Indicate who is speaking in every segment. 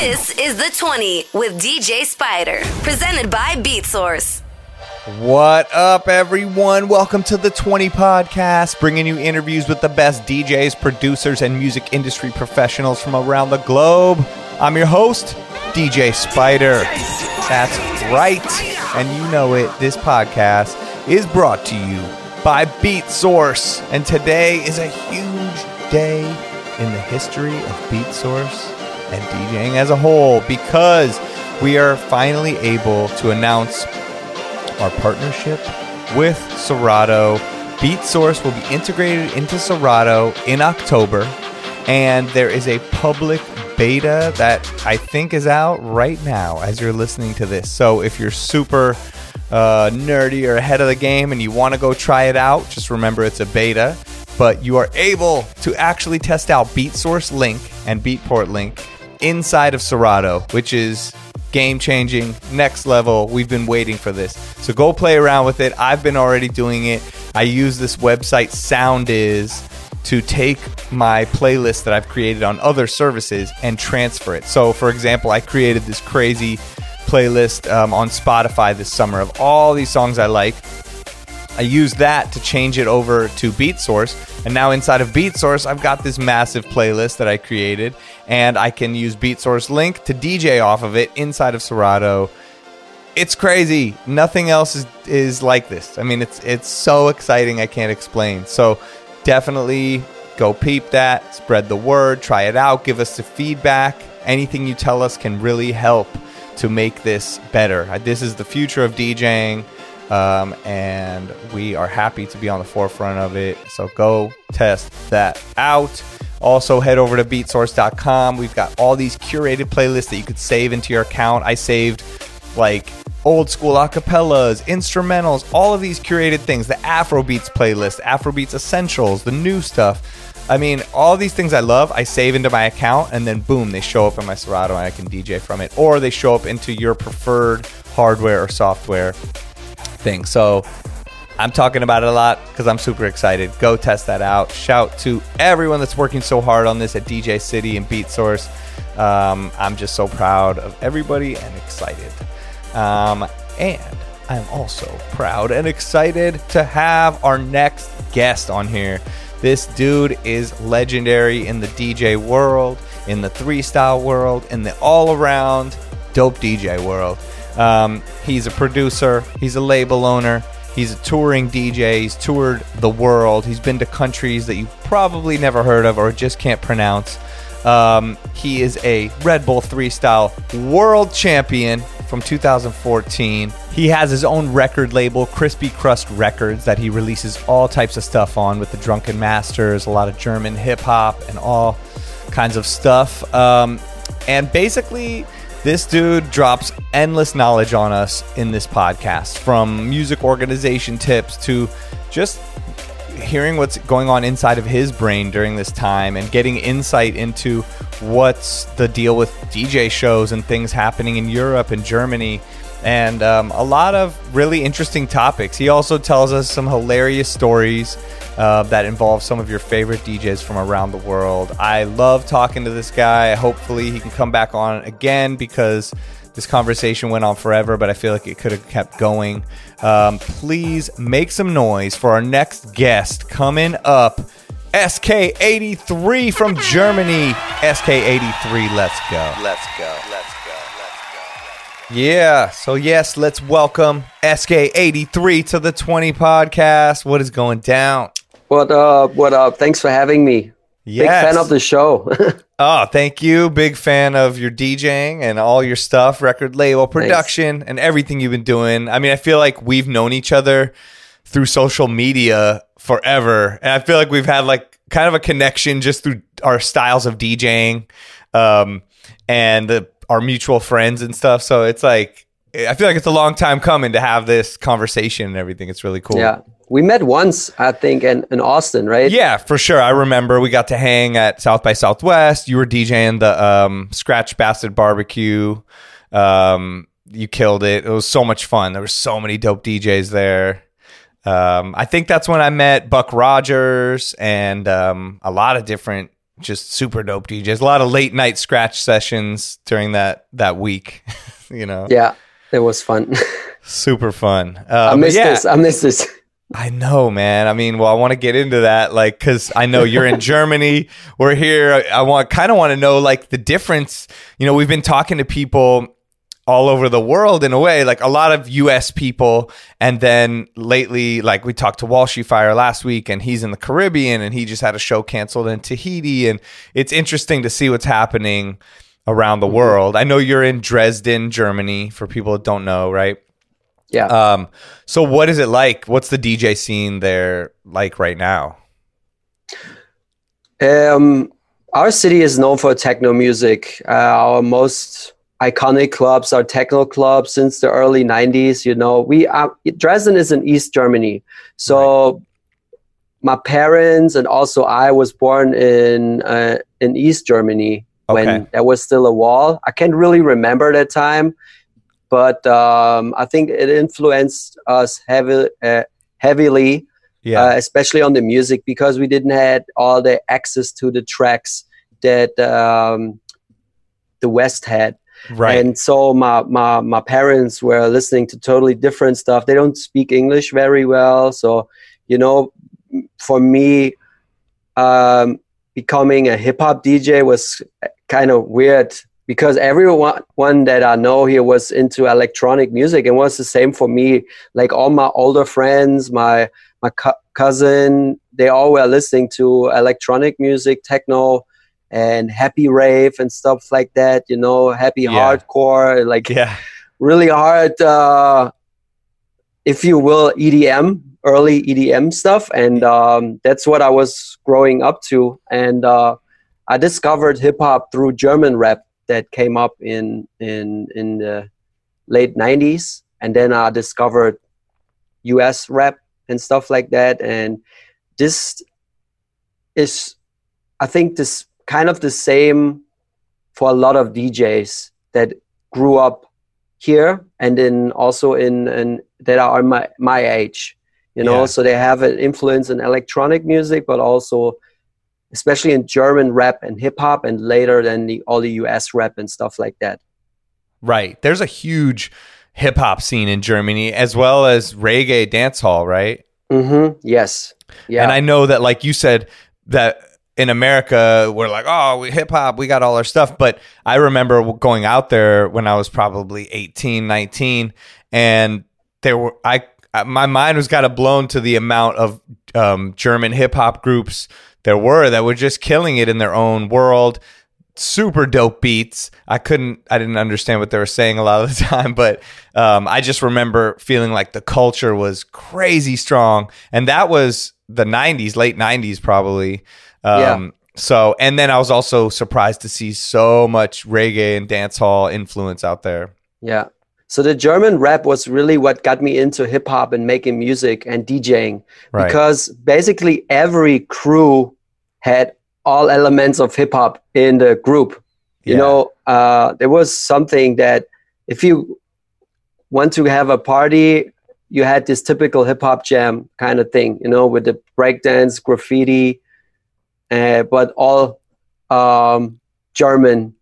Speaker 1: This is the 20 with DJ Spider, presented by BeatSource.
Speaker 2: What up, everyone? Welcome to the 20 podcast, bringing you interviews with the best DJs, producers, and music industry professionals from around the globe. I'm your host, DJ Spider. That's right. And you know it, this podcast is brought to you by BeatSource. And today is a huge day in the history of BeatSource and DJing as a whole because we are finally able to announce our partnership with Serato. BeatSource will be integrated into Serato in October, and there is a public beta that I think is out right now as you're listening to this. So if you're super uh, nerdy or ahead of the game and you want to go try it out, just remember it's a beta. But you are able to actually test out BeatSource Link and Beatport Link inside of Serato, which is game changing, next level. We've been waiting for this. So go play around with it. I've been already doing it. I use this website Soundiiz, to take my playlist that I've created on other services and transfer it. So, for example, I created this crazy playlist um, on Spotify this summer of all these songs I like. I used that to change it over to BeatSource. And now inside of BeatSource, I've got this massive playlist that I created, and I can use BeatSource link to DJ off of it inside of Serato. It's crazy. Nothing else is, is like this. I mean, it's it's so exciting. I can't explain. So definitely go peep that, spread the word, try it out, give us the feedback. Anything you tell us can really help to make this better. This is the future of DJing. Um, and we are happy to be on the forefront of it. So go test that out. Also, head over to beatsource.com. We've got all these curated playlists that you could save into your account. I saved like old school acapellas, instrumentals, all of these curated things. The Afrobeats playlist, Afrobeats Essentials, the new stuff. I mean, all these things I love, I save into my account, and then boom, they show up in my Serato, and I can DJ from it. Or they show up into your preferred hardware or software thing. So I'm talking about it a lot because I'm super excited. Go test that out. Shout to everyone that's working so hard on this at DJ City and BeatSource. Um, I'm just so proud of everybody and excited. Um, and I'm also proud and excited to have our next guest on here. This dude is legendary in the DJ world, in the three style world, in the all around dope DJ world. Um, he's a producer, he's a label owner, he's a touring DJ, he's toured the world, he's been to countries that you've probably never heard of or just can't pronounce. Um, he is a Red Bull 3 style world champion from 2014. He has his own record label, Crispy Crust Records, that he releases all types of stuff on with the Drunken Masters, a lot of German hip hop, and all kinds of stuff. Um, and basically, this dude drops endless knowledge on us in this podcast from music organization tips to just hearing what's going on inside of his brain during this time and getting insight into what's the deal with DJ shows and things happening in Europe and Germany and um, a lot of really interesting topics. He also tells us some hilarious stories uh, that involves some of your favorite DJs from around the world. I love talking to this guy. Hopefully, he can come back on again because this conversation went on forever, but I feel like it could have kept going. Um, please make some noise for our next guest coming up. ESKEI83 from Germany. ESKEI83, let's go. Let's go. Let's go. Yeah. So, yes, let's welcome ESKEI83 to the 20 podcast. What is going down?
Speaker 3: What up? Uh, what up? Uh, thanks for having me. Yes. Big fan of the show.
Speaker 2: oh, thank you. Big fan of your DJing and all your stuff, record label, production, Thanks. and everything you've been doing. I mean, I feel like we've known each other through social media forever. And I feel like we've had like kind of a connection just through our styles of DJing um, and the, our mutual friends and stuff. So it's like, I feel like it's a long time coming to have this conversation and everything. It's really cool.
Speaker 3: Yeah. We met once, I think, in, in Austin, right?
Speaker 2: Yeah, for sure. I remember we got to hang at South by Southwest. You were DJing the um, Scratch Bastard Barbecue. Um, you killed it. It was so much fun. There were so many dope DJs there. Um, I think that's when I met Buck Rogers and um, a lot of different just super dope DJs. A lot of late night scratch sessions during that that week. you know.
Speaker 3: Yeah, it was fun.
Speaker 2: super fun. Uh,
Speaker 3: I miss yeah. this. I miss this.
Speaker 2: I know, man. I mean, well, I want to get into that, like, because I know you're in Germany. We're here. I want, kind of want to know, like, the difference. You know, we've been talking to people all over the world in a way, like a lot of US people. And then lately, like we talked to Walshy Fire last week and he's in the Caribbean and he just had a show canceled in Tahiti. And it's interesting to see what's happening around the mm-hmm. world. I know you're in Dresden, Germany, for people that don't know, right?
Speaker 3: Yeah.
Speaker 2: Um, so what is it like? What's the DJ scene there like right now?
Speaker 3: Um, our city is known for techno music. Uh, our most iconic clubs are techno clubs since the early 90s you know we are, dresden is in east germany so right. my parents and also i was born in uh, in east germany okay. when there was still a wall i can't really remember that time but um, i think it influenced us heavy, uh, heavily yeah. Uh, especially on the music because we didn't had all the access to the tracks that um, the west had
Speaker 2: Right.
Speaker 3: And so my, my my parents were listening to totally different stuff. They don't speak English very well, so you know, for me, um, becoming a hip hop DJ was kind of weird because everyone one that I know here was into electronic music and was the same for me. Like all my older friends, my my co- cousin, they all were listening to electronic music, techno, and happy rave and stuff like that you know happy yeah. hardcore like
Speaker 2: yeah
Speaker 3: really hard uh if you will edm early edm stuff and um that's what i was growing up to and uh i discovered hip hop through german rap that came up in in in the late 90s and then i discovered us rap and stuff like that. And this is i think this kind of the same for a lot of DJs that grew up here and then also in, in that are my my age you know? Yeah. so they have an influence in electronic music but also especially in german rap and hip hop and later then the all the us rap and stuff like that.
Speaker 2: Right. There's a huge hip hop scene in germany as well as reggae dance hall right?
Speaker 3: Mm-hmm. Yes.
Speaker 2: Yeah. And i know that like you said that in America, we're like, oh, we hip hop, we got all our stuff. But I remember going out there when I was probably 18, 19, and there were, I, my mind was kind of blown to the amount of um, German hip hop groups there were that were just killing it in their own world. Super dope beats. I couldn't, I didn't understand what they were saying a lot of the time, but um, I just remember feeling like the culture was crazy strong. And that was the 90s, late 90s, probably. Um, yeah. So, and then I was also surprised to see so much reggae and dancehall influence out there.
Speaker 3: Yeah. So the German rap was really what got me into hip hop and making music and DJing right. because basically every crew had all elements of hip hop in the group. You yeah. know, uh, there was something that if you want to have a party, you had this typical hip hop jam kind of thing, you know, with the breakdance, graffiti, uh, but all um, German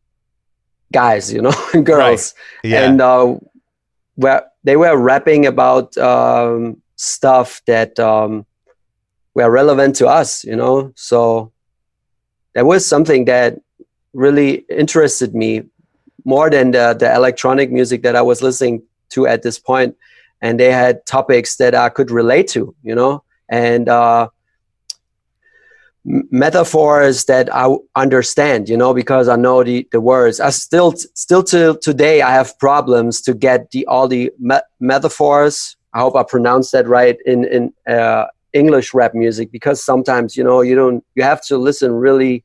Speaker 3: guys, you know, girls, right. yeah. and uh, where they were rapping about um, stuff that um, were relevant to us, you know. So that was something that really interested me more than the, the electronic music that I was listening to at this point. And they had topics that I could relate to, you know, and uh, metaphors that I understand, you know, because I know the, the words. I still still to today I have problems to get the all the me- metaphors. I hope I pronounced that right in in uh, English rap music because sometimes you know you don't you have to listen really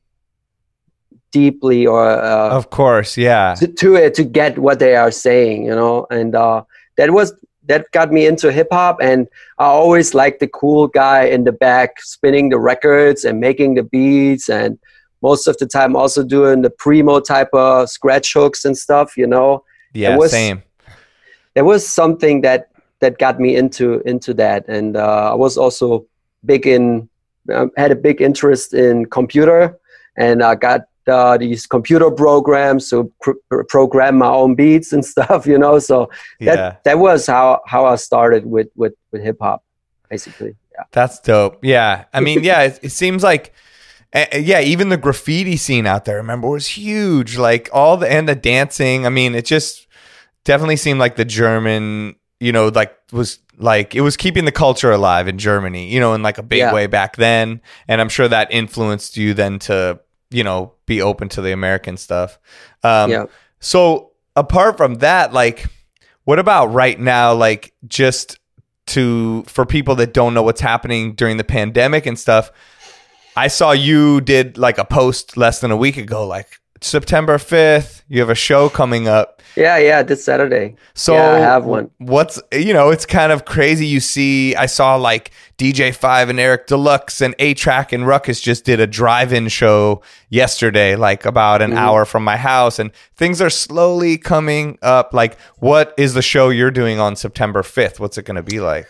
Speaker 3: deeply or uh,
Speaker 2: of course yeah
Speaker 3: to, to, it to get what they are saying you know and uh, that was that got me into hip hop and I always liked the cool guy in the back spinning the records and making the beats and most of the time also doing the primo type of scratch hooks and stuff, you know.
Speaker 2: Yeah, was, same.
Speaker 3: There was something that that got me into into that and uh, I was also big in uh, had a big interest in computer and I got uh, these computer programs to pr- program my own beats and stuff, you know. So that yeah. that was how how I started with with with hip hop, basically. Yeah,
Speaker 2: that's dope. Yeah, I mean, yeah, it, it seems like. Uh, yeah, even the graffiti scene out there, remember, was huge. Like all the and the dancing. I mean, it just definitely seemed like the German, you know, like was like it was keeping the culture alive in Germany, you know, in like a big yeah. way back then. And I'm sure that influenced you then to you know, be open to the American stuff. Um, yeah. So apart from that, like, what about right now? Like, just to for people that don't know what's happening during the pandemic and stuff. I saw you did like a post less than a week ago, like September 5th, you have a show coming up.
Speaker 3: Yeah, yeah, this Saturday.
Speaker 2: So
Speaker 3: yeah, I have one.
Speaker 2: What's you know, it's kind of crazy. You see, I saw like DJ Five and Eric D-Lux and A-Trak and Ruckus just did a drive-in show yesterday, like about an mm-hmm. hour from my house, and things are slowly coming up. Like, what is the show you're doing on September 5th? What's it gonna be like?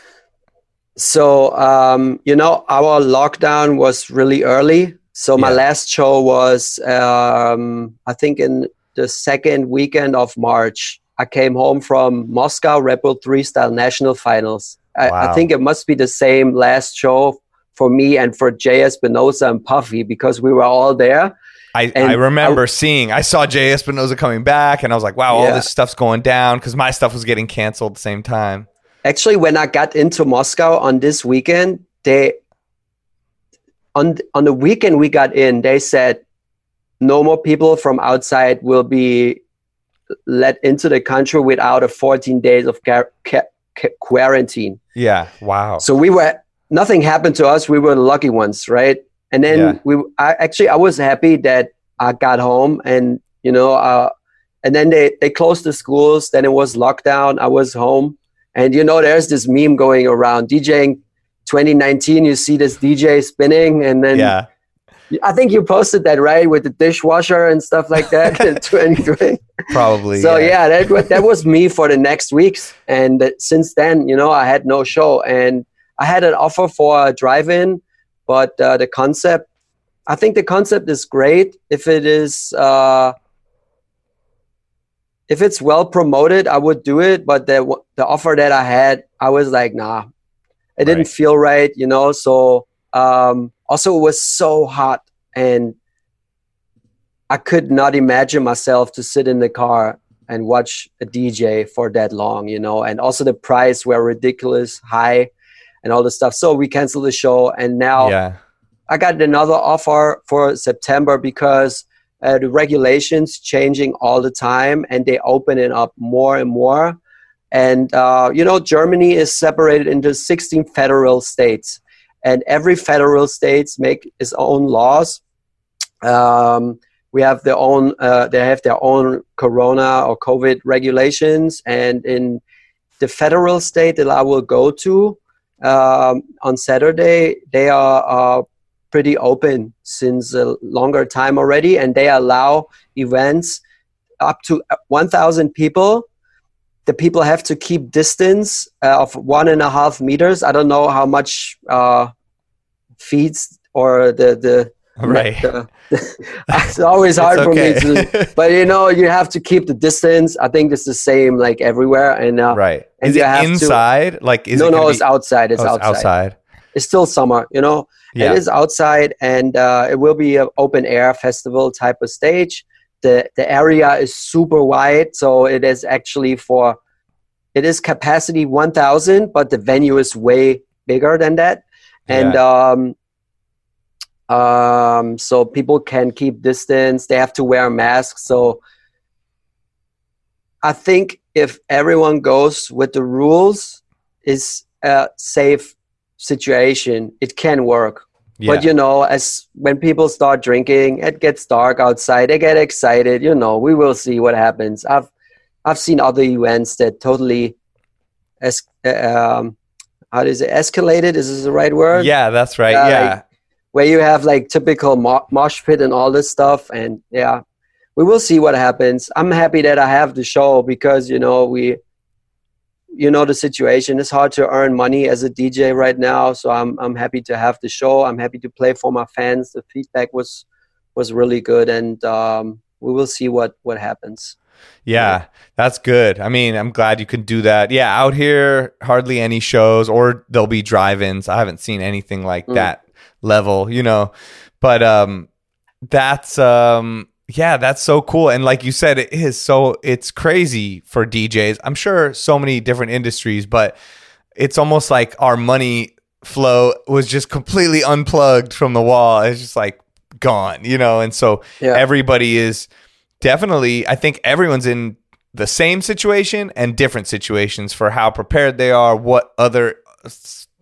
Speaker 3: So um, you know, our lockdown was really early. So my yeah. last show was, um, I think, in the second weekend of March. I came home from Moscow Red Bull Three Style National Finals. I, wow. I, think it must be the same last show for me and for Jay Espinosa and Puffy because we were all there.
Speaker 2: I, I remember I, seeing, I saw Jay Espinosa coming back and I was like, wow, yeah. all this stuff's going down because my stuff was getting canceled at the same time.
Speaker 3: Actually, when I got into Moscow on this weekend, they on on the weekend we got in, they said no more people from outside will be let into the country without a 14 days of ca- ca- ca- quarantine.
Speaker 2: Yeah, wow.
Speaker 3: So we were nothing happened to us. We were the lucky ones, right? And then yeah. we I, actually I was happy that I got home and you know uh, and then they they closed the schools. Then it was lockdown. I was home, and you know there's this meme going around DJing 2019 you see this dj spinning and then yeah I think you posted that right with the dishwasher and stuff like that in 2020.
Speaker 2: Probably.
Speaker 3: So yeah, yeah that that was me for the next weeks, and since then, you know, I had no show, and I had an offer for a drive-in, but uh, the concept, I think the concept is great if it is. Uh, if it's well promoted, I would do it. But the the offer that I had, I was like, nah, it didn't right. feel right, you know. So um, also, it was so hot, and I could not imagine myself to sit in the car and watch a DJ for that long, you know. And also, the price were ridiculous high, and all the stuff. So we canceled the show, and now yeah. I got another offer for September because. Uh, the regulations changing all the time and they open it up more and more and, uh, you know, Germany is separated into 16 federal states. And every federal states make its own laws. Um, we have their own, uh, they have their own corona or COVID regulations. And in the federal state that I will go to um, on Saturday, they are uh, pretty open since a longer time already. And they allow events up to 1,000 people the people have to keep distance uh, of one and a half meters. I don't know how much uh, feeds or the the
Speaker 2: right.
Speaker 3: The, it's always hard it's okay. for me to, but you know, you have to keep the distance. I think it's the same like everywhere. And uh,
Speaker 2: right, and is it inside? To, like, is
Speaker 3: no,
Speaker 2: it
Speaker 3: no, it's outside. It's, oh, outside. outside. It's still summer, you know. Yeah. It is outside, and uh, it will be an open air festival type of stage the the area is super wide so it is actually for it is capacity 1000 but the venue is way bigger than that. And yeah. um um so people can keep distance they have to wear masks so i think if everyone goes with the rules is a safe situation. It can work yeah. But you know, as when people start drinking, it gets dark outside. They get excited. You know, we will see what happens. I've I've seen other events that totally, es- um, how does it escalated? Is this the right word?
Speaker 2: Yeah, that's right. Uh, yeah,
Speaker 3: like, where you have like typical mo- mosh pit and all this stuff, and yeah, we will see what happens. I'm happy that I have the show because you know we you know the situation it's hard to earn money as a dj right now so i'm i'm happy to have the show i'm happy to play for my fans the feedback was was really good, and um, we will see what what happens.
Speaker 2: Yeah, that's good. I mean, I'm glad you can do that. Yeah, out here, hardly any shows, or there'll be drive-ins. I haven't seen anything like mm. that level, you know. But um, that's um, yeah, that's so cool. And like you said, it is so it's crazy for DJs. I'm sure so many different industries, but it's almost like our money flow was just completely unplugged from the wall. It's just like gone, you know. And so yeah. everybody is definitely, I think everyone's in the same situation and different situations for how prepared they are, what other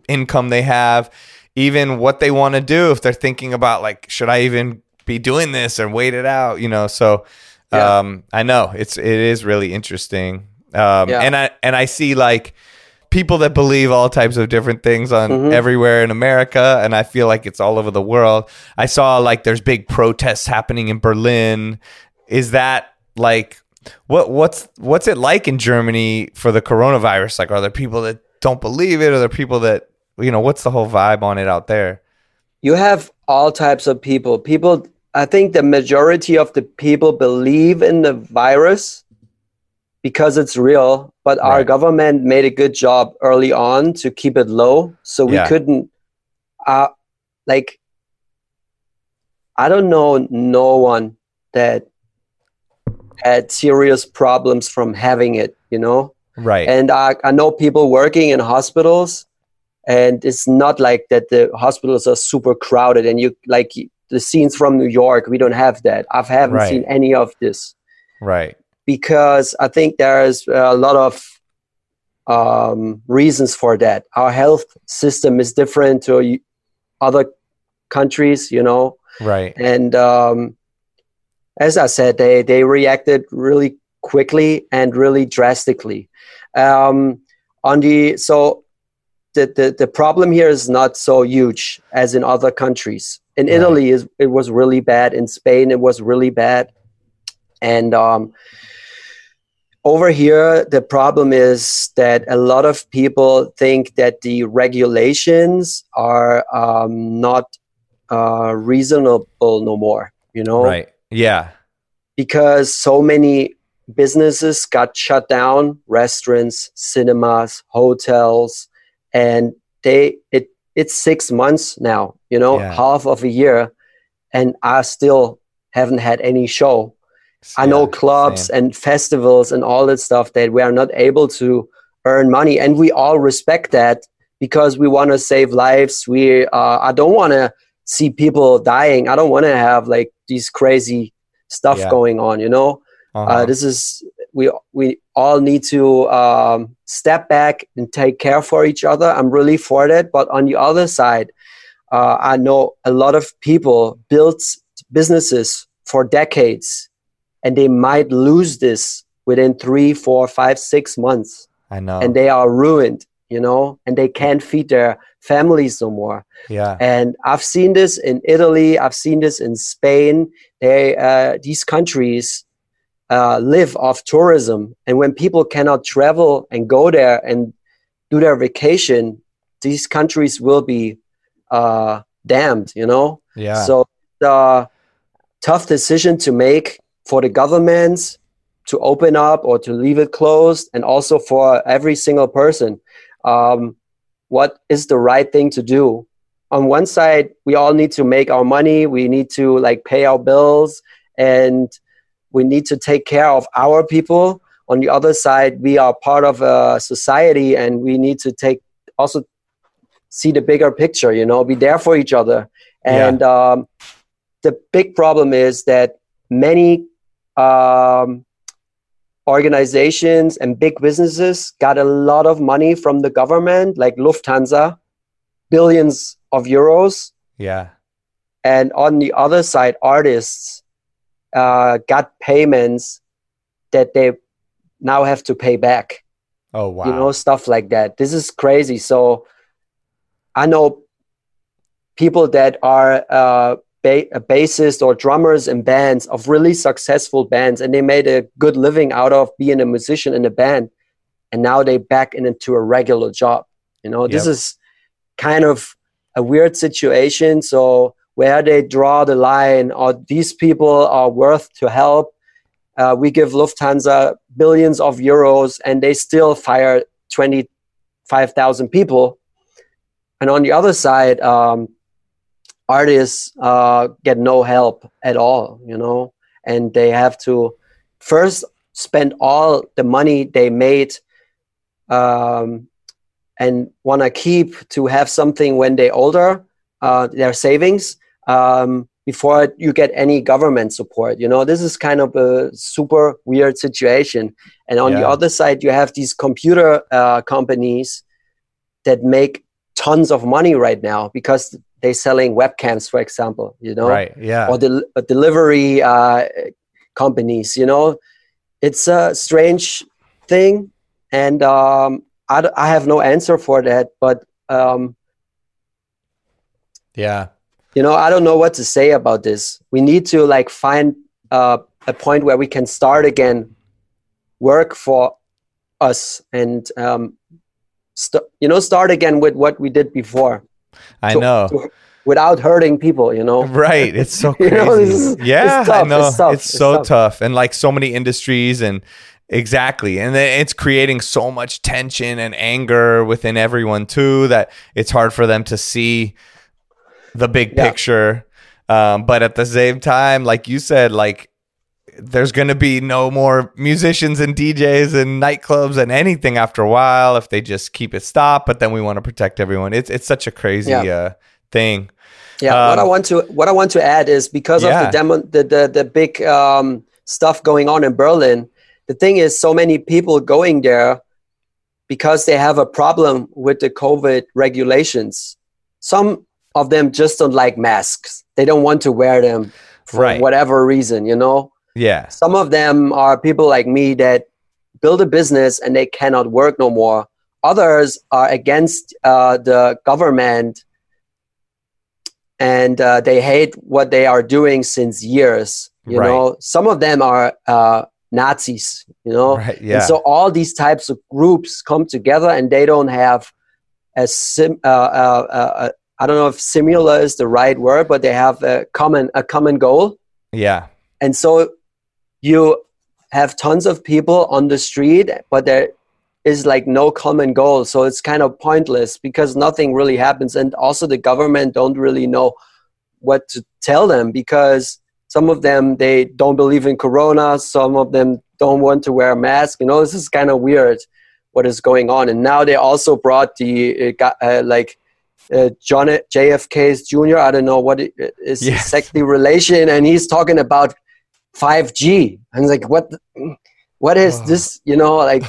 Speaker 2: income they have, even what they want to do if they're thinking about like, should I even be doing this and wait it out, you know? So yeah. um, I know it's it is really interesting. Um, yeah. and I and I see like people that believe all types of different things on mm-hmm. everywhere in America, and I feel like it's all over the world. I saw like there's big protests happening in Berlin is that like what what's what's it like in Germany for the coronavirus? Like, are there people that don't believe it? Are there people that you know? What's the whole vibe on it out there?
Speaker 3: You have all types of people. People, I think the majority of the people believe in the virus because it's real. But right. our government made a good job early on to keep it low, so we yeah. couldn't. Uh, like, I don't know no one that had serious problems from having it, you know?
Speaker 2: Right.
Speaker 3: And I, I know people working in hospitals, and it's not like that the hospitals are super crowded and you like the scenes from New York, we don't have that. I haven't right. seen any of this.
Speaker 2: Right.
Speaker 3: Because I think there's a lot of um, reasons for that. Our health system is different to other countries, you know.
Speaker 2: Right.
Speaker 3: And um, as I said, they they reacted really quickly and really drastically. Um, on the so the, the the problem here is not so huge as in other countries. In right. Italy, is it was really bad. In Spain, it was really bad, and um, over here, the problem is that a lot of people think that the regulations are um, not uh, reasonable no more. You know,
Speaker 2: right? Yeah.
Speaker 3: Because so many businesses got shut down, restaurants, cinemas, hotels, and they it it's six months now, you know, yeah. half of a year, and I still haven't had any show. Yeah, I know clubs same. and festivals and all that stuff that we are not able to earn money, and we all respect that because we want to save lives. We uh, I don't want to see people dying. I don't want to have like these crazy stuff yeah. going on. You know, uh, uh-huh. uh, this is we we all need to um, step back and take care for each other. I'm really for that. But on the other side, uh, I know a lot of people built businesses for decades, and they might lose this within three, four, five, six months.
Speaker 2: I know,
Speaker 3: and they are ruined. You know, and they can't feed their families no more.
Speaker 2: Yeah.
Speaker 3: And I've seen this in Italy. I've seen this in Spain. They uh, these countries uh, live off tourism, and when people cannot travel and go there and do their vacation, these countries will be uh, damned. You know.
Speaker 2: Yeah.
Speaker 3: So the tough decision to make for the governments to open up or to leave it closed, and also for every single person. Um, what is the right thing to do on one side we all need to make our money we need to like pay our bills and we need to take care of our people on the other side we are part of a society and we need to take also see the bigger picture you know be there for each other and yeah. um, the big problem is that many um, organizations and big businesses got a lot of money from the government, like Lufthansa, billions of euros.
Speaker 2: Yeah.
Speaker 3: And on the other side, artists uh, got payments that they now have to pay back.
Speaker 2: Oh, wow.
Speaker 3: You know, stuff like that. This is crazy. So I know people that are uh, ba- bassists or drummers in bands of really successful bands and they made a good living out of being a musician in a band and now they back into a regular job you know? Yep. this is kind of a weird situation. So where they draw the line or these people are worth to help? Uh, we give lufthansa billions of euros and they still fire 25000 people and on the other side um, artists uh, get no help at all you know? And they have to first spend all the money they made um, and want to keep to have something when they're older uh, their savings um, before you get any government support you know? This is kind of a super weird situation. And on yeah. the other side you have these computer uh, companies that make tons of money right now because they're selling webcams for example you know?
Speaker 2: Right yeah.
Speaker 3: Or the del- delivery uh, companies you know? It's a strange thing and um, I, d- I have no answer for that but um,
Speaker 2: yeah.
Speaker 3: you know i don't know what to say about this. We need to like find uh, a point where we can start again work for us and um, st- you know start again with what we did before
Speaker 2: i to, know to,
Speaker 3: without hurting people you know
Speaker 2: right it's so crazy you know, is, yeah i know it's, it's so tough. tough and like so many industries and Exactly. And then it's creating so much tension and anger within everyone too that it's hard for them to see the big yeah. picture. Um, but at the same time, like you said, like there's going to be no more musicians and DJs and nightclubs and anything after a while if they just keep it stopped. But then we want to protect everyone. It's it's such a crazy yeah. uh, thing.
Speaker 3: Yeah. Um, what I want to what I want to add is because yeah. of the demo the the, the big um, stuff going on in Berlin. The thing is, so many people going there because they have a problem with the COVID regulations. Some of them just don't like masks. They don't want to wear them for right. whatever reason, you know?
Speaker 2: Yeah.
Speaker 3: Some of them are people like me that build a business and they cannot work no more. Others are against uh, the government and uh, they hate what they are doing since years. You right. know, some of them are uh, Nazis. You know,
Speaker 2: right, yeah.
Speaker 3: And so all these types of groups come together and they don't have a sim, uh, uh, uh I don't know if similar is the right word, but they have a common a common goal.
Speaker 2: Yeah.
Speaker 3: And so you have tons of people on the street, but there is like no common goal. So it's kind of pointless because nothing really happens. And also the government don't really know what to tell them because some of them they don't believe in corona, some of them don't want to wear a mask. You know, this is kind of weird what is going on. And now they also brought the uh, uh like uh, John JFK's Jr. I don't know what it is yes. exactly relation, and he's talking about 5G. And it's like, what? What is oh. this? You know, like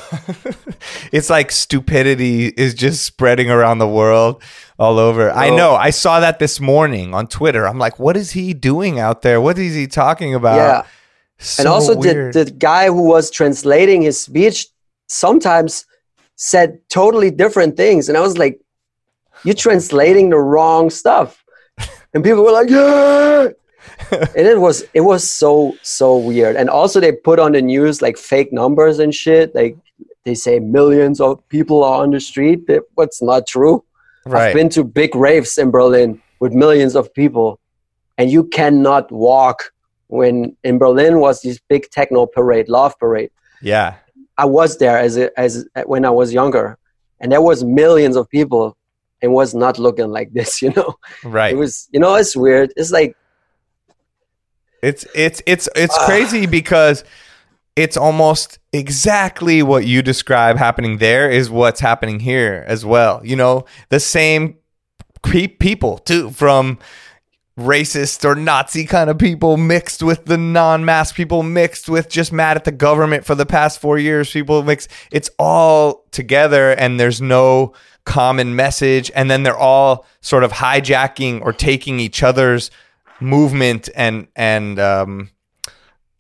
Speaker 2: it's like stupidity is just spreading around the world, all over. Oh. I know. I saw that this morning on Twitter. I'm like, what is he doing out there? What is he talking about?
Speaker 3: Yeah. So and also, the, the guy who was translating his speech sometimes said totally different things, and I was like, you're translating the wrong stuff. And people were like, yeah. And it was it was so so weird. And also they put on the news like fake numbers and shit. Like they say millions of people are on the street. What's not true. Right. I've been to big raves in Berlin with millions of people, and you cannot walk when in Berlin was this big techno parade, love parade.
Speaker 2: Yeah.
Speaker 3: I was there as a, as when I was younger, and there was millions of people and was not looking like this you know
Speaker 2: right
Speaker 3: it was you know it's weird it's like
Speaker 2: it's it's it's it's uh, crazy because it's almost exactly what you describe happening there is what's happening here as well. You know the same people too from racist or Nazi kind of people mixed with the non-mask people mixed with just mad at the government for the past 4 years people mix it's all together and there's no common message. And then they're all sort of hijacking or taking each other's movement and and um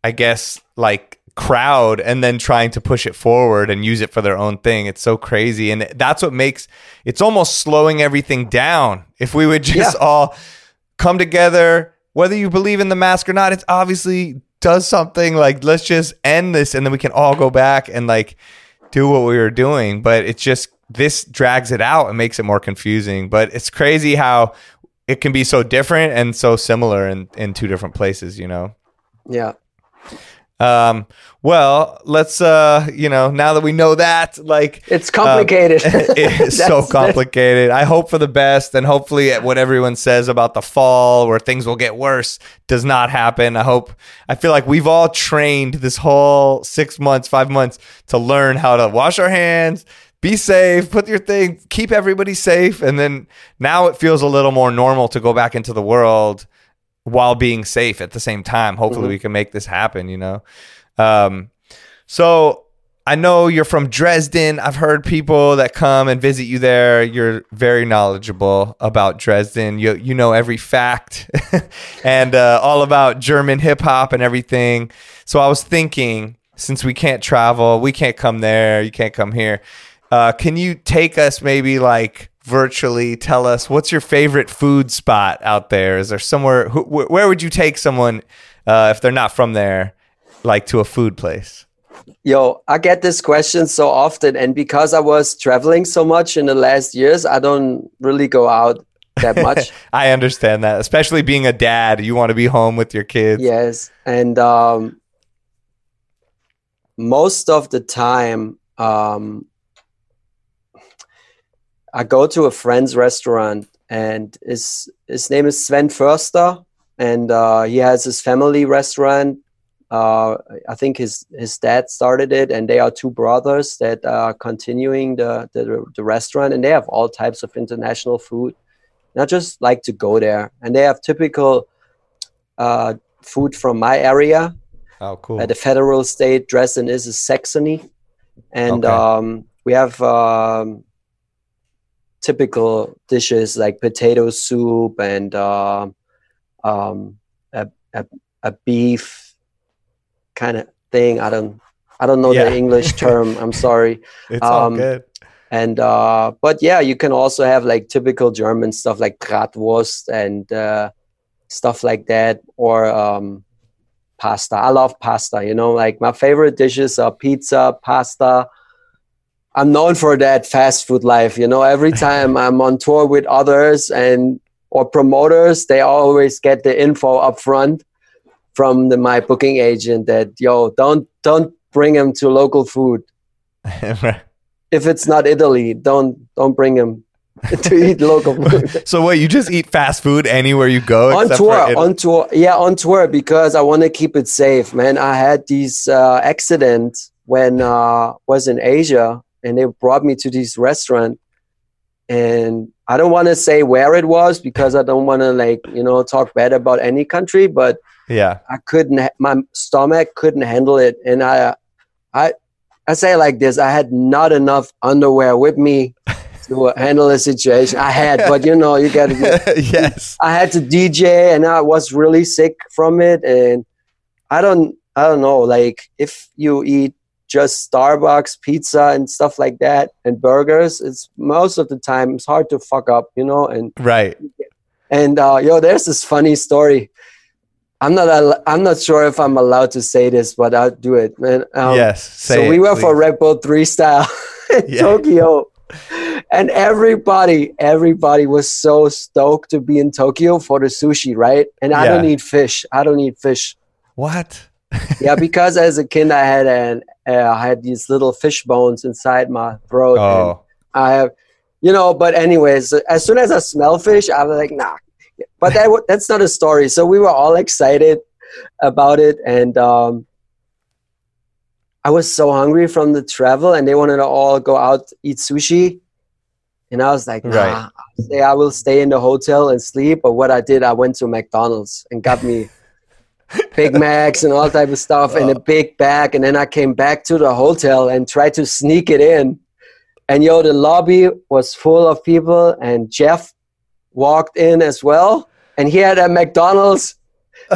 Speaker 2: i guess like crowd and then trying to push it forward and use it for their own thing. It's so crazy. And that's what makes it's almost slowing everything down. If we would just yeah. all come together whether you believe in the mask or not it's obviously does something. Like let's just end this and then we can all go back and like do what we were doing. But it's just this drags it out and makes it more confusing. But it's crazy how it can be so different and so similar in in two different places. You know.
Speaker 3: Yeah.
Speaker 2: Um, well, let's uh, you know, now that we know that, like
Speaker 3: it's complicated.
Speaker 2: Um, it's so complicated. I hope for the best, and hopefully, what everyone says about the fall, where things will get worse, does not happen. I hope. I feel like we've all trained this whole six months, five months to learn how to wash our hands, be safe, put your thing, keep everybody safe, and then now it feels a little more normal to go back into the world while being safe at the same time. Hopefully, mm-hmm. we can make this happen. You know, um, so I know you're from Dresden. I've heard people that come and visit you there. You're very knowledgeable about Dresden. You you know every fact and uh, all about German hip hop and everything. So I was thinking, since we can't travel, we can't come there. You can't come here. Uh, can you take us maybe like virtually tell us what's your favorite food spot out there? Is there somewhere wh- where would you take someone uh, if they're not from there, like to a food place?
Speaker 3: Yo, I get this question so often, and because I was traveling so much in the last years, I don't really go out that much.
Speaker 2: I understand that, especially being a dad. You want to be home with your kids.
Speaker 3: Yes, and um, most of the time, um, I go to a friend's restaurant, and his his name is Sven Förster, and uh, he has his family restaurant. Uh, I think his his dad started it, and they are two brothers that are continuing the, the the restaurant, and they have all types of international food. And I just like to go there, and they have typical uh, food from my area.
Speaker 2: Oh, cool!
Speaker 3: Uh, the federal state Dresden is a Saxony, and okay. um, we have um, typical dishes like potato soup and uh, um, a, a, a beef kind of thing. I don't I don't know yeah. the English term. I'm sorry.
Speaker 2: It's um, all good.
Speaker 3: And uh, but yeah, you can also have like typical German stuff like Bratwurst and uh, stuff like that, or um, pasta. I love pasta. You know, like my favorite dishes are pizza, pasta, I'm known for that fast food life. You know, every time I'm on tour with others and or promoters, they always get the info up front from the, my booking agent that yo, don't don't bring him to local food. if it's not Italy, don't don't bring him to eat local food.
Speaker 2: so what? You just eat fast food anywhere you go
Speaker 3: on tour? On tour, yeah, on tour because I want to keep it safe, man. I had these uh, accidents when uh, was in Asia and they brought me to this restaurant and i don't want to say where it was because i don't want to like you know talk bad about any country but
Speaker 2: yeah.
Speaker 3: I couldn't my stomach couldn't handle it and i i i say like this i had not enough underwear with me to handle the situation. I had but you know you gotta
Speaker 2: yes.
Speaker 3: I had to dj and i was really sick from it and i don't i don't know like if you eat just Starbucks pizza and stuff like that and burgers, it's most of the time it's hard to fuck up, you know. And
Speaker 2: right.
Speaker 3: And uh, yo, there's this funny story. I'm not. I'm not sure if I'm allowed to say this, but I'll do it, man.
Speaker 2: Um, yes.
Speaker 3: so we were please. for Red Bull Three Style in yeah. Tokyo, and everybody, everybody was so stoked to be in Tokyo for the sushi, right? And I yeah. don't eat fish. I don't eat fish.
Speaker 2: What?
Speaker 3: yeah, because as a kid I had an uh, I had these little fish bones inside my throat.
Speaker 2: Oh.
Speaker 3: I have, you know. But anyways, as soon as I smell fish, I was like, nah. But that that's not a story. So we were all excited about it, and um, I was so hungry from the travel, and they wanted to all go out eat sushi. And I was like, nah, right. say I will stay in the hotel and sleep. But what I did, I went to McDonald's and got me Big Macs and all type of stuff in a big bag. And then I came back to the hotel and tried to sneak it in. And yo, the lobby was full of people, and Jeff walked in as well, and he had a McDonald's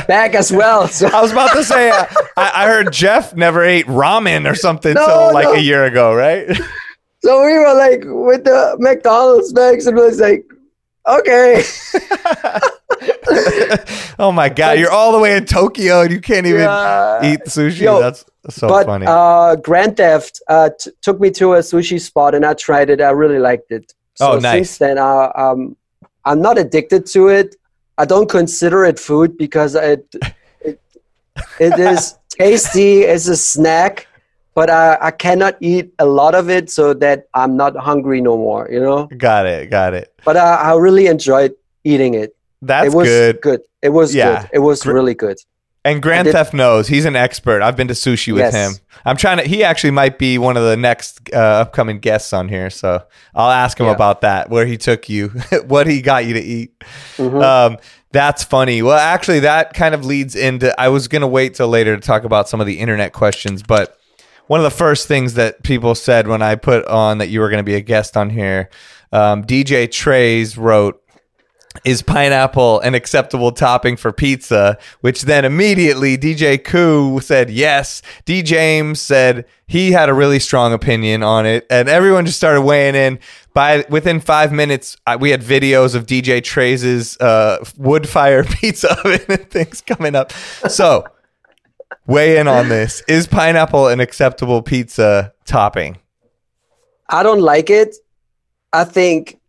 Speaker 3: bag as well.
Speaker 2: So. I was about to say, uh, I, I, heard Jeff never ate ramen or something no, like no. a year ago, right?
Speaker 3: So we were like with the McDonald's bags, and it was like, okay.
Speaker 2: oh my god, you're all the way in Tokyo and you can't even yeah. eat sushi. Yo, That's so
Speaker 3: but,
Speaker 2: funny.
Speaker 3: Uh, Grandtheft uh, t- took me to a sushi spot and I tried it. I really liked it.
Speaker 2: So oh, nice.
Speaker 3: Since then, I, um, I'm not addicted to it. I don't consider it food because it it, it is tasty. It's a snack, but I, I cannot eat a lot of it so that I'm not hungry no more. You know.
Speaker 2: Got it. Got it.
Speaker 3: But I, I really enjoyed eating it.
Speaker 2: That's
Speaker 3: it was
Speaker 2: good.
Speaker 3: good. It was
Speaker 2: Yeah.
Speaker 3: good. It was really good.
Speaker 2: And Grand
Speaker 3: did-
Speaker 2: Theft knows he's an expert. I've been to sushi with
Speaker 3: Yes.
Speaker 2: him. I'm trying to. He actually might be one of the next uh, upcoming guests on here, so I'll ask him
Speaker 3: Yeah.
Speaker 2: about that. Where he took you, what he got you to eat.
Speaker 3: Mhm.
Speaker 2: Um, that's funny. Well, actually, that kind of leads into. I was gonna wait till later to talk about some of the internet questions, but one of the first things that people said when I put on that you were going to be a guest on here, um, DJ Trayze wrote, "Is pineapple an acceptable topping for pizza?" Which then immediately DJ Koo said yes. D James said he had a really strong opinion on it, and everyone just started weighing in. By within five minutes, I, we had videos of DJ Trayze' uh, wood fire pizza oven and things coming up. So weigh in on this. Is pineapple an acceptable pizza topping?
Speaker 3: I don't like it. I think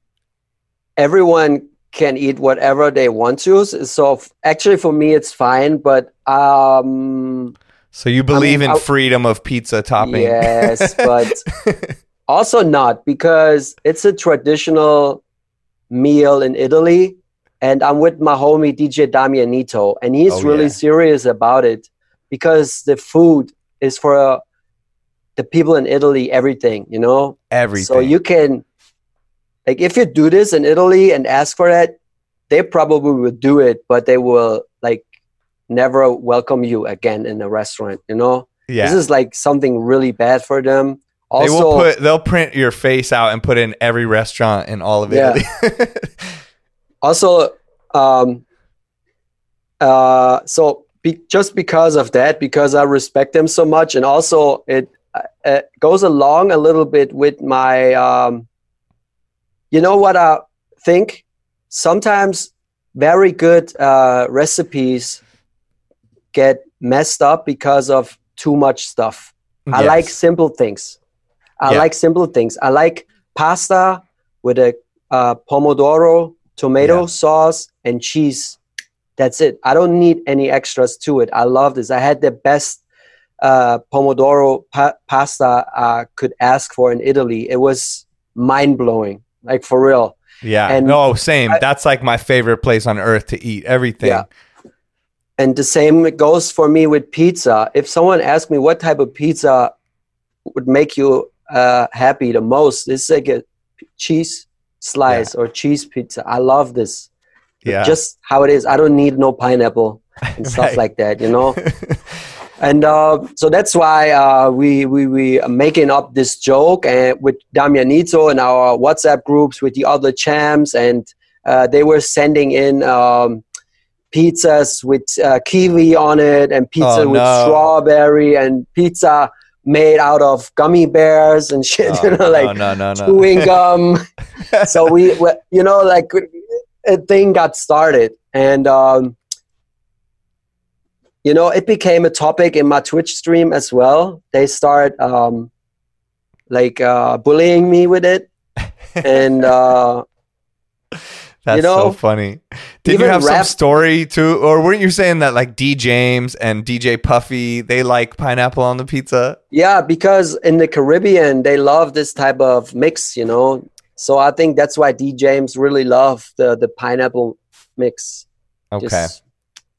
Speaker 3: everyone can eat whatever they want to. So actually, for me, it's fine. But um,
Speaker 2: So you believe in
Speaker 3: I-
Speaker 2: freedom of pizza topping?
Speaker 3: yes, but also not because it's a traditional meal in Italy. And I'm with my homie DJ Damianito, and he's
Speaker 2: Oh,
Speaker 3: really
Speaker 2: yeah.
Speaker 3: serious about it because the food is for uh, the people in Italy, everything, you know?
Speaker 2: Everything.
Speaker 3: So you can, like, if you do this in Italy and ask for that, they probably will do it, but they will like never welcome you again in a restaurant. You know,
Speaker 2: yeah.
Speaker 3: this is like something really bad for them.
Speaker 2: they will
Speaker 3: Also,
Speaker 2: put they'll print your face out and put it in every restaurant in all of
Speaker 3: Yeah.
Speaker 2: Italy.
Speaker 3: also, um, uh, so be, just because of that, because I respect them so much, and also it uh, uh, goes along a little bit with my, um, you know what I think. Sometimes very good uh, recipes get messed up because of too much stuff. I like simple things. I
Speaker 2: Yeah.
Speaker 3: like simple things. I like pasta with a uh, pomodoro, tomato
Speaker 2: Yeah.
Speaker 3: sauce, and cheese. That's it. I don't need any extras to it. I love this. I had the best uh, pomodoro pa- pasta I could ask for in Italy. It was mind blowing, like for real.
Speaker 2: yeah.
Speaker 3: and
Speaker 2: no, same.
Speaker 3: I-
Speaker 2: That's like my favorite place on earth to eat everything.
Speaker 3: Yeah. And the same goes for me with pizza. If someone asks me what type of pizza would make you uh, happy the most, it's like a cheese slice or cheese pizza. I love this.
Speaker 2: Yeah.
Speaker 3: Just how it is. I don't need no pineapple and stuff
Speaker 2: Right.
Speaker 3: like that, you know? and uh, so that's why uh, we, we, we are making up this joke and with Damianito and our WhatsApp groups with the other champs. And uh, they were sending in um, pizzas with uh, kiwi on it and pizza
Speaker 2: Oh,
Speaker 3: with
Speaker 2: no.
Speaker 3: strawberry and pizza made out of gummy bears and shit,
Speaker 2: Oh,
Speaker 3: you know, like
Speaker 2: no, no.
Speaker 3: chewing gum. so we, we, you know, like a thing got started, and um, you know, it became a topic in my Twitch stream as well. They start um, like uh, bullying me with it, and uh,
Speaker 2: That's
Speaker 3: you know,
Speaker 2: so funny. Did you have some story too, or weren't you saying that like D James and DJ Puffy they like pineapple on the pizza?
Speaker 3: yeah, because in the Caribbean they love this type of mix, you know. So I think that's why D James really love the the pineapple mix.
Speaker 2: Okay,
Speaker 3: Just-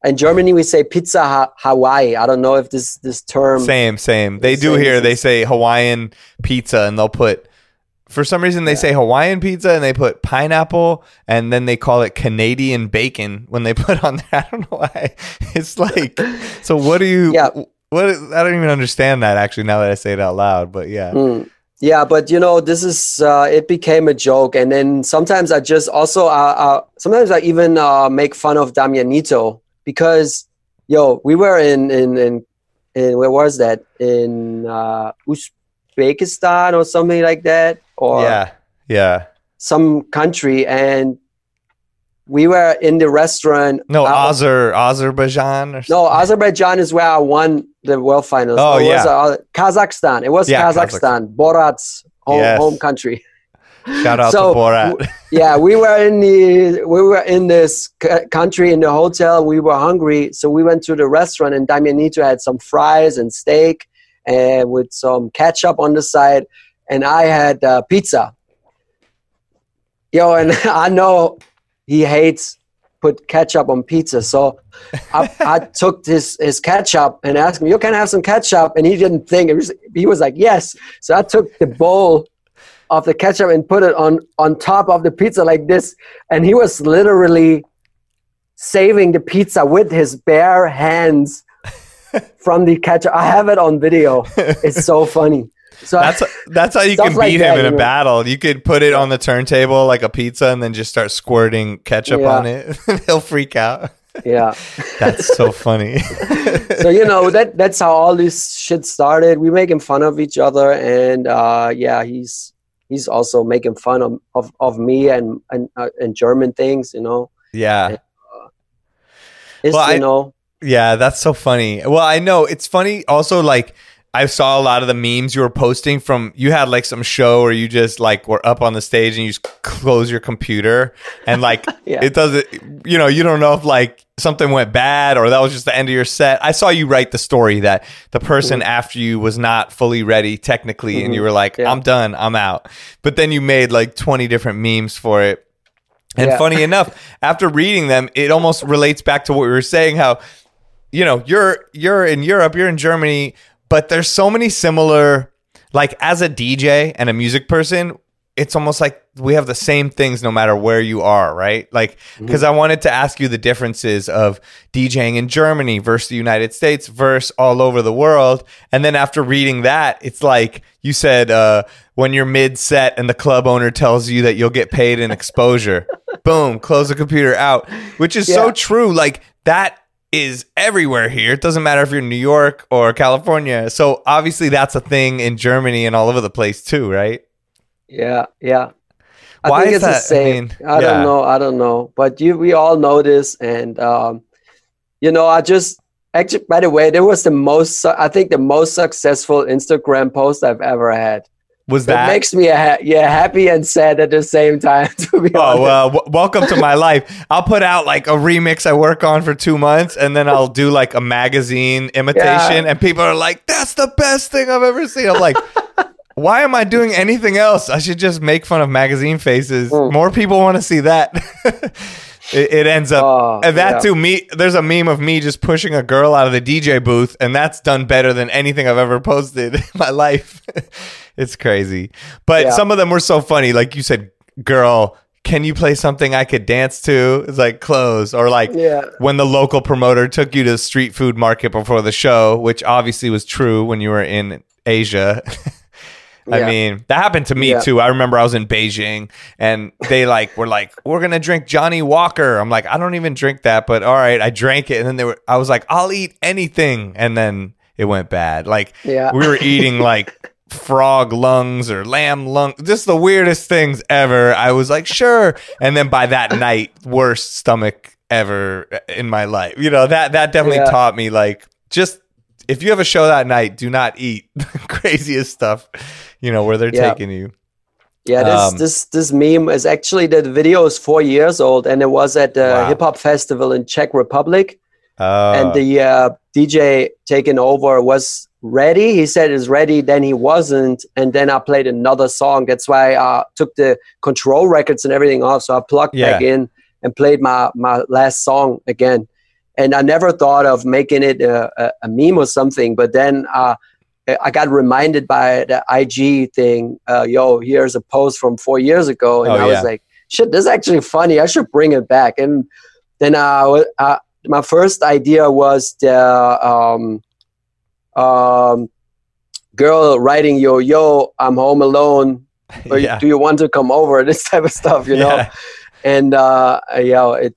Speaker 3: in Germany, we say pizza ha- Hawaii. I don't know if this this term.
Speaker 2: same, same. They do here. They say Hawaiian pizza, and they'll put. For some reason, they
Speaker 3: Yeah.
Speaker 2: say Hawaiian pizza, and they put pineapple, and then they call it Canadian bacon when they put on there. I don't know why. It's like, so what do you?
Speaker 3: Yeah.
Speaker 2: What I don't even understand that actually. Now that I say it out loud, but yeah.
Speaker 3: Mm. Yeah, but you know, this is uh, it became a joke, and then sometimes I just also uh, uh, sometimes I even uh, make fun of Damianito because yo, we were in in in, in where was that in uh, Uzbekistan or something like that, or
Speaker 2: yeah, yeah.
Speaker 3: some country, and we were in the restaurant.
Speaker 2: No,
Speaker 3: uh,
Speaker 2: Azer, Azerbaijan or
Speaker 3: No, Azerbaijan is where I won the world finals.
Speaker 2: Oh, yeah.
Speaker 3: it, uh, Kazakhstan. It was
Speaker 2: Yeah,
Speaker 3: Kazakhstan, Borat's home,
Speaker 2: Yes.
Speaker 3: home country.
Speaker 2: Shout out so, to Borat.
Speaker 3: yeah, we were in the we were in this c- country in the hotel. We were hungry, so we went to the restaurant, and Damianito had some fries and steak, and with some ketchup on the side, and I had uh, pizza. Yo, and I know he hates put ketchup on pizza. So I, I, took his, his ketchup and asked him, you can have some ketchup. And he didn't think, it was, he was like, yes. So I took the bowl of the ketchup and put it on, on top of the pizza like this. And he was literally saving the pizza with his bare hands from the ketchup. I have it on video. It's so funny. So
Speaker 2: that's that's how you can beat like him that, in a know? battle. You could put it on the turntable like a pizza, and then just start squirting ketchup yeah. on it. He'll freak out.
Speaker 3: Yeah,
Speaker 2: that's so funny.
Speaker 3: so you know that that's how all this shit started. We making fun of each other, and uh, yeah, he's he's also making fun of of, of me and and uh, and German things. You know.
Speaker 2: Yeah. And, uh,
Speaker 3: it's well, you I, know.
Speaker 2: Yeah, that's so funny. Well, I know it's funny. Also, like I saw a lot of the memes you were posting from you had like some show where you just like were up on the stage and you just close your computer and like yeah. it doesn't you know you don't know if like something went bad or that was just the end of your set. I saw you write the story that the person mm-hmm. after you was not fully ready technically mm-hmm. and you mm-hmm. were like yeah. I'm done, I'm out. But then you made like 20 different memes for it. And yeah. funny enough, after reading them, it almost relates back to what we were saying how you know, you're you're in Europe, you're in Germany but there's so many similar like as a DJ and a music person, it's almost like we have the same things no matter where you are, right? Like, because mm-hmm. I wanted to ask you the differences of DJing in Germany versus the United States versus all over the world. And then after reading that, it's like you said, uh, when you're mid set and the club owner tells you that you'll get paid in exposure, boom, close the computer out, which is yeah. so true. Like, that is everywhere here. It doesn't matter if you're in New York or California. So obviously that's a thing in Germany and all over the place too, right?
Speaker 3: Yeah, yeah. I Why think it's that? the same. I, mean, I yeah. don't know. I don't know. But you, we all know this, and um, you know, I just actually. By the way, there was the most. I think the most successful Instagram post I've ever had
Speaker 2: was that
Speaker 3: it makes me ha- yeah happy and sad at the same time to be
Speaker 2: oh well w- welcome to my life. I'll put out like a remix i work on for two months and then i'll do like a magazine imitation yeah. and people are like that's the best thing i've ever seen. I'm like why am i doing anything else? I should just make fun of magazine faces. Mm. more people want to see that it, it, ends up oh, and that yeah. too me there's a meme of me just pushing a girl out of the dj booth and that's done better than anything i've ever posted in my life it's crazy. But yeah. some of them were so funny. Like you said, girl, can you play something I could dance to? It's like clothes. Or like yeah. when the local promoter took you to the street food market before the show, which obviously was true when you were in Asia. I yeah. mean, that happened to me yeah. too. I remember I was in Beijing and they like were like, "We're gonna drink Johnnie Walker." I'm like, I don't even drink that, but all right, I drank it, and then they were. I was like, I'll eat anything, and then it went bad. Like, yeah. we were eating like frog lungs or lamb lung just the weirdest things ever i was like sure and then by that night worst stomach ever uh, in my life you know that that definitely yeah. taught me like just if you have a show that night do not eat the craziest stuff you know where they're yeah. taking you
Speaker 3: yeah this um, this this meme is actually the video is four years old and it was at the wow. hip hop festival in czech republic uh, and the uh, dj taking over was ready. He said it's ready, then he wasn't, and then I played another song. That's why I took the control records and everything off. So I plugged yeah. back in and played my my last song again. And I never thought of making it a, a, a meme or something, but then uh, I got reminded by the IG thing. Uh, Yo, here's a post from four years ago, and oh, I was like, "Shit, this is actually funny. I should bring it back." And then uh, uh my first idea was the um, um, girl writing yo yo i'm home alone or yeah. do you want to come over this type of stuff you know yeah. and uh yeah it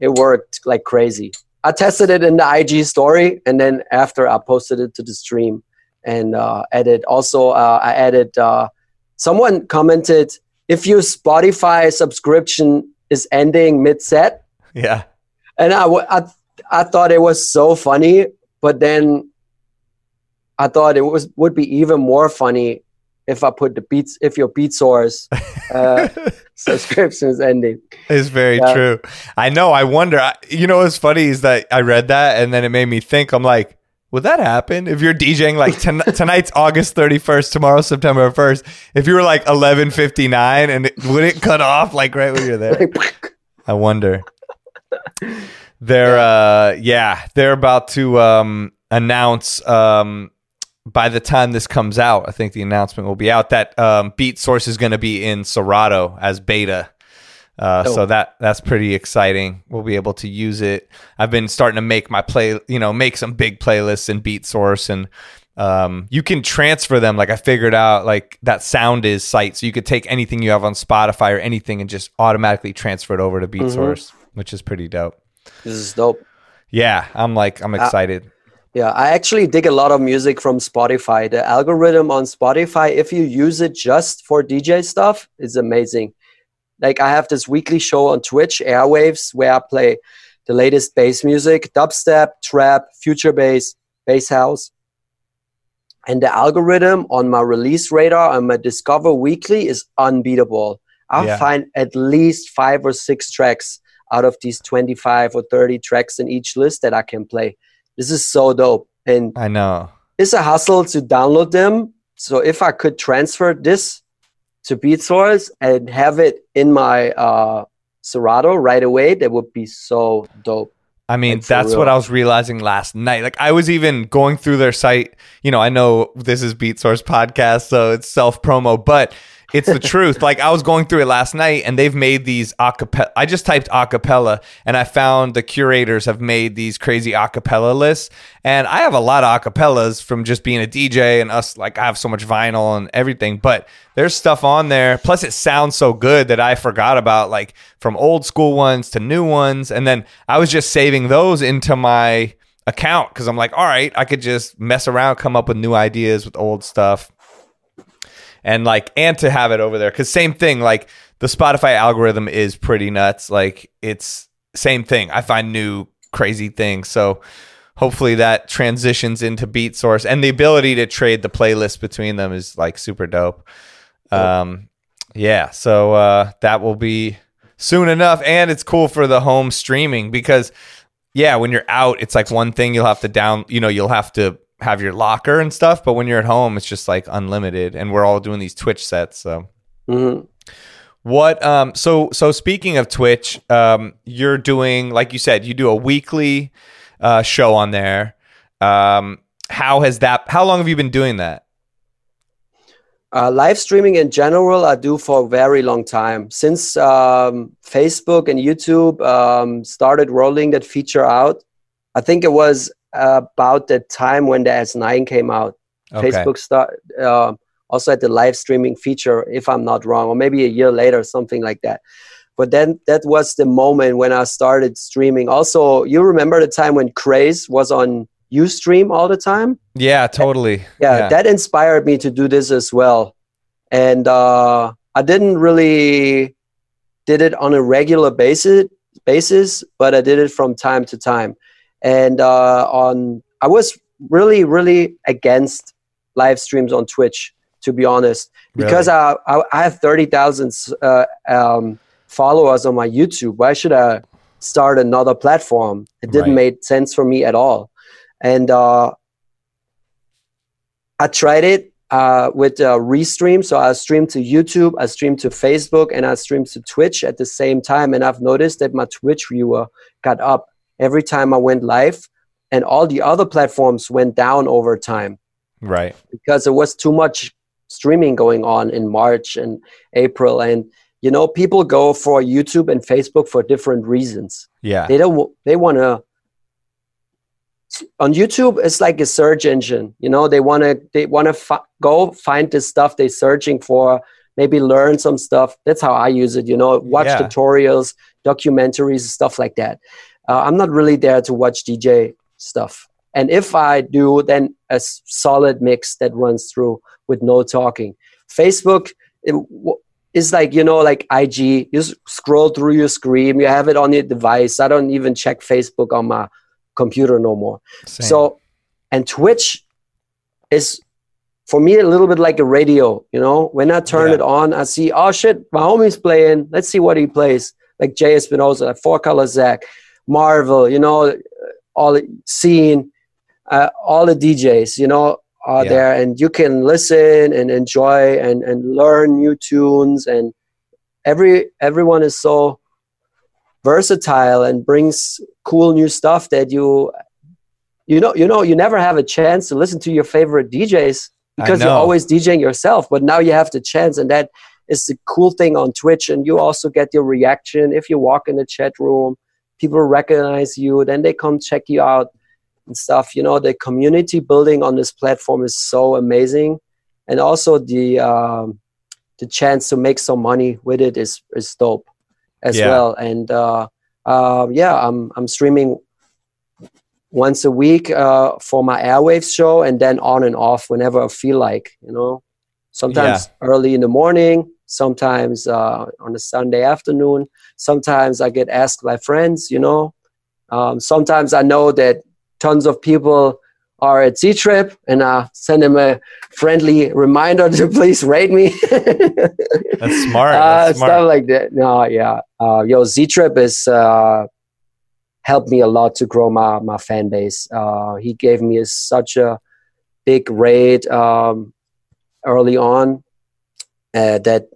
Speaker 3: it worked like crazy. I tested it in the ig story and then after i posted it to the stream and uh added also uh, i added uh someone commented if your spotify subscription is ending mid-set.
Speaker 2: Yeah.
Speaker 3: And I, I i thought it was so funny but then I thought it was would be even more funny if I put the beats if your Beatsource uh, subscription is ending.
Speaker 2: It's very yeah. true. I know. I wonder. You know, what's funny is that I read that and then it made me think. I'm like, would that happen if you're DJing like ten- tonight's August 31st, tomorrow September 1st? If you were like 11:59 and it, would it cut off like right when you're there? I wonder. They're uh yeah, they're about to um announce um by the time this comes out, I think the announcement will be out that um, Beatsource is going to be in Serato as beta. Uh, oh. So that that's pretty exciting. We'll be able to use it. I've been starting to make my play, you know, make some big playlists in Beatsource, and um, you can transfer them. Like I figured out, like that Soundiiz site, so you could take anything you have on Spotify or anything and just automatically transfer it over to Beat mm-hmm. Source, which is pretty dope.
Speaker 3: This is dope.
Speaker 2: Yeah, I'm like I'm excited. Uh,
Speaker 3: yeah, I actually dig a lot of music from Spotify. The algorithm on Spotify, if you use it just for DJ stuff, is amazing like I have this weekly show on Twitch, Airwaves, where I play the latest bass music, dubstep, trap, future bass, bass house. And the algorithm on my release radar and my Discover Weekly is unbeatable. I yeah. find at least five or six tracks out of these 25 or 30 tracks in each list that I can play. This is so dope. And
Speaker 2: I know
Speaker 3: it's a hustle to download them. So if I could transfer this to Beatsource and have it in my uh, Serato right away, that would be so dope.
Speaker 2: I mean, that's real. what I was realizing last night. Like I was even going through their site. You know, I know this is Beatsource podcast, so it's self promo, but it's the truth. Like I was going through it last night and they've made these acapella. I just typed acapella and I found the curators have made these crazy acapella lists. And I have a lot of acapellas from just being a DJ and us. Like I have so much vinyl and everything, but there's stuff on there. Plus it sounds so good that I forgot about like from old school ones to new ones. And then I was just saving those into my account because I'm like, all right, I could just mess around, come up with new ideas with old stuff and like and to have it over there. Because same thing like the spotify algorithm is pretty nuts. Like it's same thing. I find new crazy things. So hopefully that transitions into Beatsource. And the ability to trade the playlist between them is like super dope. Um yeah so uh that will be soon enough. And it's cool for the home streaming because yeah when you're out it's like one thing you'll have to down you know you'll have to have your locker and stuff, but when you're at home, it's just like unlimited, and we're all doing these Twitch sets. So, mm-hmm. what? Um, so so speaking of Twitch, um, you're doing like you said, you do a weekly uh, show on there. Um, how has that? How long have you been doing that?
Speaker 3: Uh, live streaming in general, I do for a very long time. Since um, Facebook and YouTube um, started rolling that feature out, I think it was about the time when the S9 came out. Okay. Facebook start uh, also had the live streaming feature, if I'm not wrong, or maybe a year later, something like that. But then that was the moment when I started streaming. Also, you remember the time when Craze was on UStream all the time?
Speaker 2: Yeah, totally.
Speaker 3: Yeah, yeah. that inspired me to do this as well. And uh, I didn't really did it on a regular basis, basis, but I did it from time to time and uh, on I was really really against live streams on Twitch to be honest because really? I, I, have thirty thousand uh, um, followers on my YouTube. Why should I start another platform? It didn't right. make sense for me at all, and uh, I tried it uh, with uh, restream. So I stream to YouTube, I stream to Facebook, and I stream to Twitch at the same time. And I've noticed that my Twitch viewer got up every time I went live, and all the other platforms went down over time.
Speaker 2: Right.
Speaker 3: Because there was too much streaming going on in March and April. And, you know, people go for YouTube and Facebook for different reasons.
Speaker 2: Yeah.
Speaker 3: They don't, they want to, on YouTube, it's like a search engine. You know, they want to, they want to fi- go find the stuff they're searching for, maybe learn some stuff. That's how I use it. You know, watch yeah. tutorials, documentaries, stuff like that. Uh, I'm not really there to watch DJ stuff. And if I do, then a solid mix that runs through with no talking. Facebook is like, you know, like IG. You scroll through your screen, you have it on your device. I don't even check Facebook on my computer no more. Same. So, and Twitch is for me a little bit like a radio. You know, when I turn yeah. it on, I see, oh shit, my homie's playing. Let's see what he plays. Like Jay Espinosa, Four Color Zack, Marvel. You know, all the scene, uh, all the DJs. You know, are yeah. there, and you can listen and enjoy and and learn new tunes and every everyone is so versatile and brings cool new stuff that you you know you know you never have a chance to listen to your favorite DJs because you're always DJing yourself but now you have the chance and that is the cool thing on Twitch and you also get your reaction if you walk in the chat room people recognize you then they come check you out and stuff you know the community building on this platform is so amazing and also the um, the chance to make some money with it is is dope as yeah. well. And uh, uh, yeah, I'm I'm streaming once a week uh, for my airwaves show, and then on and off whenever I feel like. You know, sometimes yeah. early in the morning, sometimes uh, on a Sunday afternoon. Sometimes I get asked by friends. You know, um, sometimes I know that tons of people are at Z Trip, and I send them a friendly reminder to please raid me.
Speaker 2: That's smart.
Speaker 3: Uh,
Speaker 2: That's
Speaker 3: smart. Stuff like that. No, yeah. Uh, yo, Z Trip is uh, helped me a lot to grow my my fan base. Uh, he gave me a, such a big raid um, early on uh, that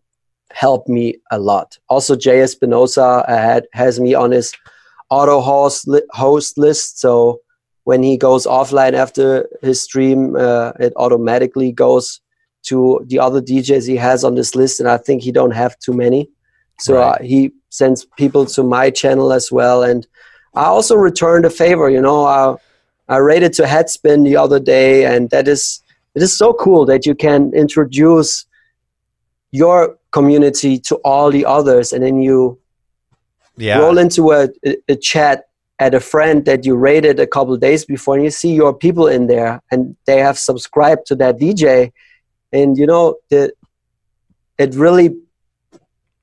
Speaker 3: helped me a lot. Also, Jay Espinosa had has me on his auto host li- host list, so when he goes offline after his stream, uh, it automatically goes to the other DJs he has on this list, and I think he don't have too many. So right. uh, he sends people to my channel as well, and I also returned a favor. You know, I, I raided to Headspin the other day, and that is it is so cool that you can introduce your community to all the others, and then you yeah. roll into a, a chat at a friend that you raided a couple days before and you see your people in there and they have subscribed to that dj and you know the, it really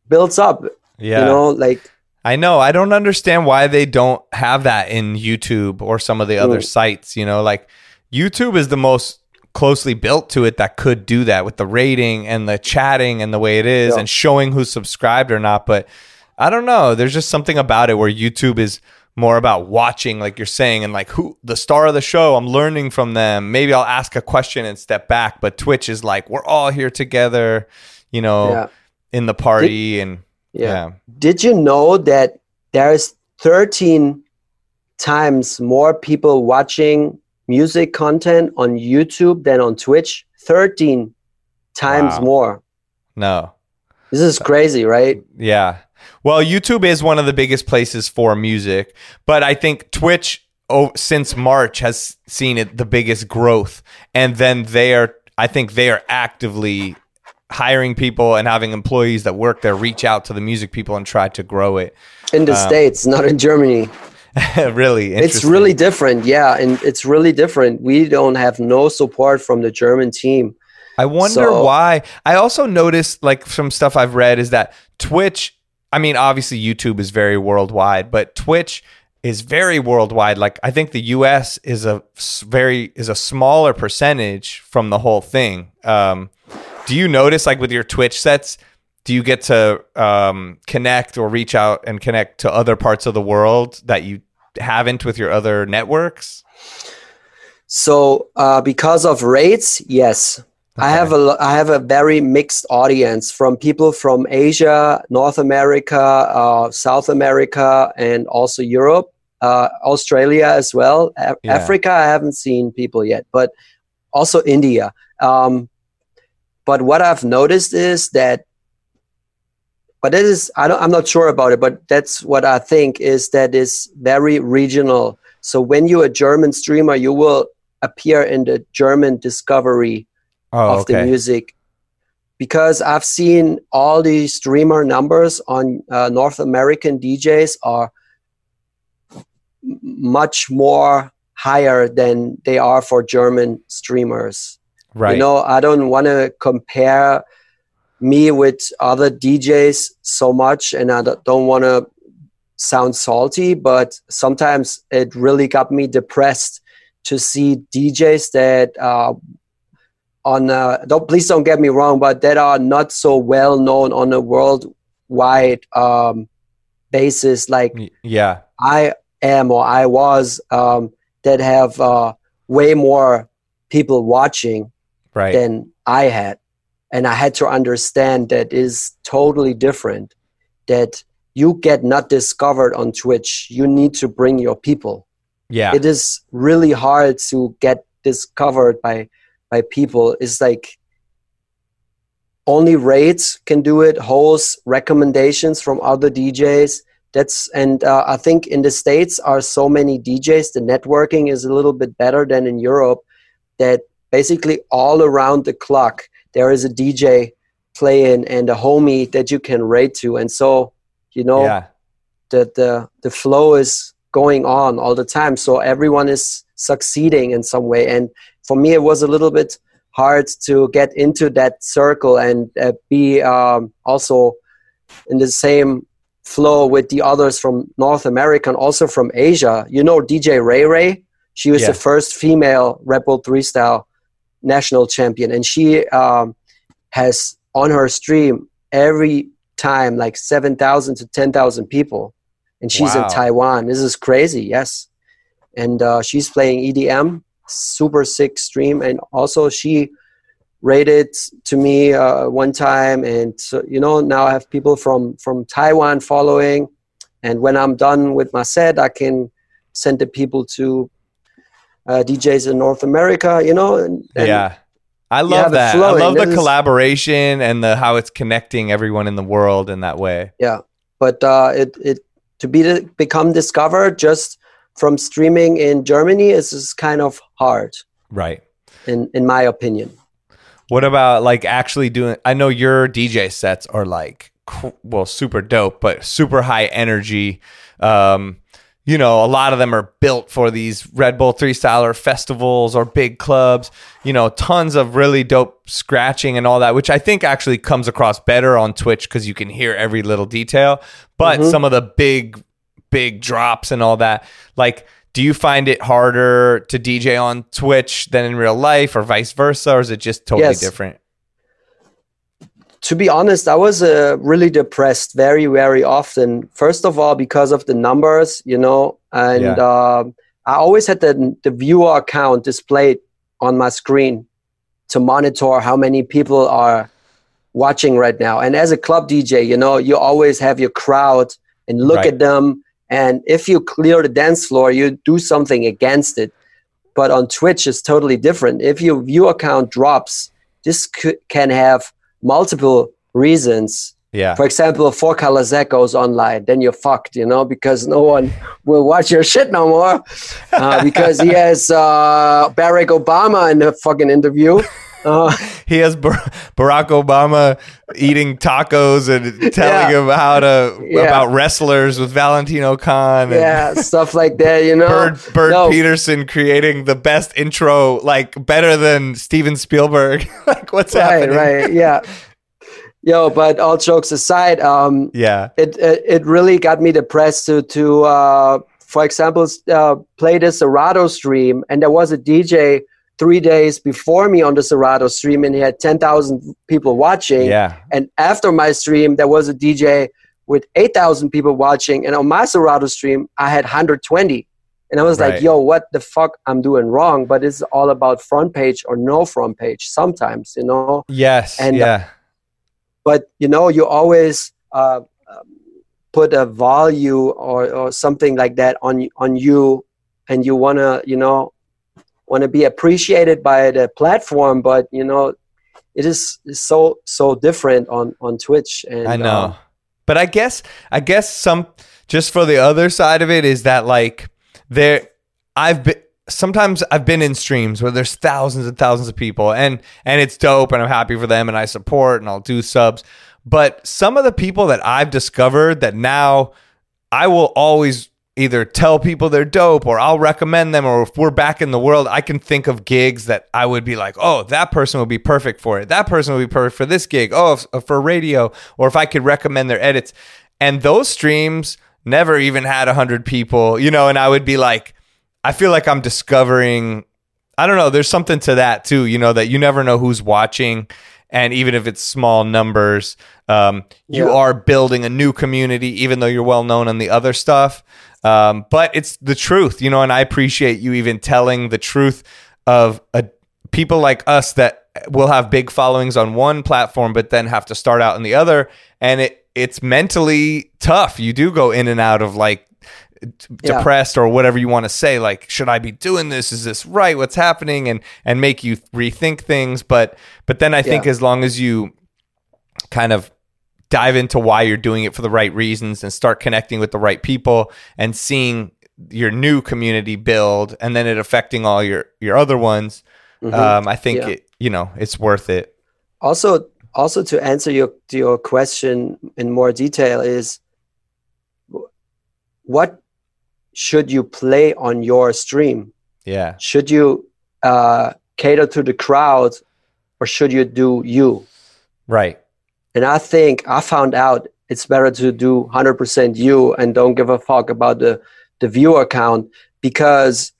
Speaker 3: builds up yeah you know like
Speaker 2: I know. I don't understand why they don't have that in YouTube or some of the other mm. sites. You know, like YouTube is the most closely built to it that could do that with the rating and the chatting and the way it is yeah. and showing who's subscribed or not. But I don't know. There's just something about it where YouTube is more about watching, like you're saying, and like who the star of the show. I'm learning from them. Maybe I'll ask a question and step back. But Twitch is like we're all here together, you know, yeah. in the party Did, and yeah. yeah.
Speaker 3: Did you know that there's 13 times more people watching music content on YouTube than on Twitch? 13 times wow. more.
Speaker 2: No.
Speaker 3: This is crazy, right?
Speaker 2: Yeah. Well, YouTube is one of the biggest places for music, but I think Twitch oh, since March has seen it the biggest growth, and then they are. I think they are actively hiring people and having employees that work there reach out to the music people and try to grow it
Speaker 3: in the um, states, not in Germany.
Speaker 2: really,
Speaker 3: it's really different. Yeah, and it's really different. We don't have no support from the German team.
Speaker 2: I wonder so, why. I also noticed, like some stuff I've read, is that Twitch I mean, obviously YouTube is very worldwide, but Twitch is very worldwide. Like I think the US is a very is a smaller percentage from the whole thing. Um, do you notice like with your Twitch sets, do you get to um, connect or reach out and connect to other parts of the world that you haven't with your other networks?
Speaker 3: So uh, because of raids, yes. Okay. I have a I have a very mixed audience from people from Asia, North America, uh, South America, and also Europe, uh, Australia as well. A- yeah. Africa, I haven't seen people yet, but also India. Um, but what I've noticed is that, but that is I don't, i'm not sure about it, but that's what I think is that is very regional. So when you're a German streamer, you will appear in the German discovery oh, of okay. the music because I've seen all the streamer numbers on uh, North American DJs are much more higher than they are for German streamers. Right. You know, I don't want to compare me with other DJs so much, and I don't want to sound salty, but sometimes it really got me depressed to see DJs that uh, on uh, don't please don't get me wrong, but that are not so well known on a worldwide um, basis. Like
Speaker 2: yeah,
Speaker 3: I am or I was um, that have uh, way more people watching
Speaker 2: right.
Speaker 3: than I had, and I had to understand that is totally different. That you get not discovered on Twitch. You need to bring your people.
Speaker 2: Yeah,
Speaker 3: it is really hard to get discovered by by people it's like only raids can do it hosts recommendations from other djs that's and uh, i think in the states are so many djs the networking is a little bit better than in europe that basically all around the clock there is a dj playing and a homie that you can raid to and so you know
Speaker 2: yeah.
Speaker 3: the, the the flow is going on all the time so everyone is succeeding in some way and for me it was a little bit hard to get into that circle and uh, be um, also in the same flow with the others from North America and also from Asia. You know DJ Ray Ray? She was yeah. the first female Red Bull 3 style national champion and she um, has on her stream every time like 7,000 to 10,000 people and she's wow. in Taiwan. This is crazy, yes. And uh, she's playing EDM super sick stream and also she raided to me uh, one time and so, you know now i have people from from taiwan following and when i'm done with my set i can send the people to uh, djs in north america you know and,
Speaker 2: and yeah i love that i love the collaboration and the how it's connecting everyone in the world in that way
Speaker 3: yeah but uh, it it to be to become discovered just from streaming in Germany is, is kind of hard.
Speaker 2: Right.
Speaker 3: In in my opinion.
Speaker 2: What about like actually doing I know your DJ sets are like well super dope but super high energy um you know, a lot of them are built for these Red Bull three styler festivals or big clubs, you know, tons of really dope scratching and all that, which I think actually comes across better on Twitch because you can hear every little detail. But mm-hmm. some of the big big drops and all that. Like, do you find it harder to DJ on Twitch than in real life, or vice versa, or is it just totally yes. different?
Speaker 3: To be honest, I was uh, really depressed very, very often. First of all, because of the numbers, you know, and yeah. uh, I always had the, the viewer account displayed on my screen to monitor how many people are watching right now. And as a club DJ, you know, you always have your crowd and look right. at them and if you clear the dance floor, you do something against it. But on Twitch, it's totally different. If your viewer count drops, this c- can have multiple reasons.
Speaker 2: Yeah.
Speaker 3: For example, if Four Color Zack goes online, then you're fucked, you know, because no one will watch your shit no more uh, because he has uh, Barack Obama in the fucking interview.
Speaker 2: Uh, he has Bar- Barack Obama eating tacos and telling yeah. him how to yeah. about wrestlers with Valentino Khan.
Speaker 3: yeah, stuff like that. You know,
Speaker 2: Bird, Bird no. Peterson creating the best intro, like better than Steven Spielberg. like, what's
Speaker 3: right,
Speaker 2: happening?
Speaker 3: Right, yeah. Yo, but all jokes aside, um,
Speaker 2: yeah,
Speaker 3: it, it, it really got me depressed to to uh, for example, uh, play the Serato stream, and there was a DJ three days before me on the Serato stream and he had 10,000 people watching.
Speaker 2: Yeah.
Speaker 3: And after my stream, there was a DJ with 8,000 people watching. And on my Serato stream, I had 120. And I was right. like, yo, what the fuck I'm doing wrong? But it's all about front page or no front page sometimes, you know?
Speaker 2: Yes. And, yeah. Uh,
Speaker 3: but, you know, you always uh, put a value or, or something like that on, on you and you want to, you know, want to be appreciated by the platform, but you know, it is so so different on on Twitch. And
Speaker 2: I know, um, but I guess I guess some just for the other side of it is that like there, I've been sometimes I've been in streams where there's thousands and thousands of people and and it's dope and I'm happy for them and I support and I'll do subs. But some of the people that I've discovered that now I will always either tell people they're dope or I'll recommend them or if we're back in the world, I can think of gigs that I would be like, "Oh, that person would be perfect for it. That person would be perfect for this gig." Oh, if, if for radio or if I could recommend their edits. And those streams never even had 100 people, you know, and I would be like I feel like I'm discovering I don't know. There's something to that too. You know that you never know who's watching, and even if it's small numbers, um, you
Speaker 3: Yeah.
Speaker 2: are building a new community, even though you're well known on the other stuff. Um, but it's the truth, you know, and I appreciate you even telling the truth of a, people like us that will have big followings on one platform, but then have to start out in the other, and it it's mentally tough. You do go in and out of like
Speaker 3: Yeah.
Speaker 2: depressed or whatever you want to say like should i be doing this is this right what's happening and and make you rethink things but but then i think
Speaker 3: Yeah.
Speaker 2: as long as you kind of dive into why you're doing it for the right reasons and start connecting with the right people and seeing your new community build and then it affecting all your your other ones um i think
Speaker 3: Mm-hmm. Yeah.
Speaker 2: it you know it's worth it
Speaker 3: also also to answer your your question in more detail is what should you play on your stream?
Speaker 2: Yeah.
Speaker 3: Should you uh, cater to the crowd or should you do you?
Speaker 2: Right.
Speaker 3: And i think i found out it's better to do 100% you and don't give a fuck about the the viewer count because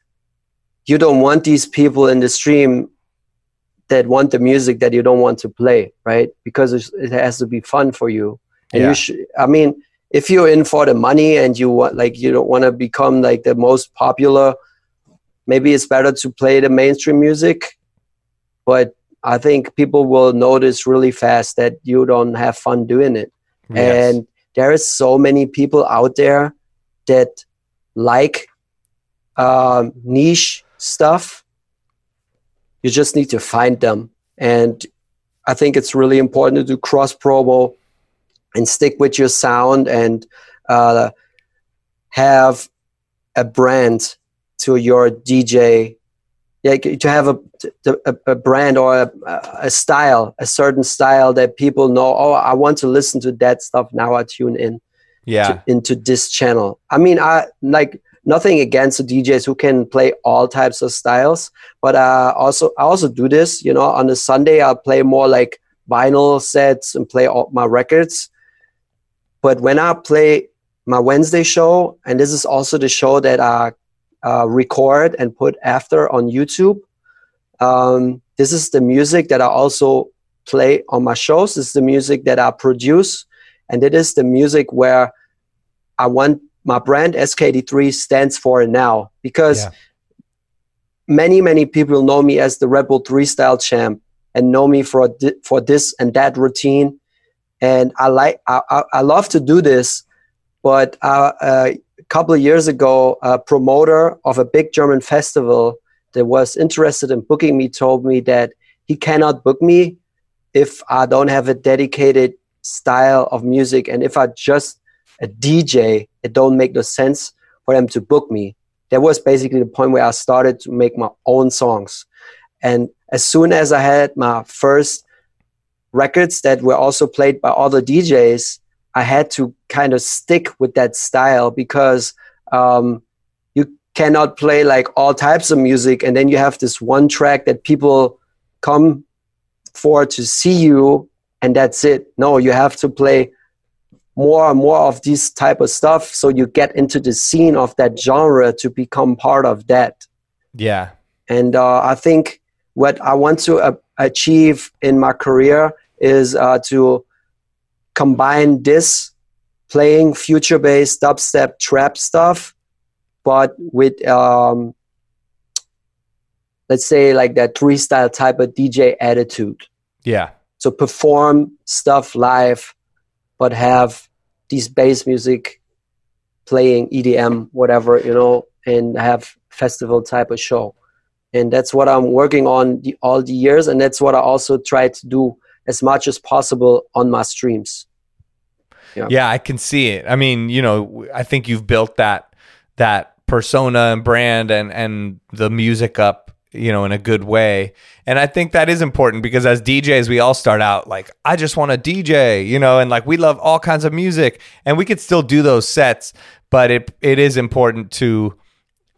Speaker 3: you don't want these people in the stream that want the music that you don't want to play right? Because it has to be fun for you. And
Speaker 2: Yeah.
Speaker 3: you should i mean if you're in for the money and you want like you don't want to become like the most popular maybe it's better to play the mainstream music. But i think people will notice really fast that you don't have fun doing it.
Speaker 2: Yes.
Speaker 3: and there is so many people out there that like um, niche stuff. You just need to find them. And i think it's really important to do cross promo and stick with your sound and uh, have a brand to your dj yeah, to have a, a, a brand or a, a style, a certain style that people know. Oh, I want to listen to that stuff. Now I tune in
Speaker 2: yeah
Speaker 3: to, into this channel. I mean, I like nothing against the DJs who can play all types of styles, but uh, also I also do this. You know, on a Sunday I'll play more like vinyl sets and play all my records. But when I play my Wednesday show, and this is also the show that I uh, record and put after on YouTube. Um, this is the music that I also play on my shows. This is the music that I produce, and it is the music where I want my brand ESKEI83 stands for now because
Speaker 2: Yeah.
Speaker 3: many many people know me as the Red Bull 3 style champ and know me for for this and that routine and I like I, I, I love to do this but uh, uh, a couple of years ago a promoter of a big German festival that was interested in booking me told me that he cannot book me if I don't have a dedicated style of music. And if I just a DJ it don't make no sense for them to book me. That was basically the point where I started to make my own songs. And as soon as I had my first records that were also played by other DJs I had to kind of stick with that style because um, you cannot play like all types of music and then you have this one track that people come for to see you and that's it. No you have to play more and more of this type of stuff so you get into the scene of that genre to become part of that.
Speaker 2: Yeah.
Speaker 3: And uh, I think what I want to uh, achieve in my career is uh, to combine this playing future bass dubstep trap stuff, but with, um, let's say, like that three style type of DJ attitude.
Speaker 2: yeah
Speaker 3: So perform stuff live, but have these bass music playing EDM, whatever, you know, and have festival type of show. And that's what I'm working on the, all the years. And that's what I also try to do as much as possible on my streams.
Speaker 2: Yeah, I can see it. I mean, you know, I think you've built that that persona and brand and and the music up, you know, in a good way. And I think that is important because as DJs, we all start out like, I just want to DJ, you know, and like we love all kinds of music and we could still do those sets, but it it is important to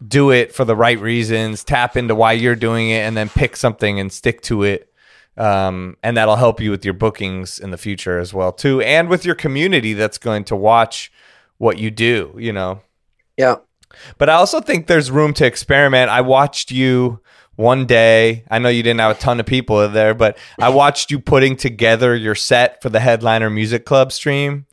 Speaker 2: do it for the right reasons, tap into why you're doing it, and then pick something and stick to it. Um, and that'll help you with your bookings in the future as well too, and with your community that's going to watch what you do. You know,
Speaker 3: Yeah.
Speaker 2: but I also think there's room to experiment. I watched you one day. I know you didn't have a ton of people there, but I watched you putting together your set for the Headliner Music Club stream.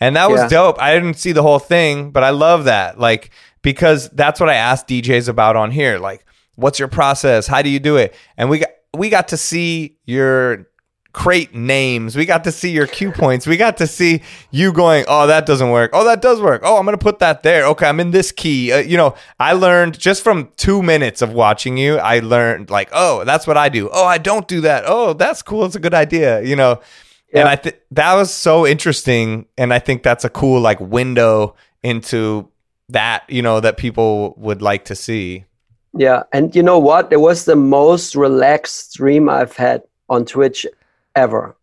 Speaker 2: And that was yeah. dope. I didn't see the whole thing, but I love that. Like, because that's what I asked DJs about on here. Like, what's your process? How do you do it? And we got we got to see your crate names. We got to see your cue points. We got to see you going, oh, that doesn't work. Oh, that does work. Oh, I'm going to put that there. Okay, I'm in this key. Uh, you know, I learned just from two minutes of watching you, I learned like, oh, that's what I do. Oh, I don't do that. Oh, that's cool. It's a good idea. You know, yeah. and I think that was so interesting. And I think that's a cool like window into that, you know, that people would like to see.
Speaker 3: Yeah. And you know what? It was the most relaxed stream I've had on Twitch ever.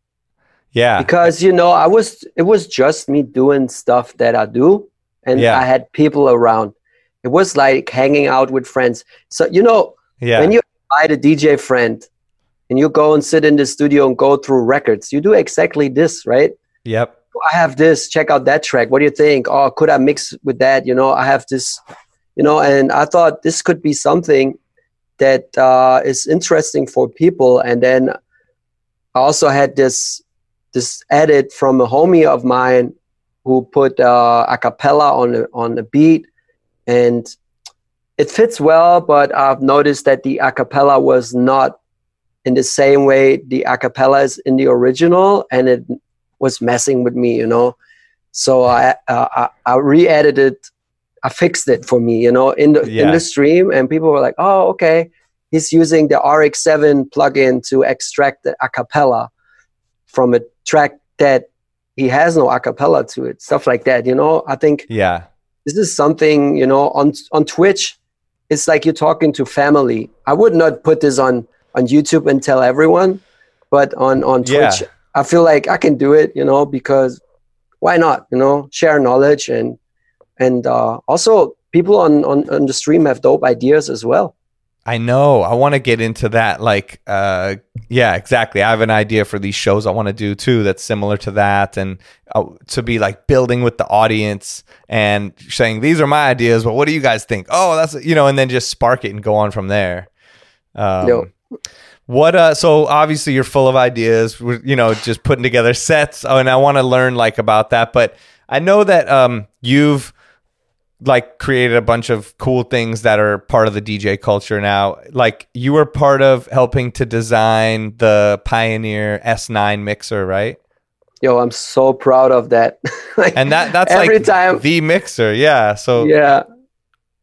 Speaker 2: Yeah.
Speaker 3: Because you know, I was it was just me doing stuff that I do and yeah. I had people around. It was like hanging out with friends. So you know, yeah. when you invite a DJ friend and you go and sit in the studio and go through records, you do exactly this, right?
Speaker 2: Yep.
Speaker 3: I have this, check out that track. What do you think? Oh, could I mix with that? You know, I have this, you know, and I thought this could be something that uh, is interesting for people. And then I also had this this edit from a homie of mine who put uh, a cappella on the, on the beat, and it fits well. But I've noticed that the a cappella was not in the same way the a cappella is in the original, and it was messing with me, you know. So I uh, I, I re-edited, I fixed it for me, you know, in the yeah. in the stream, and people were like, "Oh, okay." he's using the RX7 plugin to extract the acapella from a track that he has no acapella to it, stuff like that. You know, I think
Speaker 2: yeah,
Speaker 3: this is something you know on on Twitch. It's like you're talking to family. I would not put this on on YouTube and tell everyone, but on on Twitch, yeah. I feel like I can do it. You know, because why not? You know, share knowledge and and uh, also people on, on on the stream have dope ideas as well.
Speaker 2: I know. I want to get into that. Like, uh, yeah, exactly. I have an idea for these shows I want to do too. That's similar to that, and uh, to be like building with the audience and saying these are my ideas, but what do you guys think? Oh, that's you know, and then just spark it and go on from there. Um, What? Uh, so obviously you're full of ideas. You know, just putting together sets. Oh, and I want to learn like about that. But I know that um, you've like created a bunch of cool things that are part of the DJ culture now. Like you were part of helping to design the Pioneer S9 mixer, right?
Speaker 3: Yo, I'm so proud of that.
Speaker 2: like, and that that's every like time the mixer, yeah. So
Speaker 3: yeah.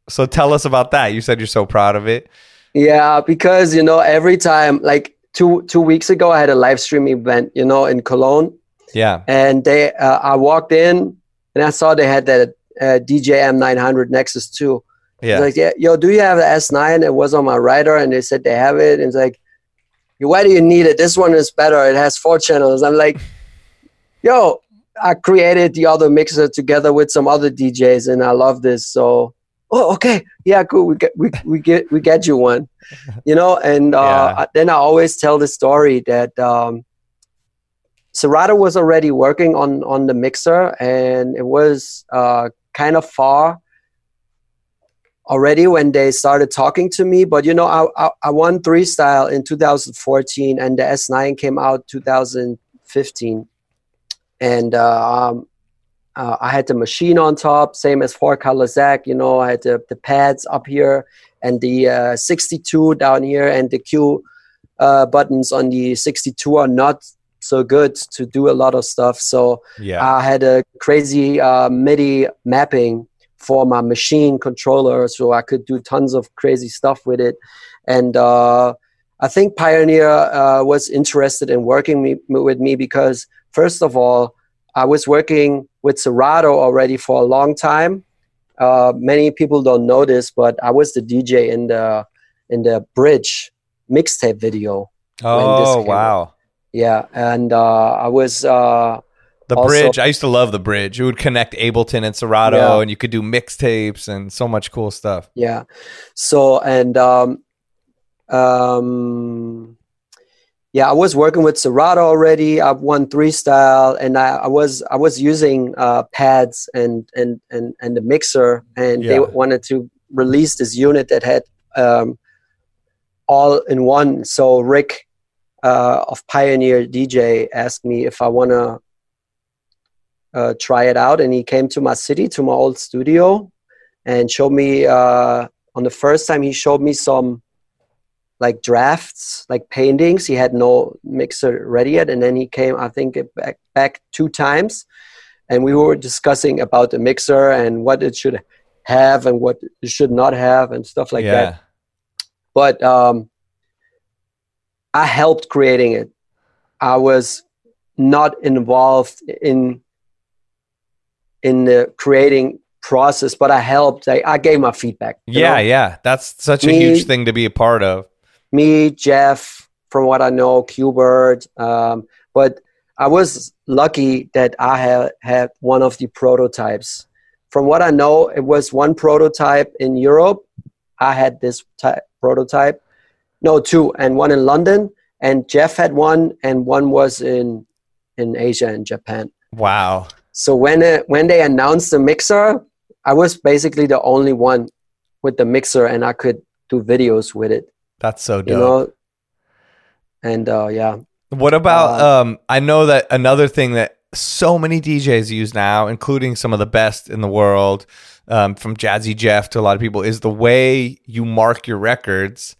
Speaker 2: So tell us about that. You said you're so proud of it.
Speaker 3: Yeah, because you know every time, like two two weeks ago, I had a live stream event, you know, in Cologne.
Speaker 2: Yeah.
Speaker 3: And they, uh, I walked in and I saw they had that uh, DJM 900 Nexus 2.
Speaker 2: Yeah.
Speaker 3: Like, yeah, yo, do you have the S9? It was on my radar, and they said they have it. And it's like, why do you need it? This one is better. It has four channels. I'm like, yo, I created the other mixer together with some other DJs, and I love this. So, oh, okay, yeah, cool. We get we, we get we get you one, you know. And uh, yeah. then I always tell the story that um, Serato was already working on on the mixer, and it was uh, kind of far already when they started talking to me. But you know, I, I, I won three style in 2014, and the S9 came out 2015, and uh, um, uh, I had the Maschine on top, same as Four Color Zack. You know, I had the, the pads up here and the uh, 62 down here, and the Q uh, buttons on the 62 are not so good to do a lot of stuff. So yeah. I had a crazy uh, MIDI mapping for my Maschine controller, so I could do tons of crazy stuff with it. And uh, I think Pioneer uh, was interested in working me, with me because, first of all, I was working with Serato already for a long time. Uh, many people don't know this, but I was the DJ in the in the bridge mixtape video.
Speaker 2: Oh wow! Out.
Speaker 3: Yeah, and uh, I was uh,
Speaker 2: the also, bridge. I used to love the bridge. It would connect Ableton and Serato, yeah. and you could do mixtapes and so much cool stuff.
Speaker 3: Yeah. So and um, um, yeah, I was working with Serato already. I've won three style, and I, I was I was using uh, pads and and and and the mixer, and yeah. they wanted to release this unit that had um, all in one. So Rick uh, of Pioneer DJ asked me if I want to uh, try it out, and he came to my city, to my old studio, and showed me. Uh, on the first time, he showed me some like drafts, like paintings. He had no mixer ready yet, and then he came. I think back back two times, and we were discussing about the mixer and what it should have and what it should not have and stuff like yeah. that. But um, I helped creating it. I was not involved in in the creating process, but I helped. I, I gave my feedback.
Speaker 2: Yeah, know? yeah, that's such me, a huge thing to be a part of.
Speaker 3: Me, Jeff, from what I know, Qbert, um, but I was lucky that I had had one of the prototypes. From what I know, it was one prototype in Europe. I had this type, prototype, no, two, and one in London. And Jeff had one, and one was in in Asia and Japan.
Speaker 2: Wow!
Speaker 3: So when it, when they announced the mixer, I was basically the only one with the mixer, and I could do videos with it.
Speaker 2: That's so dope. You know?
Speaker 3: And uh, yeah,
Speaker 2: what about uh, um I know that another thing that so many DJs use now, including some of the best in the world, um, from Jazzy Jeff to a lot of people, is the way you mark your records.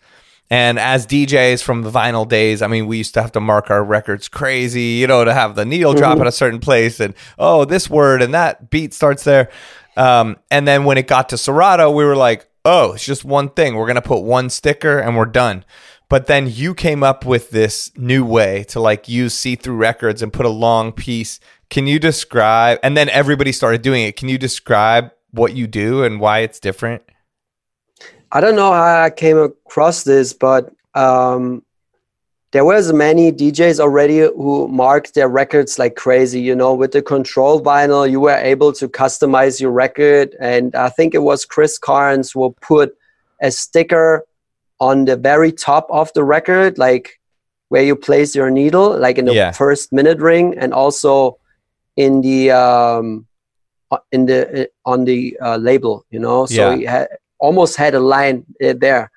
Speaker 2: And as DJs from the vinyl days, I mean, we used to have to mark our records crazy, you know, to have the needle drop mm-hmm. at a certain place and, oh, this word and that beat starts there. Um, and then when it got to Serato, we were like, oh, it's just one thing. We're going to put one sticker and we're done. But then you came up with this new way to like use see through records and put a long piece. Can you describe? And then everybody started doing it. Can you describe what you do and why it's different?
Speaker 3: I don't know how I came across this, but um, there was many DJs already who marked their records like crazy. You know, with the control vinyl, you were able to customize your record, and I think it was Chris Karns who put a sticker on the very top of the record, like where you place your needle, like in the yeah. first minute ring, and also in the um, in the uh, on the uh, label. You know, so yeah. he had, almost had a line uh, there.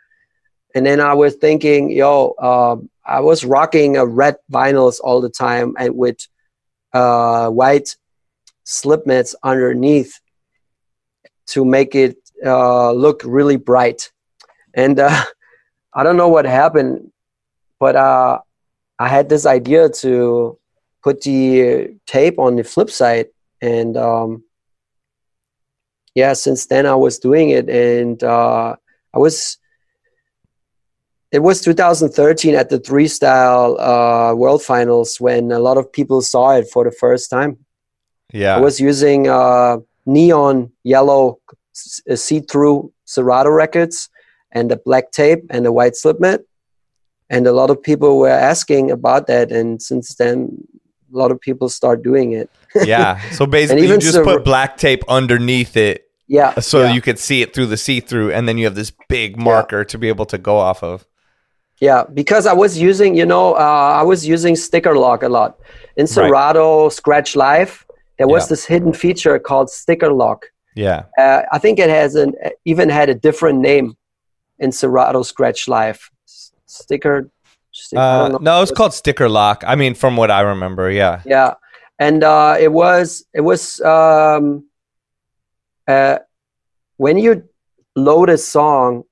Speaker 3: And then I was thinking, yo, um, I was rocking a red vinyls all the time and with uh, white slip mats underneath to make it uh, look really bright. And uh, I don't know what happened, but uh, I had this idea to put the tape on the flip side, and um, yeah, since then I was doing it, and uh, I was. It was 2013 at the Three Style uh, World Finals when a lot of people saw it for the first time.
Speaker 2: Yeah,
Speaker 3: I was using uh, neon yellow see-through Serato records and the black tape and the white slip mat. And a lot of people were asking about that. And since then, a lot of people start doing it.
Speaker 2: yeah. So basically, you just put black tape underneath it.
Speaker 3: Yeah.
Speaker 2: So
Speaker 3: yeah.
Speaker 2: you could see it through the see through. And then you have this big marker yeah. to be able to go off of.
Speaker 3: Yeah. Because I was using, you know, uh, I was using sticker lock a lot. In Serato right. Scratch Live, there was yeah. this hidden feature called sticker lock.
Speaker 2: Yeah.
Speaker 3: Uh, I think it has an even had a different name in Serato Scratch Live. Sticker.
Speaker 2: uh, no, it's called Sticker Lock. I mean, from what I remember, yeah.
Speaker 3: Yeah, and uh, it was it was um, uh, when you load a song,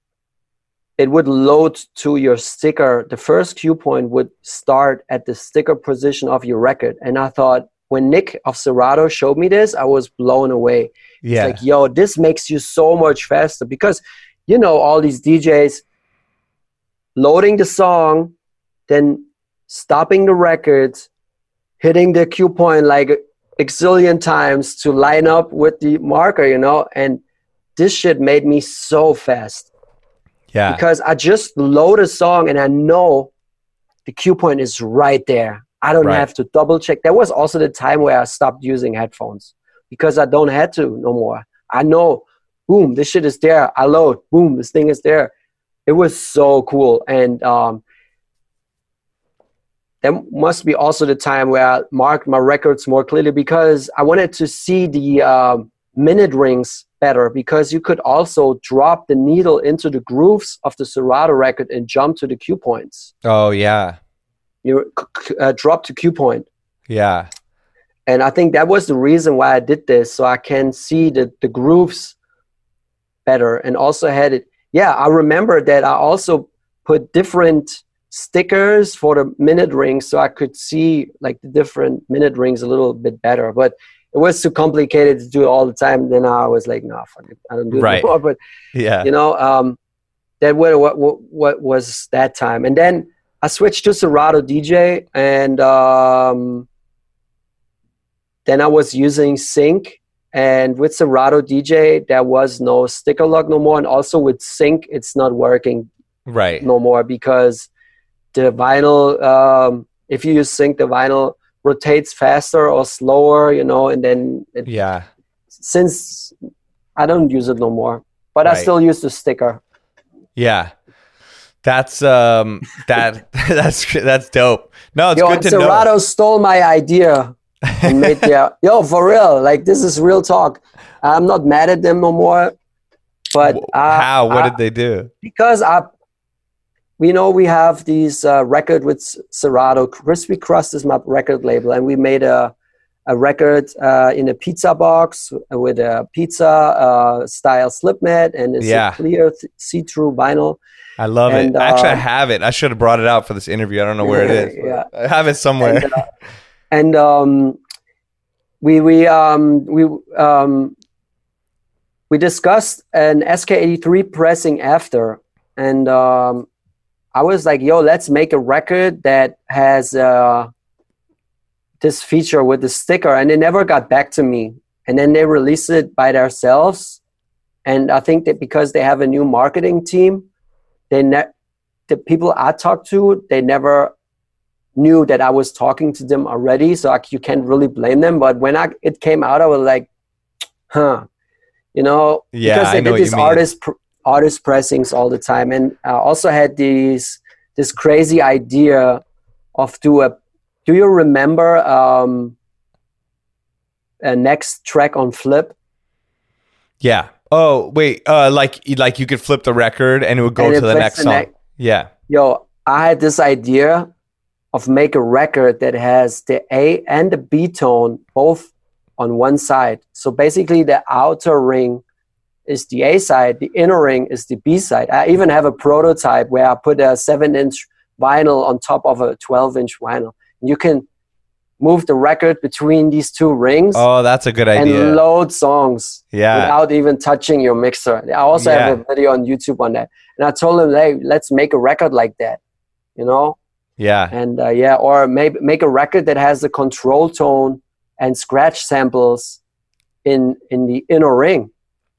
Speaker 3: it would load to your sticker. The first cue point would start at the sticker position of your record, and I thought when Nick of Serato showed me this, I was blown away. Yeah. It's like, yo, this makes you so much faster because you know, all these DJs loading the song, then stopping the records, hitting the cue point like a zillion times to line up with the marker, you know, and this shit made me so fast.
Speaker 2: Yeah.
Speaker 3: Because I just load a song and I know the cue point is right there. I don't right. have to double check. That was also the time where I stopped using headphones because I don't have to no more. I know boom, this shit is there. I load, boom, this thing is there. It was so cool. And um, that must be also the time where I marked my records more clearly because I wanted to see the um, minute rings better because you could also drop the needle into the grooves of the Serato record and jump to the cue points.
Speaker 2: Oh yeah.
Speaker 3: You uh, drop to cue point.
Speaker 2: Yeah.
Speaker 3: And I think that was the reason why I did this, so I can see the the grooves better, and also had it. Yeah, I remember that I also put different stickers for the minute rings, so I could see like the different minute rings a little bit better. But it was too complicated to do it all the time. Then I was like, no, fuck it, I don't do
Speaker 2: right.
Speaker 3: it anymore. But
Speaker 2: yeah,
Speaker 3: you know, um, that what, what what what was that time, and then I switched to Serato DJ, and um, then I was using Sync, and with Serato DJ, there was no sticker lock no more, and also with Sync, it's not working
Speaker 2: right
Speaker 3: no more because the vinyl, um, if you use Sync, the vinyl rotates faster or slower, you know, and then it,
Speaker 2: yeah.
Speaker 3: Since I don't use it no more, but right. I still use the sticker.
Speaker 2: Yeah. That's um that that's that's dope. No, it's
Speaker 3: Yo,
Speaker 2: good to
Speaker 3: Serato
Speaker 2: know.
Speaker 3: stole my idea and made their yo for real. Like this is real talk. I'm not mad at them no more. But uh,
Speaker 2: how? What
Speaker 3: I,
Speaker 2: did they do?
Speaker 3: Because I, we know we have these uh, record with Serato. Crispy Crust is my record label, and we made a a record uh, in a pizza box with a pizza uh, style slip mat and it's
Speaker 2: yeah.
Speaker 3: a clear th- see-through vinyl.
Speaker 2: I love and, it. Actually, I have it. I should have brought it out for this interview. I don't know where it is.
Speaker 3: Yeah.
Speaker 2: I have it somewhere.
Speaker 3: And, uh, and um, we we um, we um, we discussed an ESKEI83 pressing after, and um, I was like, "Yo, let's make a record that has uh, this feature with the sticker." And they never got back to me. And then they released it by themselves. And I think that because they have a new marketing team, they ne- the people I talked to, they never knew that I was talking to them already. So I, you can't really blame them. But when I, it came out, I was like, "Huh." You know,
Speaker 2: yeah,
Speaker 3: because they
Speaker 2: I know
Speaker 3: did these artist pr- artist pressings all the time, and I also had these this crazy idea of do a. Do you remember um, a next track on Flip?
Speaker 2: Yeah. Oh wait, uh, like like you could flip the record and it would go to the next
Speaker 3: the
Speaker 2: song.
Speaker 3: next-
Speaker 2: yeah.
Speaker 3: Yo, I had this idea of make a record that has the A and the B tone both on one side. So basically, the outer ring is the A side, the inner ring is the B side. I even have a prototype where I put a seven inch vinyl on top of a 12 inch vinyl. You can move the record between these two rings
Speaker 2: Oh, that's a good idea.
Speaker 3: and load songs
Speaker 2: yeah.
Speaker 3: without even touching your mixer. I also have a video on YouTube on that. And I told him, hey, let's make a record like that, you know?
Speaker 2: Yeah.
Speaker 3: and uh, yeah or maybe make a record that has the control tone and scratch samples in in the inner ring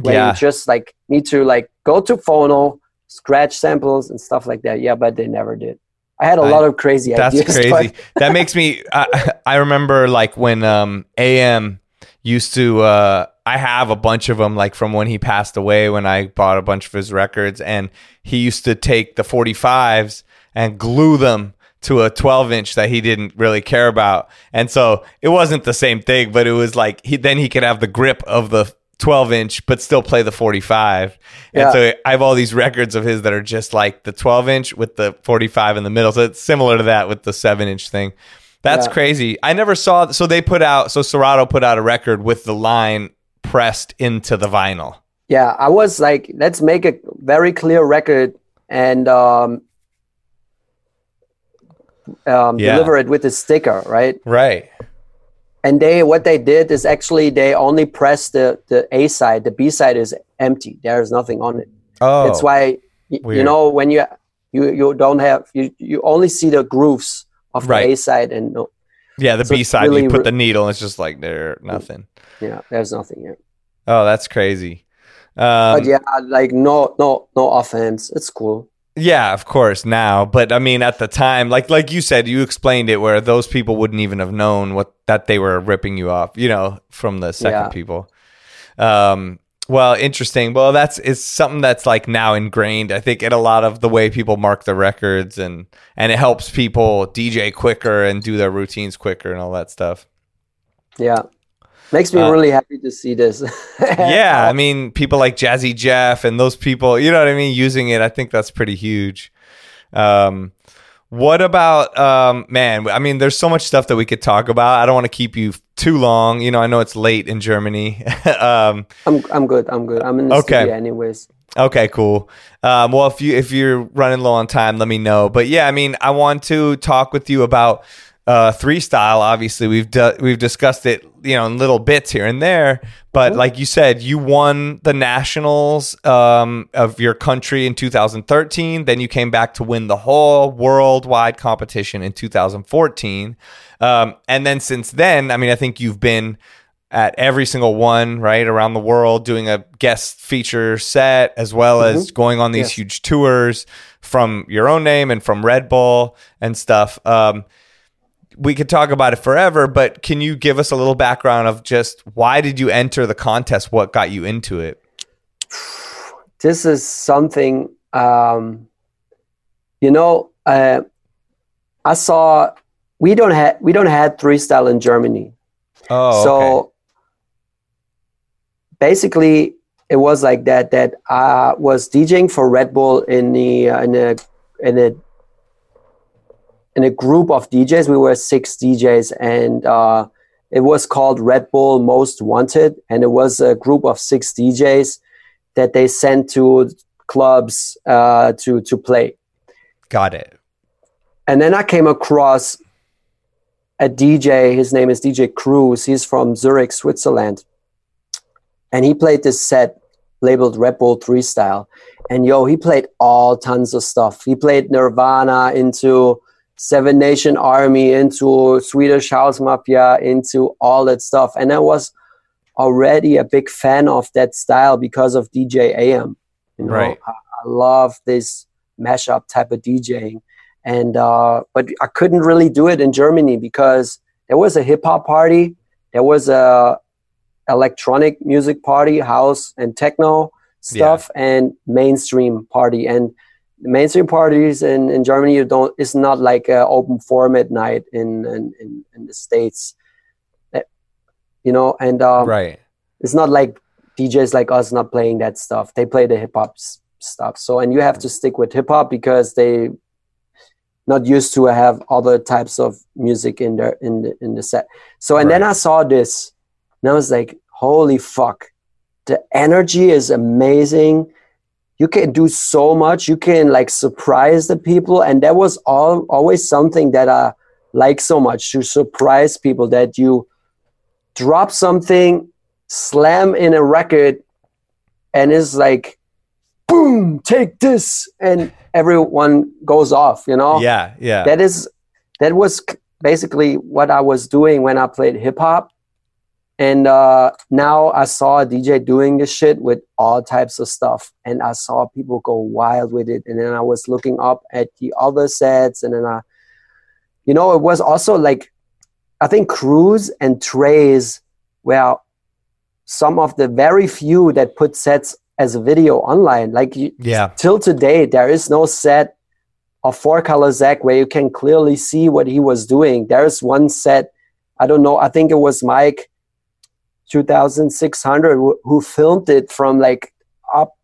Speaker 3: where
Speaker 2: Yeah.
Speaker 3: you just like need to like go to phono scratch samples and stuff like that yeah but they never did i had a
Speaker 2: I-
Speaker 3: lot of crazy ideas.
Speaker 2: That's
Speaker 3: ideas
Speaker 2: crazy. that makes me. I, I remember like when um, AM used to. Uh, I have a bunch of them, like from when he passed away. When I bought a bunch of his records, and he used to take the 45s and glue them to a 12 inch that he didn't really care about, and so it wasn't the same thing. But it was like he then he could have the grip of the 12 inch, but still play the 45. And
Speaker 3: Yeah.
Speaker 2: so I have all these records of his that are just like the 12 inch with the 45 in the middle. So it's similar to that with the seven inch thing. That's
Speaker 3: Yeah.
Speaker 2: crazy. I never saw. So they put out. So Serato put out a record with the line pressed into the vinyl.
Speaker 3: yeah i was like let's make a very clear record and um, um,
Speaker 2: Yeah.
Speaker 3: deliver it with a sticker right
Speaker 2: Right.
Speaker 3: And they what they did is actually they only pressed the the a side the b side is empty there's nothing on it
Speaker 2: Oh,
Speaker 3: That's why y- you know when you you you don't have you you only see the grooves of the A side and no
Speaker 2: yeah. The
Speaker 3: so
Speaker 2: B side,
Speaker 3: really
Speaker 2: you put the needle, and it's just like there, nothing.
Speaker 3: yeah there's nothing here.
Speaker 2: Oh, that's crazy. Um,
Speaker 3: but yeah, like no no no offense, it's cool.
Speaker 2: Yeah, of course now, but I mean at the time, like like you said, you explained it where those people wouldn't even have known what that they were ripping you off, you know, from the second
Speaker 3: Yeah.
Speaker 2: people. Um, well, interesting. Well, that's it's something that's like now ingrained. I think in a lot of the way people mark the records and and it helps people DJ quicker and do their routines quicker and all that stuff.
Speaker 3: Yeah, Makes me uh, really happy to see this.
Speaker 2: yeah, I mean, people like Jazzy Jeff and those people, you know what I mean, using it. I think that's pretty huge. Um, what about um, man? I mean, there's so much stuff that we could talk about. I don't want to keep you too long. You know, I know it's late in Germany.
Speaker 3: um, I'm I'm good. I'm good. I'm in the okay. studio anyways.
Speaker 2: Okay, cool. Um, well, if you if you're running low on time, let me know. But yeah, I mean, I want to talk with you about uh, three style. Obviously, we've du- we've discussed it, you know, in little bits here and there. But like you said, you won the nationals um, of your country in 2013. Then you came back to win the whole worldwide competition in 2014. Um, and then since then, I mean, I think you've been at every single one, right, around the world, doing a guest feature set, as well mm-hmm. as going on these yes. huge tours from your own name and from Red Bull and stuff. Um, we could talk about it forever, but can you give us a little background of just why did you enter the contest? What got you into it?
Speaker 3: This is something, um, you know, uh, I saw we don't have we don't have three style in Germany.
Speaker 2: Oh, so okay.
Speaker 3: basically, it was like that. That I was DJing for Red Bull in the uh, in a in a in a group of DJs. We were six DJs, and uh, it was called Red Bull Most Wanted, and it was a group of six DJs that they sent to clubs uh, to to play.
Speaker 2: Got it.
Speaker 3: And then I came across a DJ. His name is DJ Cruz. He's from Zurich, Switzerland, and he played this set labeled Red Bull Three Style. And yo, he played all tons of stuff. He played Nirvana into Seven Nation Army, into Swedish House Mafia, into all that stuff. And I was already a big fan of that style because of DJ AM. You know, right. I, I love this mashup type of DJing. And uh, but I couldn't really do it in Germany because there was a hip hop party, there was a electronic music party, house and techno stuff, yeah. and mainstream party. And mainstream parties in, in Germany you don't it's not like an open format night in in, in, in the states. Eh, you know and um,
Speaker 2: right.
Speaker 3: it's not like DJs like us not playing that stuff. They play the hip hop stuff. So and you have to stick with hip hop because they not used to have other types of music in their in the in the set. So and right. then I saw this and I was like holy fuck. The energy is amazing you can do so much. You can like surprise the people. And that was all always something that i like so much to surprise people that you drop something slam in a record and it's like boom take this and everyone goes off you know?
Speaker 2: Yeah yeah.
Speaker 3: That is that was basically what i was doing when i played hip hop and uh, now I saw a DJ doing this shit with all types of stuff, and I saw people go wild with it. And then I was looking up at the other sets, and then I, you know, it was also like, I think Cruz and Trayze were some of the very few that put sets as a video online. Like,
Speaker 2: yeah,
Speaker 3: till today, there is no set of Four Color Zack where you can clearly see what he was doing. There's one set, I don't know, I think it was Mike 2600 who filmed it from like up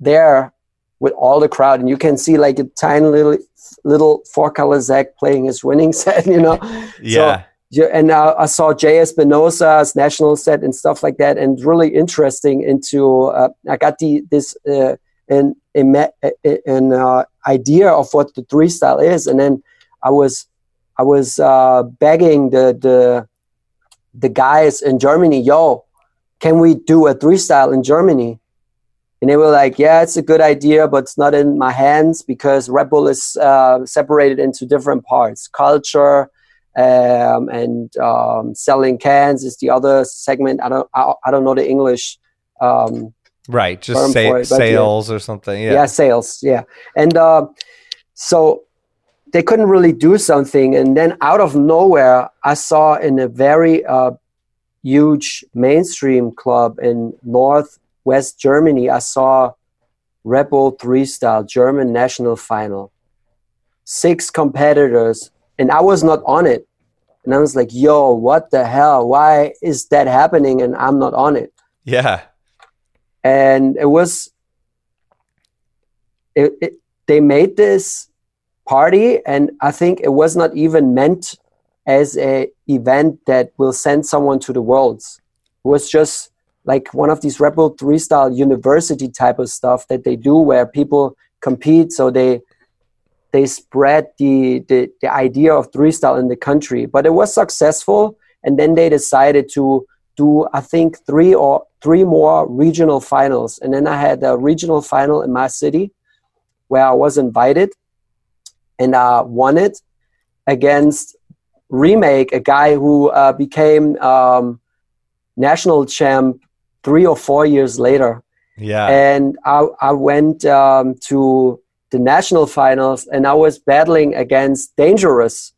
Speaker 3: there with all the crowd. And you can see like a tiny little little Four Color Zack playing his winning set you know?
Speaker 2: Yeah.
Speaker 3: So, and uh, I saw J Espinosa's national set and stuff like that, and really interesting. Into uh, I got the this uh, an an uh, idea of what the three style is, and then I was I was uh, begging the the the guys in Germany, yo, can we do a three style in Germany? And they were like, yeah, it's a good idea, but it's not in my hands because Red Bull is uh, separated into different parts. Culture um, and um, selling cans is the other segment. I don't, I, I don't know the English. Um,
Speaker 2: right, just say, it, sales yeah. or something. Yeah,
Speaker 3: yeah, sales. Yeah, and uh, so they couldn't really do something. And then out of nowhere, I saw in a very uh, huge mainstream club in northwest Germany, I saw Red Bull three style German national final. Six competitors, and I was not on it. and I was like, "Yo, what the hell? Why is that happening?" And I'm not on it.
Speaker 2: Yeah.
Speaker 3: And it was. It, it, they made this party, and I think it was not even meant as a event that will send someone to the worlds. It was just like one of these Red Bull three style university type of stuff that they do where people compete so they they spread the, the, the idea of three style in the country. But it was successful and then they decided to do i think three or three more regional finals. And then i had a regional final in my city where i was invited and i won it against remake a guy who uh, became um, national champ three or four years later
Speaker 2: yeah.
Speaker 3: And I, I went um, to the national finals and I was battling against Dangerous,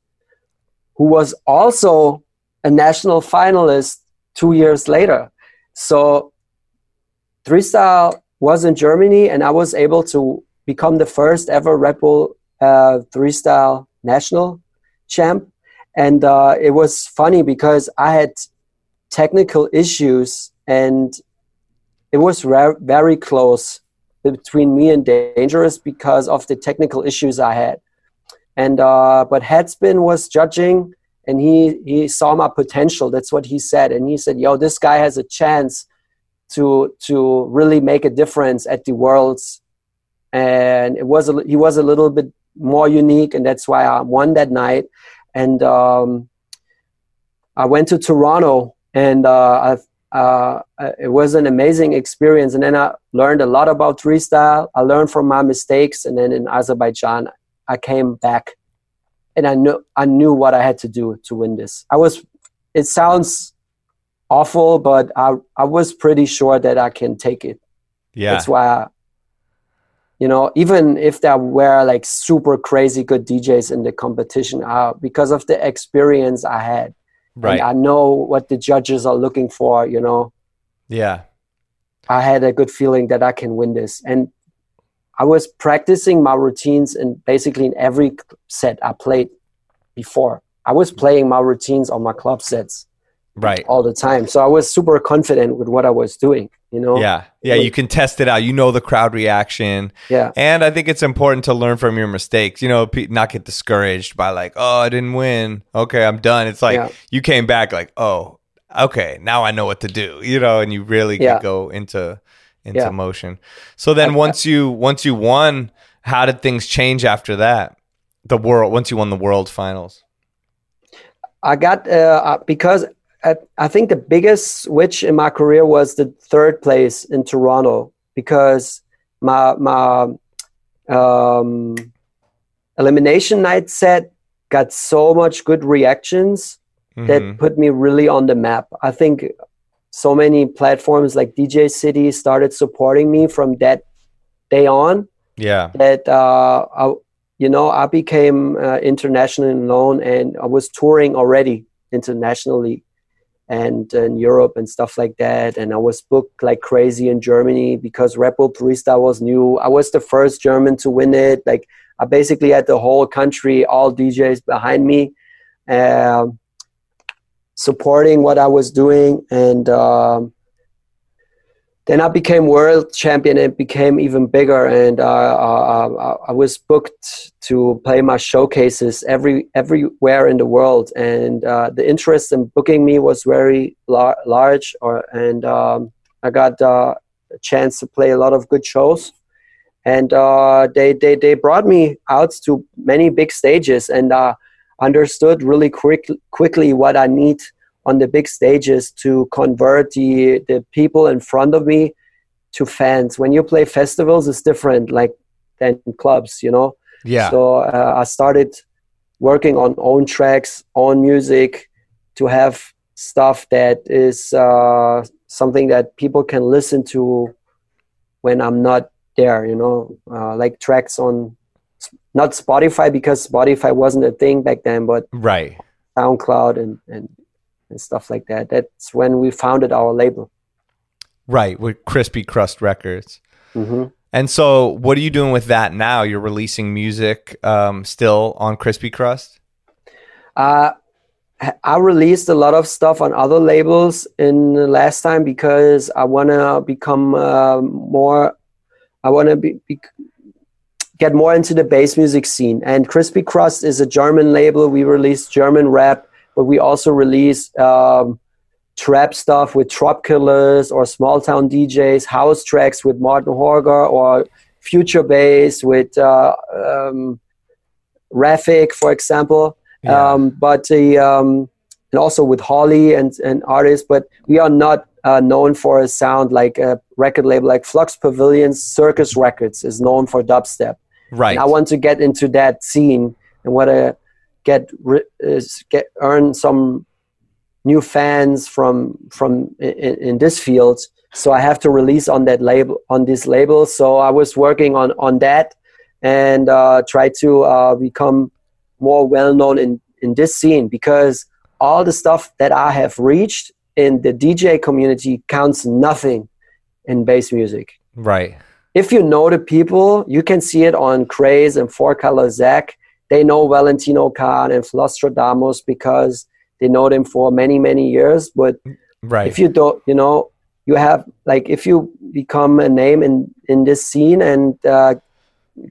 Speaker 3: who was also a national finalist two years later. So Three Style was in Germany and I was able to become the first ever Red Bull uh, Three Style national champ. And uh, it was funny because I had technical issues and it was ra- very close between me and Dangerous because of the technical issues I had. And uh, but Headspin was judging, and he he saw my potential. That's what he said, and he said, "Yo, this guy has a chance to to really make a difference at the Worlds." And it was a, he was a little bit more unique, and that's why I won that night. And um, I went to Toronto, and uh, I uh, it was an amazing experience. And then I learned a lot about Three Style. I learned from my mistakes. And then in Azerbaijan, I came back and I knew, I knew what I had to do to win this. I was, it sounds awful, but I, I was pretty sure that I can take it.
Speaker 2: Yeah.
Speaker 3: That's why, I, you know, even if there were like super crazy good DJs in the competition, uh, because of the experience I had,
Speaker 2: Right.
Speaker 3: And I know what the judges are looking for, you know.
Speaker 2: Yeah.
Speaker 3: I had a good feeling that I can win this. And I was practicing my routines and basically in every set I played before. I was playing my routines on my club sets
Speaker 2: right
Speaker 3: all the time. So I was super confident with what I was doing, you know?
Speaker 2: Yeah. Yeah. You can test it out. You know the crowd reaction.
Speaker 3: Yeah.
Speaker 2: And I think it's important to learn from your mistakes. You know, not get discouraged by like, oh, I didn't win. Okay, I'm done. It's like
Speaker 3: Yeah.
Speaker 2: you came back like, oh, okay, now I know what to do. You know, and you really
Speaker 3: Yeah.
Speaker 2: could go into into
Speaker 3: Yeah.
Speaker 2: motion. So then
Speaker 3: I-
Speaker 2: once you once you won, how did things change after that? The world once you won the world finals.
Speaker 3: I got uh, uh, because I, I think the biggest switch in my career was the third place in Toronto because my my um, elimination night set got so much good reactions that
Speaker 2: Mhm.
Speaker 3: put me really on the map. I think so many platforms like DJ City started supporting me from that day on
Speaker 2: Yeah.
Speaker 3: that uh, I, you know I became uh, internationally known and I was touring already internationally and in Europe and stuff like that. And I was booked like crazy in Germany because Red Bull Three Style was new. I was the first German to win it. Like I basically had the whole country all DJs behind me um, supporting what I was doing. And um, then I became world champion and became even bigger. And uh, uh, I was booked to play my showcases every everywhere in the world. And uh, the interest in booking me was very lar- large. Or and um, I got uh, a chance to play a lot of good shows. And uh, they, they they brought me out to many big stages, and uh, understood really quick quickly what I need on the big stages to convert the the people in front of me to fans. When you play festivals, it's different, like than clubs, you know.
Speaker 2: Yeah.
Speaker 3: So uh, I started working on own tracks, own music, to have stuff that is uh, something that people can listen to when I'm not there. You know, uh, like tracks on not Spotify because Spotify wasn't a thing back then, but
Speaker 2: right.
Speaker 3: SoundCloud and and and stuff like that. That's when we founded our label.
Speaker 2: Right. With Crispy Crust Records.
Speaker 3: hmm
Speaker 2: And so, what are you doing with that now? You're releasing music um, still on Crispy Crust?
Speaker 3: Uh, I released a lot of stuff on other labels in the last time because I want to become uh, more. I want to be, be, get more into the bass music scene. And Crispy Crust is a German label. We release German rap, but we also release um, trap stuff with Trop Killers or Small Town DJs, house tracks with Martin Horger or future bass with uh, um, Rafik, for example. Yeah. Um, but the um, and also with Holly and and artists, but we are not uh, known for a sound like a record label like Flux Pavilion. Circus Records is known for dubstep.
Speaker 2: Right.
Speaker 3: And I want to get into that scene and what to get get earn some new fans from from in, in this field. So I have to release on that label on this label. So I was working on on that and uh, try to uh, become more well known in in this scene because all the stuff that I have reached in the DJ community counts nothing in bass music.
Speaker 2: Right.
Speaker 3: If you know the people, you can see it on Craze and Four Color Zack. They know Valentino Khan and Flosstradamus because they know them for many, many years. But
Speaker 2: right.
Speaker 3: if you don't, you know, you have like if you become a name in in this scene and uh,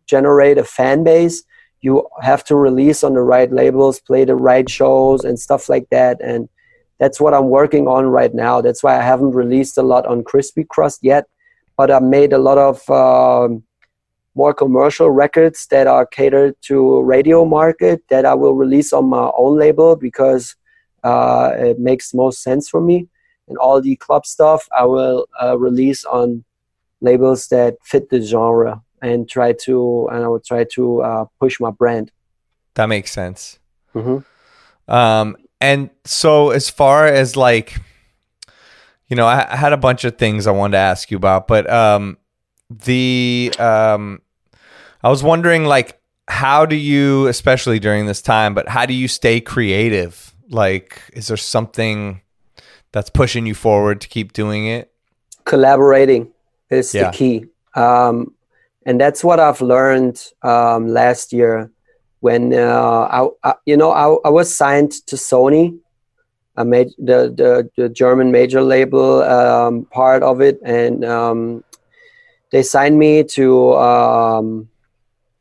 Speaker 3: generate a fan base, you have to release on the right labels, play the right shows, and stuff like that. And that's what I'm working on right now. That's why I haven't released a lot on Crispy Crust yet, but I made a lot of um, more commercial records that are catered to radio market that I will release on my own label because uh, it makes most sense for me. And all the club stuff I will uh, release on labels that fit the genre and try to and I would try to uh, push my brand.
Speaker 2: That makes sense. Mm-hmm. Um, and so as far as like, you know, I, I, had a bunch of things I wanted to ask you about, but um, the um, I was wondering like, how do you, especially during this time, but how do you stay creative? Like, is there something that's pushing you forward to keep doing it?
Speaker 3: Collaborating is yeah. the key. Um, and that's what I've learned um, last year when uh, I, I, you know I, I, was signed to Sony, I made the, the, the German major label um, part of it, and um, they signed me to um,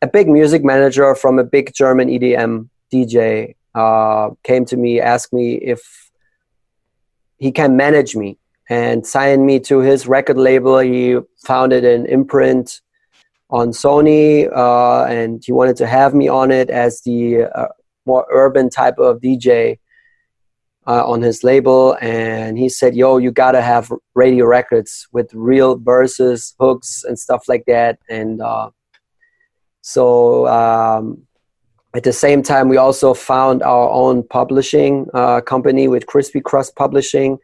Speaker 3: a big music manager from a big German EDM DJ uh, came to me, asked me if he can manage me, and signed me to his record label. He founded an imprint on Sony, uh, and he wanted to have me on it as the uh, more urban type of DJ uh, on his label. And he said, "Yo, you gotta have radio records with real verses, hooks, and stuff like that." And uh, so. Um, at the same time, we also found our own publishing uh, company with Crispy Crust Publishing,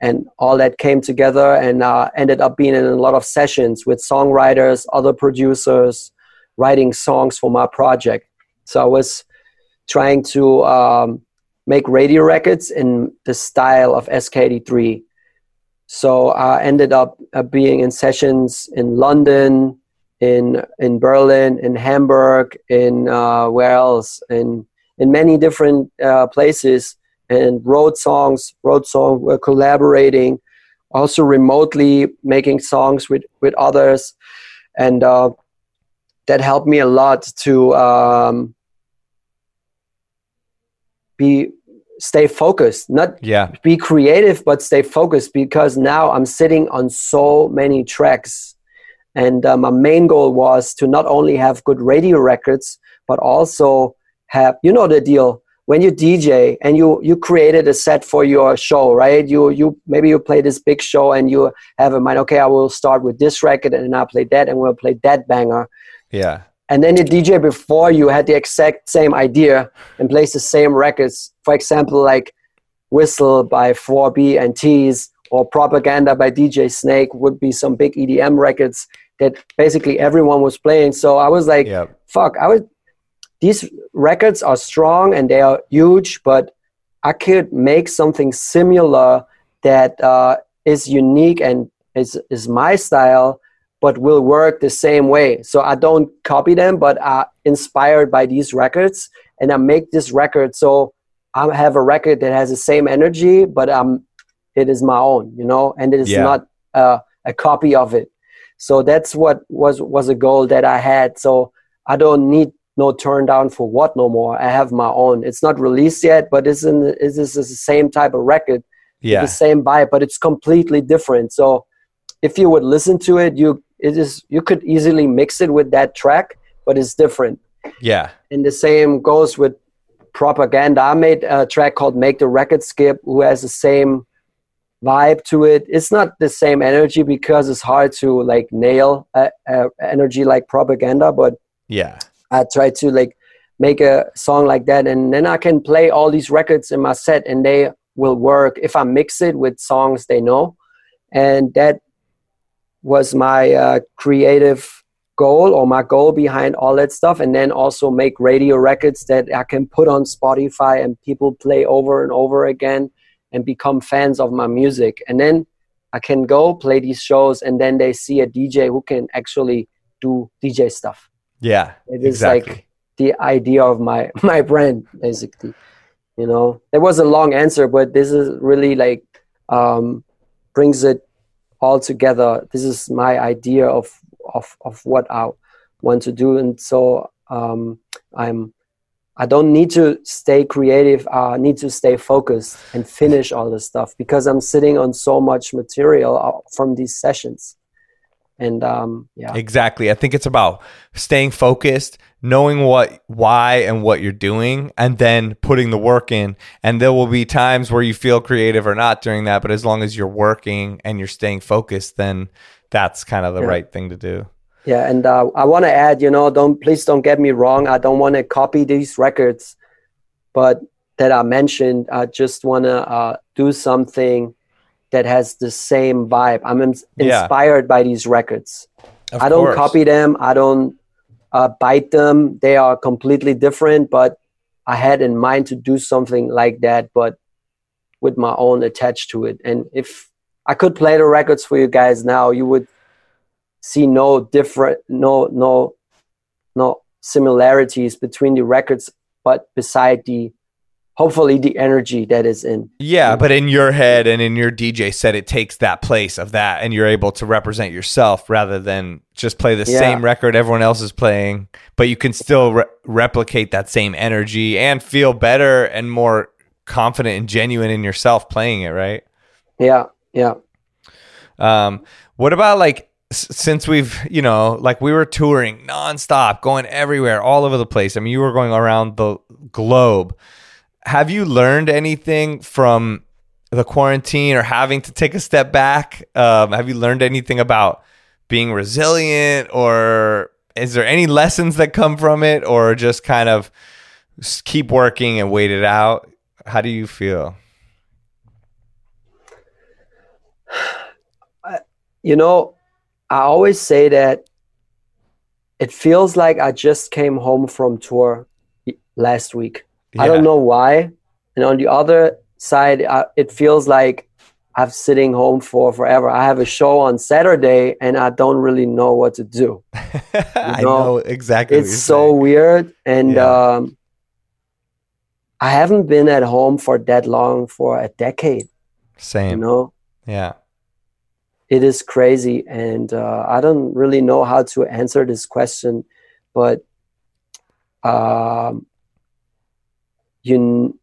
Speaker 3: and all that came together and uh, ended up being in a lot of sessions with songwriters other producers writing songs for my project so i was trying to um, make radio records in the style of ESKEI83 so i ended up uh, being in sessions in london in in berlin in hamburg in uh, where else? In in many different uh, places. And wrote songs, wrote songs, were collaborating, also remotely making songs with, with others. And uh, that helped me a lot to um, be stay focused. Not
Speaker 2: yeah.
Speaker 3: be creative but stay focused because now i'm sitting on so many tracks and uh, my main goal was to not only have good radio records but also have you know the deal when you DJ and you you created a set for your show, right? You you maybe you play this big show and you have in mind, okay, I will start with this record and then I'll play that and we'll play that banger.
Speaker 2: Yeah.
Speaker 3: And then the DJ before you had the exact same idea and plays the same records. For example, like Whistle by 4B and T's or Propaganda by DJ Snake would be some big EDM records that basically everyone was playing. So I was like, yep. fuck, I was these records are strong and they are huge, but I could make something similar that uh, is unique and is, is my style, but will work the same way. So I don't copy them, but are inspired by these records, and I make this record so I have a record that has the same energy, but um, it is my own, you know, and it is yeah. not uh, a copy of it. So that's what was was a goal that I had. So I don't need no turn down for what no more. I have my own. It's not released yet, but it's in it's the same type of record,
Speaker 2: yeah,
Speaker 3: the same vibe, but it's completely different. So if you would listen to it, you it is you could easily mix it with that track, but it's different.
Speaker 2: Yeah,
Speaker 3: and the same goes with propaganda. I made a track called "Make the Record Skip," who has the same vibe to it. It's not the same energy because it's hard to like nail a, a energy like propaganda, but
Speaker 2: yeah,
Speaker 3: I try to like make a song like that, and then I can play all these records in my set, and they will work if I mix it with songs they know, and that was my uh, creative goal or my goal behind all that stuff and then also make radio records that i can put on spotify and people play over and over again and become fans of my music. And then I can go play these shows and then they see a DJ who can actually do DJ stuff.
Speaker 2: Yeah.
Speaker 3: It is exactly. like the idea of my my brand basically. You know, it was a long answer, but this is really like um, brings it all together. This is my idea of of of what I want to do, and so um, I'm I don't need to stay creative. I need to stay focused and finish all this stuff because I'm sitting on so much material uh, from these sessions. And um, yeah,
Speaker 2: exactly. I think it's about staying focused, knowing what, why, and what you're doing, and then putting the work in. And there will be times where you feel creative or not during that, but as long as you're working and you're staying focused, then that's kind of the yeah. right thing to do.
Speaker 3: Yeah, and uh, I want to add, you know, don't please don't get me wrong. I don't want to copy these records, but that I mentioned, I just want to uh, do something that has the same vibe. I'm ins- yeah. inspired by these records. Of I don't course. copy them. I don't uh, bite them. They are completely different, but I had in mind to do something like that, but with my own attached to it. And if I could play the records for you guys now, you would see no different no no no similarities between the records but beside the hopefully the energy that is in.
Speaker 2: Yeah but in your head and in your dj set it takes that place of that and you're able to represent yourself rather than just play the yeah. same record everyone else is playing but you can still re- replicate that same energy and feel better and more confident and genuine in yourself playing it right?
Speaker 3: Yeah yeah.
Speaker 2: Um what about like since we've you know like we were touring nonstop going everywhere all over the place. I mean you were going around the globe. Have you learned anything from the quarantine or having to take a step back? Um, have you learned anything about being resilient or is there any lessons that come from it or just kind of keep working and wait it out? How do you feel?
Speaker 3: You know I always say that it feels like I just came home from tour last week. Yeah. I don't know why. And on the other side, I, it feels like I'm sitting home for forever. I have a show on Saturday and I don't really know what to do.
Speaker 2: You know? I know exactly.
Speaker 3: It's so saying. weird. And yeah. um, I haven't been at home for that long for a decade.
Speaker 2: Same.
Speaker 3: You know?
Speaker 2: Yeah
Speaker 3: it is crazy. And uh, i don't really know how to answer this question but um, you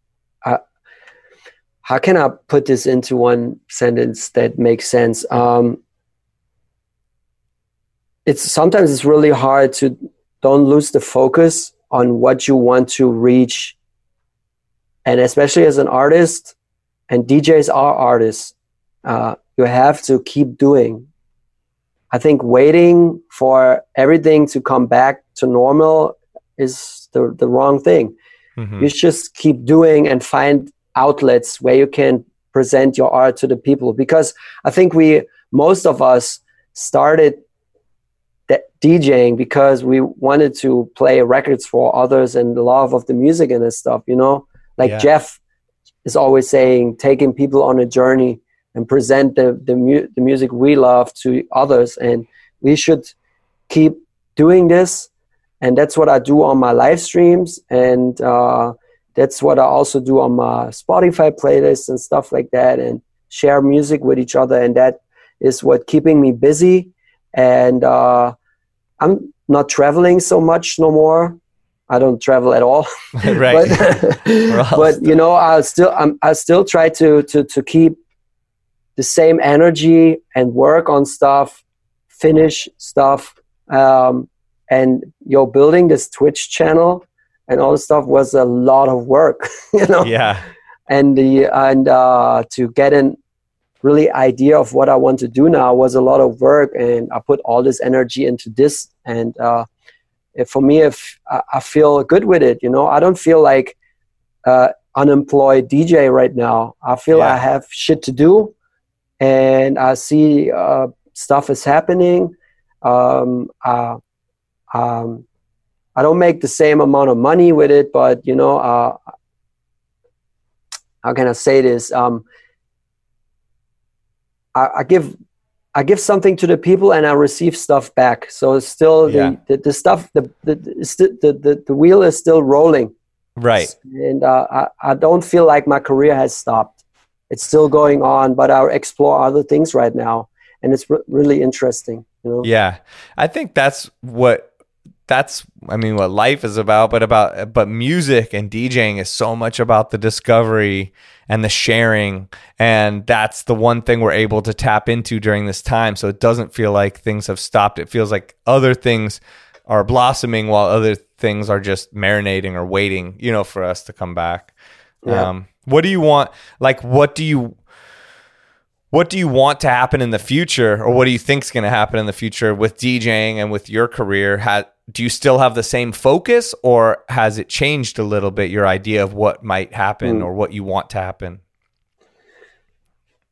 Speaker 3: how can i put this into one sentence that makes sense? Um, it's sometimes it's really hard to don't lose the focus on what you want to reach. And especially as an artist and djs are artists uh, you have to keep doing. I think waiting for everything to come back to normal is the, the wrong thing. Mm-hmm. You just keep doing and find outlets where you can present your art to the people because I think we most of us started DJing because we wanted to play records for others and the love of the music and this stuff, you know? Like yeah. Jeff is always saying, taking people on a journey and present the the, mu- the music we love to others and we should keep doing this and that's what i do on my live streams and uh, that's what I also do on my Spotify playlists and stuff like that, and share music with each other, and that is what keeping me busy. And uh, I'm not traveling so much no more. I don't travel at all.
Speaker 2: right.
Speaker 3: but, but you know, I still I'm, I still try to to to keep the same energy and work on stuff, finish stuff, um, and you're building this Twitch channel and all this stuff was a lot of work. you know.
Speaker 2: Yeah.
Speaker 3: And the and uh, to get an really idea of what I want to do now was a lot of work, and I put all this energy into this. And uh, for me, if I feel good with it, you know, I don't feel like uh, unemployed DJ right now. I feel yeah. I have shit to do, and I see uh, stuff is happening. Um, uh, um, I don't make the same amount of money with it, but you know, uh, how can I say this? Um, I, I, give I give something to the people and I receive stuff back. So it's still yeah. the, the, the, stuff the the, the the the wheel is still rolling.
Speaker 2: Right.
Speaker 3: And uh, I I don't feel like my career has stopped. It's still going on, but I'll explore other things right now, and it's re- really interesting. You know?
Speaker 2: Yeah, I think that's what that's I mean what life is about, but about but music and DJing is so much about the discovery and the sharing, and that's the one thing we're able to tap into during this time. So it doesn't feel like things have stopped. It feels like other things are blossoming while other things are just marinating or waiting, you know, for us to come back. Yeah. Um, what do you want? Like, what do you? what do you want to happen in the future or what do you think is going to happen in the future with DJing and with your career? do you still have the same focus or has it changed a little bit your idea of what might happen mm. or what you want to happen?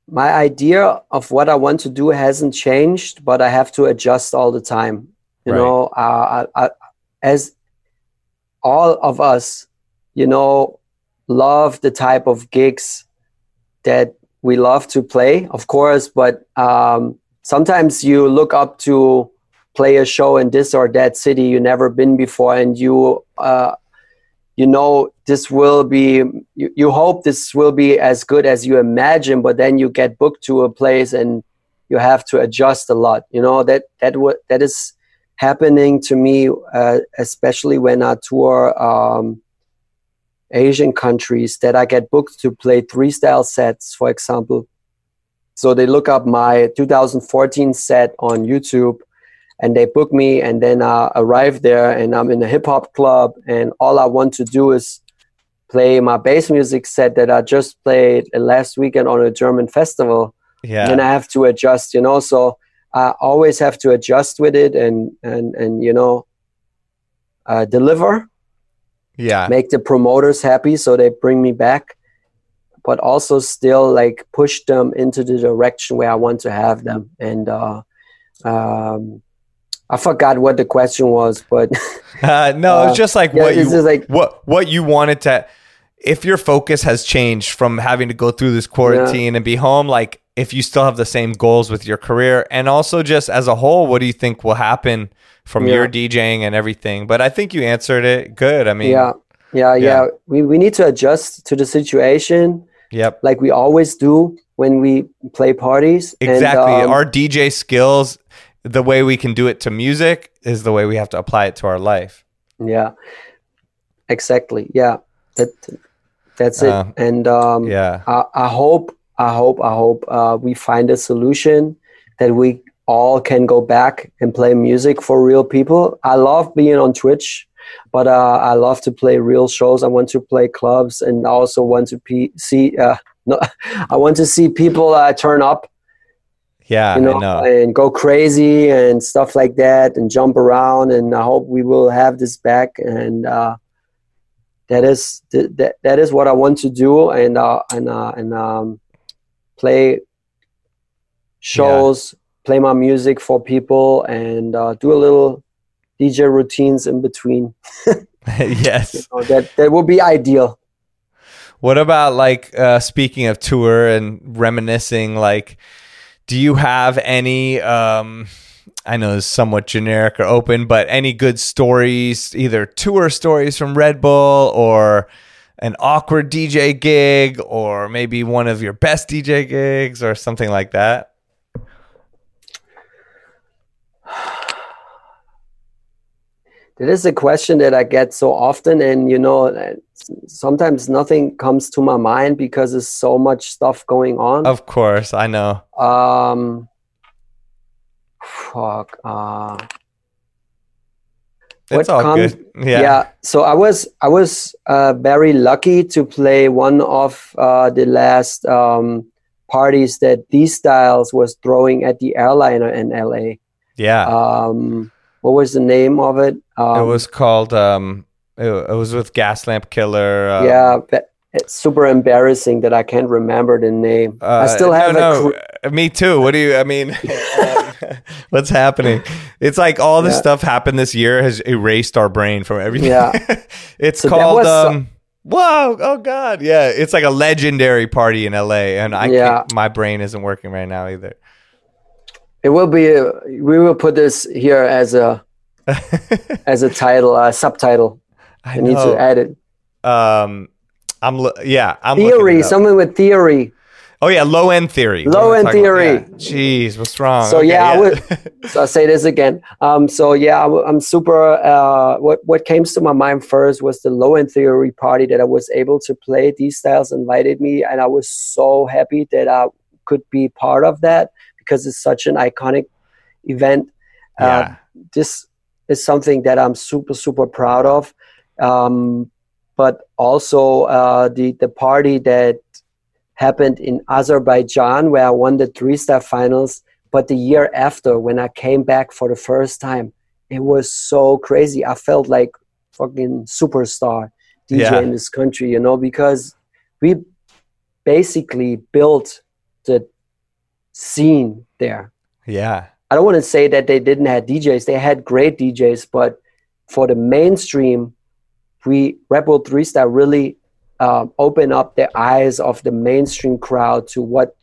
Speaker 3: My idea of what I want to do hasn't changed, but I have to adjust all the time. You right. know, uh, I, I, as all of us, you know, love the type of gigs that we love to play, of course, but um, sometimes you look up to play a show in this or that city you never been before, and you uh, you know this will be you, you hope this will be as good as you imagine, but then you get booked to a place and you have to adjust a lot. You know that that what that is happening to me, uh, especially when I tour. Um, Asian countries that I get booked to play three style sets, for example. So they look up my 2014 set on YouTube and they book me and then I arrive there and I'm in a hip hop club and all I want to do is play my bass music set that I just played last weekend on a German festival.
Speaker 2: Yeah.
Speaker 3: And I have to adjust, you know, so I always have to adjust with it and and and you know uh, deliver
Speaker 2: yeah
Speaker 3: make the promoters happy so they bring me back but also still like push them into the direction where i want to have them and uh, um, i forgot what the question was but
Speaker 2: uh, no it's just like yeah, what you like, what what you wanted to if your focus has changed from having to go through this quarantine yeah. and be home like if you still have the same goals with your career and also just as a whole what do you think will happen from yeah. your DJing and everything. But I think you answered it good. I mean,
Speaker 3: yeah, yeah, yeah. yeah. We, we need to adjust to the situation.
Speaker 2: Yep.
Speaker 3: Like we always do when we play parties.
Speaker 2: Exactly. And, um, our DJ skills, the way we can do it to music is the way we have to apply it to our life.
Speaker 3: Yeah. Exactly. Yeah. That that's it. Uh, and um,
Speaker 2: yeah,
Speaker 3: I, I hope, I hope, I hope uh, we find a solution that we all can go back and play music for real people. I love being on Twitch, but uh, I love to play real shows. I want to play clubs, and I also want to pe- see. Uh, no, I want to see people uh, turn up.
Speaker 2: Yeah,
Speaker 3: you know,
Speaker 2: know,
Speaker 3: and go crazy and stuff like that, and jump around. And I hope we will have this back. And uh, that is th- that that is what I want to do. And uh, and uh, and um, play shows. Yeah play my music for people and uh, do a little DJ routines in between.
Speaker 2: yes,
Speaker 3: you know, that that would be ideal.
Speaker 2: What about like uh, speaking of tour and reminiscing? Like, do you have any? Um, I know it's somewhat generic or open, but any good stories, either tour stories from Red Bull or an awkward DJ gig or maybe one of your best DJ gigs or something like that?
Speaker 3: That is a question that I get so often, and you know, sometimes nothing comes to my mind because there's so much stuff going on.
Speaker 2: Of course, I know.
Speaker 3: Um, fuck. Uh,
Speaker 2: it's all comes, good. Yeah.
Speaker 3: yeah. So I was I was uh, very lucky to play one of uh, the last um, parties that D-Styles was throwing at the airliner in LA.
Speaker 2: Yeah.
Speaker 3: Um, what was the name of it?
Speaker 2: Um, it was called. Um, it, it, was with Gaslamp Killer.
Speaker 3: Um, yeah, it's super embarrassing that I can't remember the name. Uh, I still have no,
Speaker 2: no. Cr- me too. What do you? I mean, what's happening? It's like all this yeah. stuff happened this year has erased our brain from everything.
Speaker 3: Yeah,
Speaker 2: it's so called. Um, Whoa! Oh God! Yeah, it's like a legendary party in LA, and I yeah. my brain isn't working right now either.
Speaker 3: It will be. A, we will put this here as a as a title, a subtitle. I, I need to add it.
Speaker 2: Um, I'm yeah. I'm
Speaker 3: theory. Something with theory.
Speaker 2: Oh yeah, low end theory.
Speaker 3: Low end theory.
Speaker 2: Yeah. Jeez, what's wrong?
Speaker 3: So okay, yeah, yeah. Would, so I'll say this again. Um, so yeah, I'm super. Uh, what what came to my mind first was the low end theory party that I was able to play. D-Styles invited me, and I was so happy that I could be part of that because it's such an iconic event.
Speaker 2: Yeah. Uh,
Speaker 3: this is something that I'm super super proud of. Um, but also uh, the the party that happened in Azerbaijan where I won the Three Style finals. But the year after, when I came back for the first time, it was so crazy. I felt like fucking superstar DJ yeah. in this country, you know, because we basically built the scene there.
Speaker 2: Yeah.
Speaker 3: I don't want to say that they didn't have DJs. They had great DJs, but for the mainstream, we Red Bull Three Style really uh, open up the eyes of the mainstream crowd to what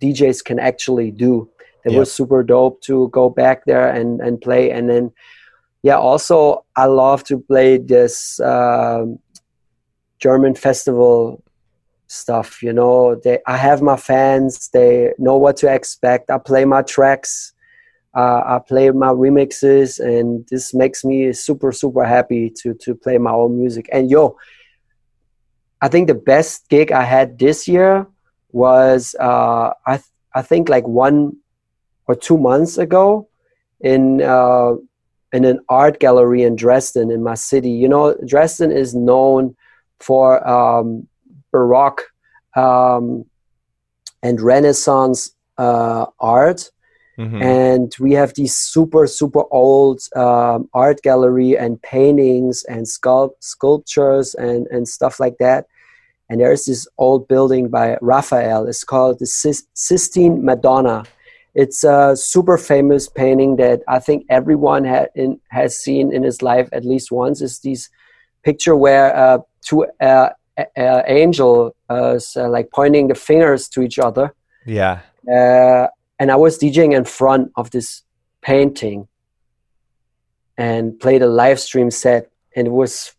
Speaker 3: DJs can actually do. It was super dope to go back there and and play. And then, yeah, also I love to play this uh, German festival stuff you know. They i have my fans. They know what to expect. I play my tracks uh, i play my remixes and this makes me super super happy to to play my own music and yo i think the best gig i had this year was uh, i th- i think like one or two months ago in uh, in an art gallery in dresden in my city you know dresden is known for um, Baroque um, and Renaissance uh, art. Mm-hmm. And we have these super, super old um, art gallery and paintings and sculpt- sculptures and, and stuff like that. And there's this old building by Raphael. It's called the Sistine Madonna. It's a super famous painting that I think everyone ha- in, has seen in his life at least once. It's this picture where uh, two uh, uh, angel uh, like pointing the fingers to each other.
Speaker 2: Yeah.
Speaker 3: Uh, and I was DJing in front of this painting and played a live stream set, and it was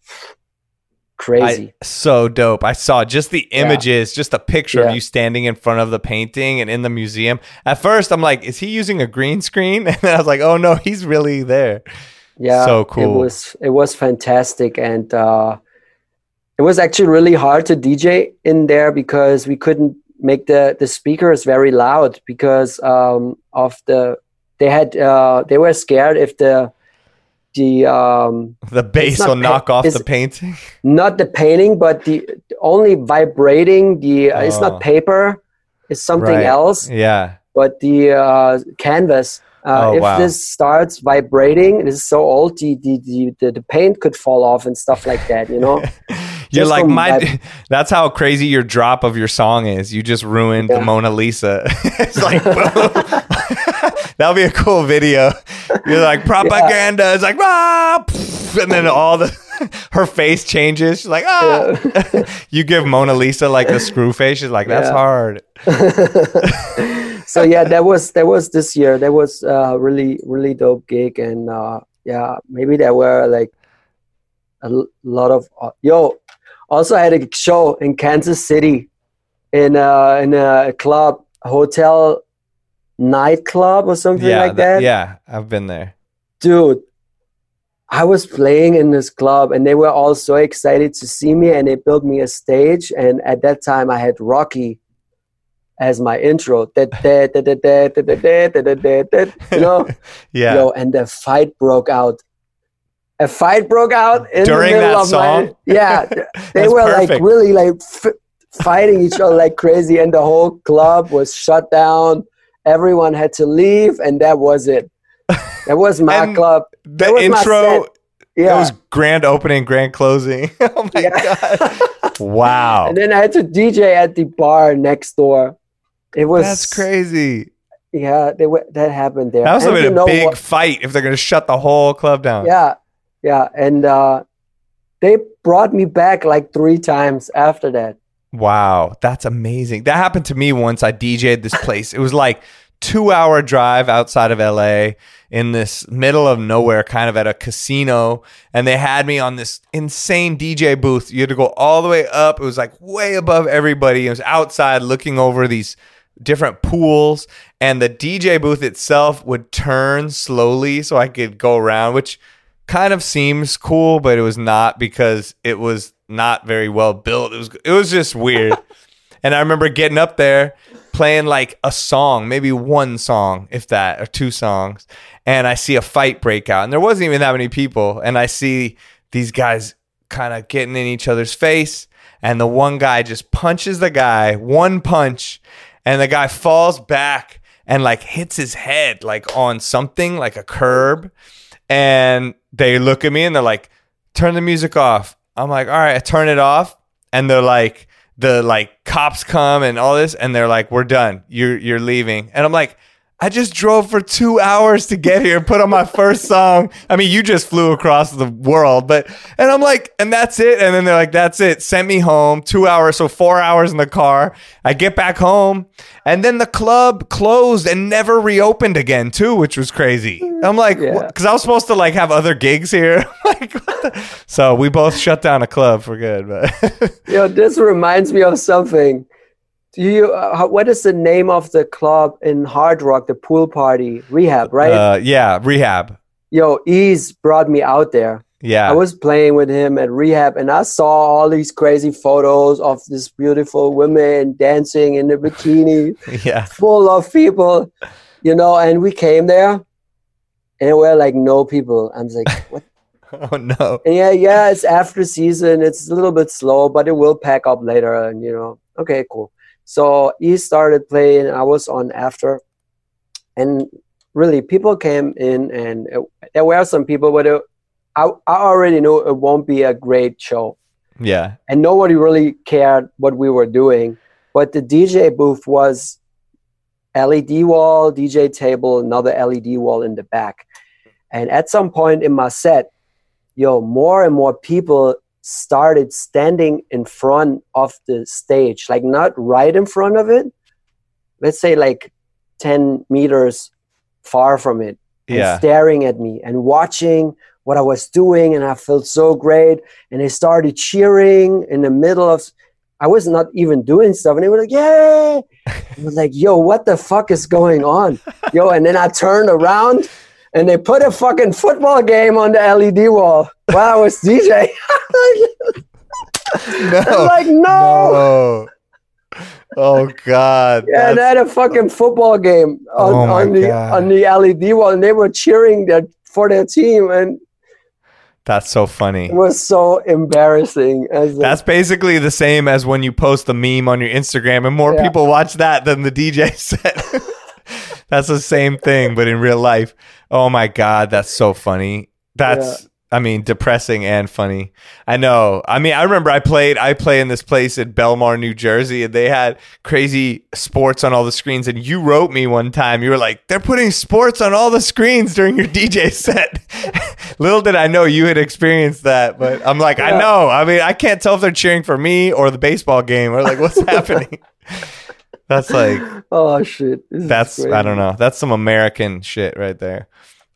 Speaker 3: crazy.
Speaker 2: I, so dope. I saw just the images, yeah. just a picture yeah. of you standing in front of the painting and in the museum. At first, I'm like, is he using a green screen? And I was like, oh no, he's really there.
Speaker 3: Yeah,
Speaker 2: so cool.
Speaker 3: It was it was fantastic, and uh, it was actually really hard to DJ in there because we couldn't make the the speakers very loud because um, of the they had uh, they were scared if the the um,
Speaker 2: the bass will pa- knock off the painting.
Speaker 3: Not the painting, but the only vibrating. The uh, oh. it's not oh. paper. It's something right. else.
Speaker 2: Yeah.
Speaker 3: But the uh, canvas uh, oh, if wow. this starts vibrating, this is so old, the, the, the, the, paint could fall off and stuff like that, you know?
Speaker 2: You're like, my, that's how crazy your drop of your song is. You just ruined yeah. the Mona Lisa. it's like, that'll be a cool video. You're like, propaganda. Yeah. It's like, ah, and then all the, her face changes. She's like, ah. Yeah. you give Mona Lisa like the screw face. She's like, that's hard
Speaker 3: so yeah, that was that was this year. That was a really really dope gig, and uh, yeah, maybe there were like a lot of uh, yo. Also, I had a show in Kansas City in a, in a club, hotel nightclub or something
Speaker 2: yeah,
Speaker 3: like that.
Speaker 2: Yeah, I've been there.
Speaker 3: Dude, I was playing in this club and they were all so excited to see me and they built me a stage. And at that time, I had Rocky as my intro. you know?
Speaker 2: yeah.
Speaker 3: Yo, and the fight broke out. A fight broke out in
Speaker 2: During
Speaker 3: the middle
Speaker 2: that
Speaker 3: of
Speaker 2: song?
Speaker 3: my yeah. They were
Speaker 2: perfect.
Speaker 3: like really like f- fighting each other like crazy, and the whole club was shut down. Everyone had to leave, and that was it. That was my club.
Speaker 2: the
Speaker 3: That
Speaker 2: intro.
Speaker 3: Yeah.
Speaker 2: it was grand opening, grand closing. oh my god! Wow,
Speaker 3: and then I had to DJ at the bar next door. It was
Speaker 2: that's crazy.
Speaker 3: Yeah, they that happened there.
Speaker 2: That have been a big
Speaker 3: what-
Speaker 2: fight if they're going to shut the whole club down.
Speaker 3: Yeah, yeah, and uh, they brought me back like three times after that.
Speaker 2: Wow, that's amazing. That happened to me once. I DJ'd this place. It was like two hour drive outside of LA in this middle of nowhere, kind of at a casino. And they had me on this insane DJ booth. You had to go all the way up. It was like way above everybody. It was outside looking over these different pools. And the DJ booth itself would turn slowly so I could go around, which kind of seems cool, but it was not because it was not very well built. It was it was just weird. and I remember getting up there playing like a song, maybe one song, if that, or two songs, and I see a fight break out. And there wasn't even that many people. And I see these guys kind of getting in each other's face, and the one guy just punches the guy, one punch, and the guy falls back and like hits his head like on something like a curb and they look at me and they're like, turn the music off. I'm like, all right, I turn it off. And they're like, the like cops come and all this, and they're like, we're done. You're you're leaving. And I'm like, I just drove for two hours to get here, put on my first song. I mean, you just flew across the world, but and I'm like, and that's it. And then they're like, that's it. Sent me home. Two hours, so four hours in the car. I get back home, and then the club closed and never reopened again, too, which was crazy. I'm like,
Speaker 3: Yeah.
Speaker 2: because I was supposed to like have other gigs here. like, so we both shut down a club for good. But
Speaker 3: Yo, this reminds me of something. Do you? Uh, how- what is the name of the club in Hard Rock? The pool party, Rehab, right?
Speaker 2: uh, yeah, rehab.
Speaker 3: Yo, Ease brought me out there.
Speaker 2: Yeah,
Speaker 3: I was playing with him at rehab and I saw all these crazy photos of this beautiful women dancing in the bikini,
Speaker 2: yeah.
Speaker 3: full of people, you know, and we came there and there were like no people. I was like, what?
Speaker 2: Oh no.
Speaker 3: And yeah, yeah, it's after season. It's a little bit slow, but it will pack up later. And, you know, okay, cool. So he started playing. I was on after. And really, people came in and it, there were some people, but it, I, I already knew it won't be a great show.
Speaker 2: Yeah.
Speaker 3: And nobody really cared what we were doing. But the DJ booth was LED wall, DJ table, another LED wall in the back. And at some point in my set, yo, more and more people started standing in front of the stage, like not right in front of it, let's say like 10 meters far from it, and
Speaker 2: Yeah.
Speaker 3: staring at me and watching what I was doing. And I felt so great. And they started cheering in the middle of, I was not even doing stuff. And they were like, yay. I was like, yo, what the fuck is going on? Yo, and then I turned around and they put a fucking football game on the LED wall while I was DJ.
Speaker 2: No.
Speaker 3: I'm like, no.
Speaker 2: no. Oh God.
Speaker 3: Yeah, and they had a fucking football game oh on,
Speaker 2: Oh
Speaker 3: on the
Speaker 2: God.
Speaker 3: on the LED wall, and they were cheering their, for their team, and
Speaker 2: That's so funny.
Speaker 3: it was so embarrassing. As a-
Speaker 2: That's basically the same as when you post the meme on your Instagram and more
Speaker 3: Yeah.
Speaker 2: people watch that than the DJ set. that's the same thing, but in real life. Oh my God, that's so funny. That's, I mean, depressing and funny. I know. I mean, I remember I played, I play in this place in Belmar, New Jersey, and they had crazy sports on all the screens. And you wrote me one time, you were like, they're putting sports on all the screens during your DJ set. Little did I know you had experienced that, but I'm like, I know. I mean, I can't tell if they're cheering for me or the baseball game or like what's happening. That's like
Speaker 3: oh shit! This
Speaker 2: that's I don't know. That's some American shit right there.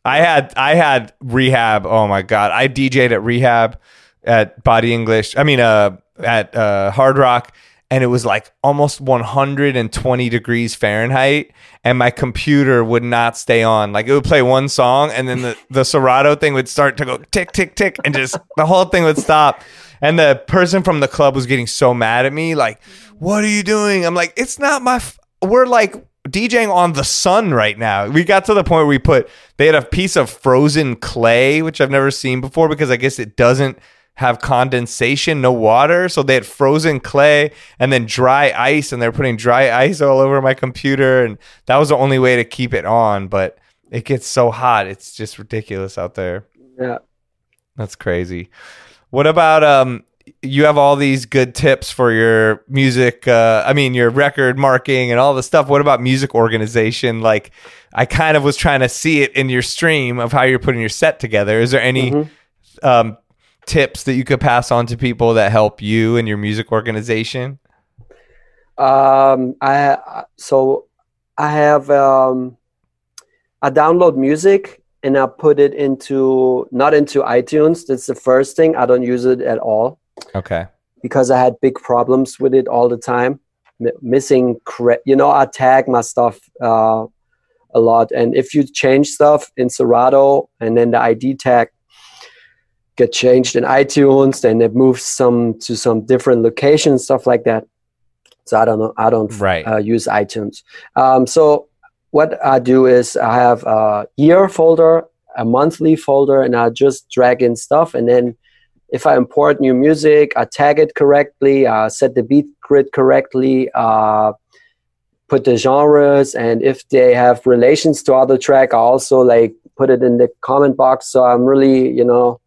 Speaker 2: I had I had rehab. Oh my god, I DJ'd at rehab at Body English. I mean, uh, at uh, Hard Rock and it was like almost 120 degrees Fahrenheit, and my computer would not stay on. Like it would play one song, and then the, the Serato thing would start to go tick, tick, tick, and just the whole thing would stop. And the person from the club was getting so mad at me, like, "What are you doing?" I'm like, "It's not my. F- we're like DJing on the sun right now. We got to the point where we put they had a piece of frozen clay, which I've never seen before because I guess it doesn't have condensation, no water. So they had frozen clay and then dry ice, and they're putting dry ice all over my computer. And that was the only way to keep it on. But it gets so hot. It's just ridiculous out there.
Speaker 3: Yeah.
Speaker 2: That's crazy. What about um you have all these good tips for your music uh I mean your record marking and all the stuff. What about music organization? Like I kind of was trying to see it in your stream of how you're putting your set together. Is there any mm-hmm. um tips that you could pass on to people that help you and your music organization?
Speaker 3: Um, I so I have um, I download music and I put it into not into iTunes. That's the first thing. I don't use it at all.
Speaker 2: Okay.
Speaker 3: Because I had big problems with it all the time, M- missing. Cre- you know, I tag my stuff uh, a lot, and if you change stuff in Serato and then the ID tag get changed in iTunes, then it moves some to some different locations, stuff like that. So I don't know. I don't
Speaker 2: right.
Speaker 3: uh, use iTunes. Um, so what I do is I have a year folder, a monthly folder, and I just drag in stuff. And then if I import new music, I tag it correctly, I set the beat grid correctly, uh, put the genres, and if they have relations to other track, I also like put it in the comment box. So I'm really, you know,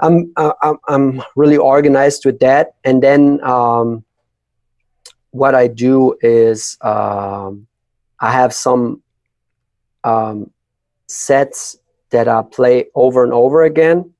Speaker 3: I'm I'm I'm really organized with that. And then um, what I do is um, I have some um, sets that I play over and over again.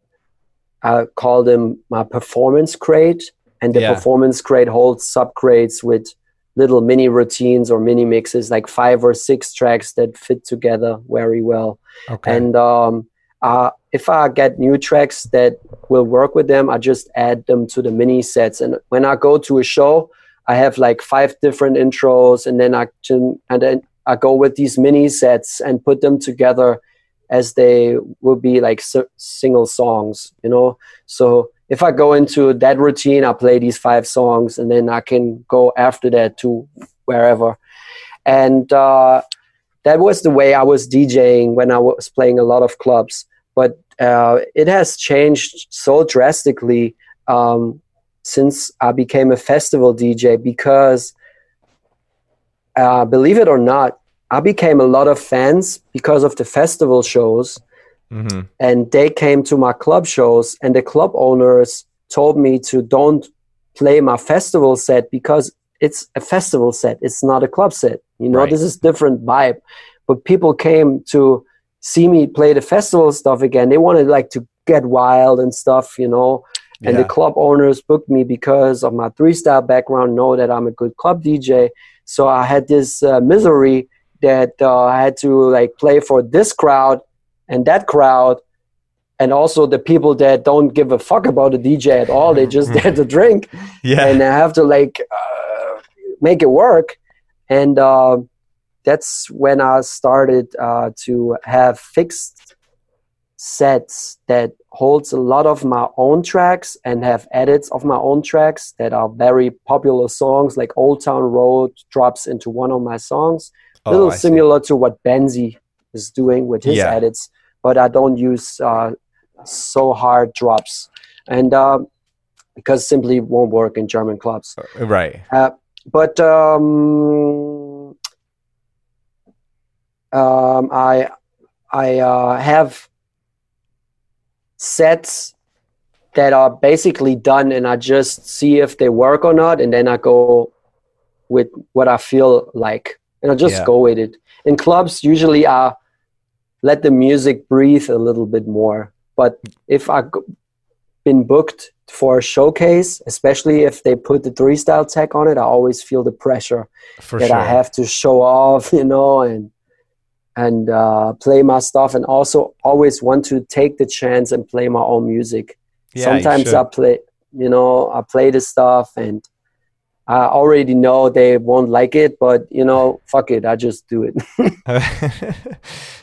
Speaker 3: I call them my performance crate, and the yeah. performance crate holds sub crates with little mini routines or mini mixes, like five or six tracks that fit together very well. Okay. And um, uh, if I get new tracks that will work with them, I just add them to the mini sets. And when I go to a show, I have like five different intros, and then I can, and then I go with these mini sets and put them together as they will be like s- single songs, you know. So if I go into that routine, I play these five songs, and then I can go after that to wherever. And uh, that was the way I was DJing when I was playing a lot of clubs but uh, it has changed so drastically um, since I became a festival DJ because, uh, believe it or not, I became a lot of fans because of the festival shows. Mm-hmm. And they came to my club shows, and the club owners told me to don't play my festival set because it's a festival set. It's not a club set. You know, right. this is different vibe. But people came to see me play the festival stuff again. They wanted like to get wild and stuff, you know. And yeah. the club owners booked me because of my three style background, know that I'm a good club DJ. So I had this uh, misery that uh, I had to like play for this crowd and that crowd, and also the people that don't give a fuck about the DJ at all. They just there to drink,
Speaker 2: yeah.
Speaker 3: And I have to like uh, make it work. And uh, that's when I started uh, to have fixed sets that holds a lot of my own tracks and have edits of my own tracks that are very popular songs like Old Town Road drops into one of my songs. A oh, little similar see. to what Benzi is doing with his yeah. edits, but I don't use uh, so hard drops. And uh, because simply won't work in German clubs.
Speaker 2: Uh, right.
Speaker 3: Uh, but um, um, I I uh, have sets that are basically done, and I just see if they work or not, and then I go with what I feel like, and I just yeah. go with it. In clubs, usually I let the music breathe a little bit more. But if I've been booked for a showcase, especially if they put the three style tech on it, I always feel the pressure
Speaker 2: for
Speaker 3: that
Speaker 2: sure.
Speaker 3: I have to show off, you know, and and uh, play my stuff and also always want to take the chance and play my own music. Yeah, Sometimes I play you know, I play the stuff and I already know they won't like it, but you know, fuck it, I just do it.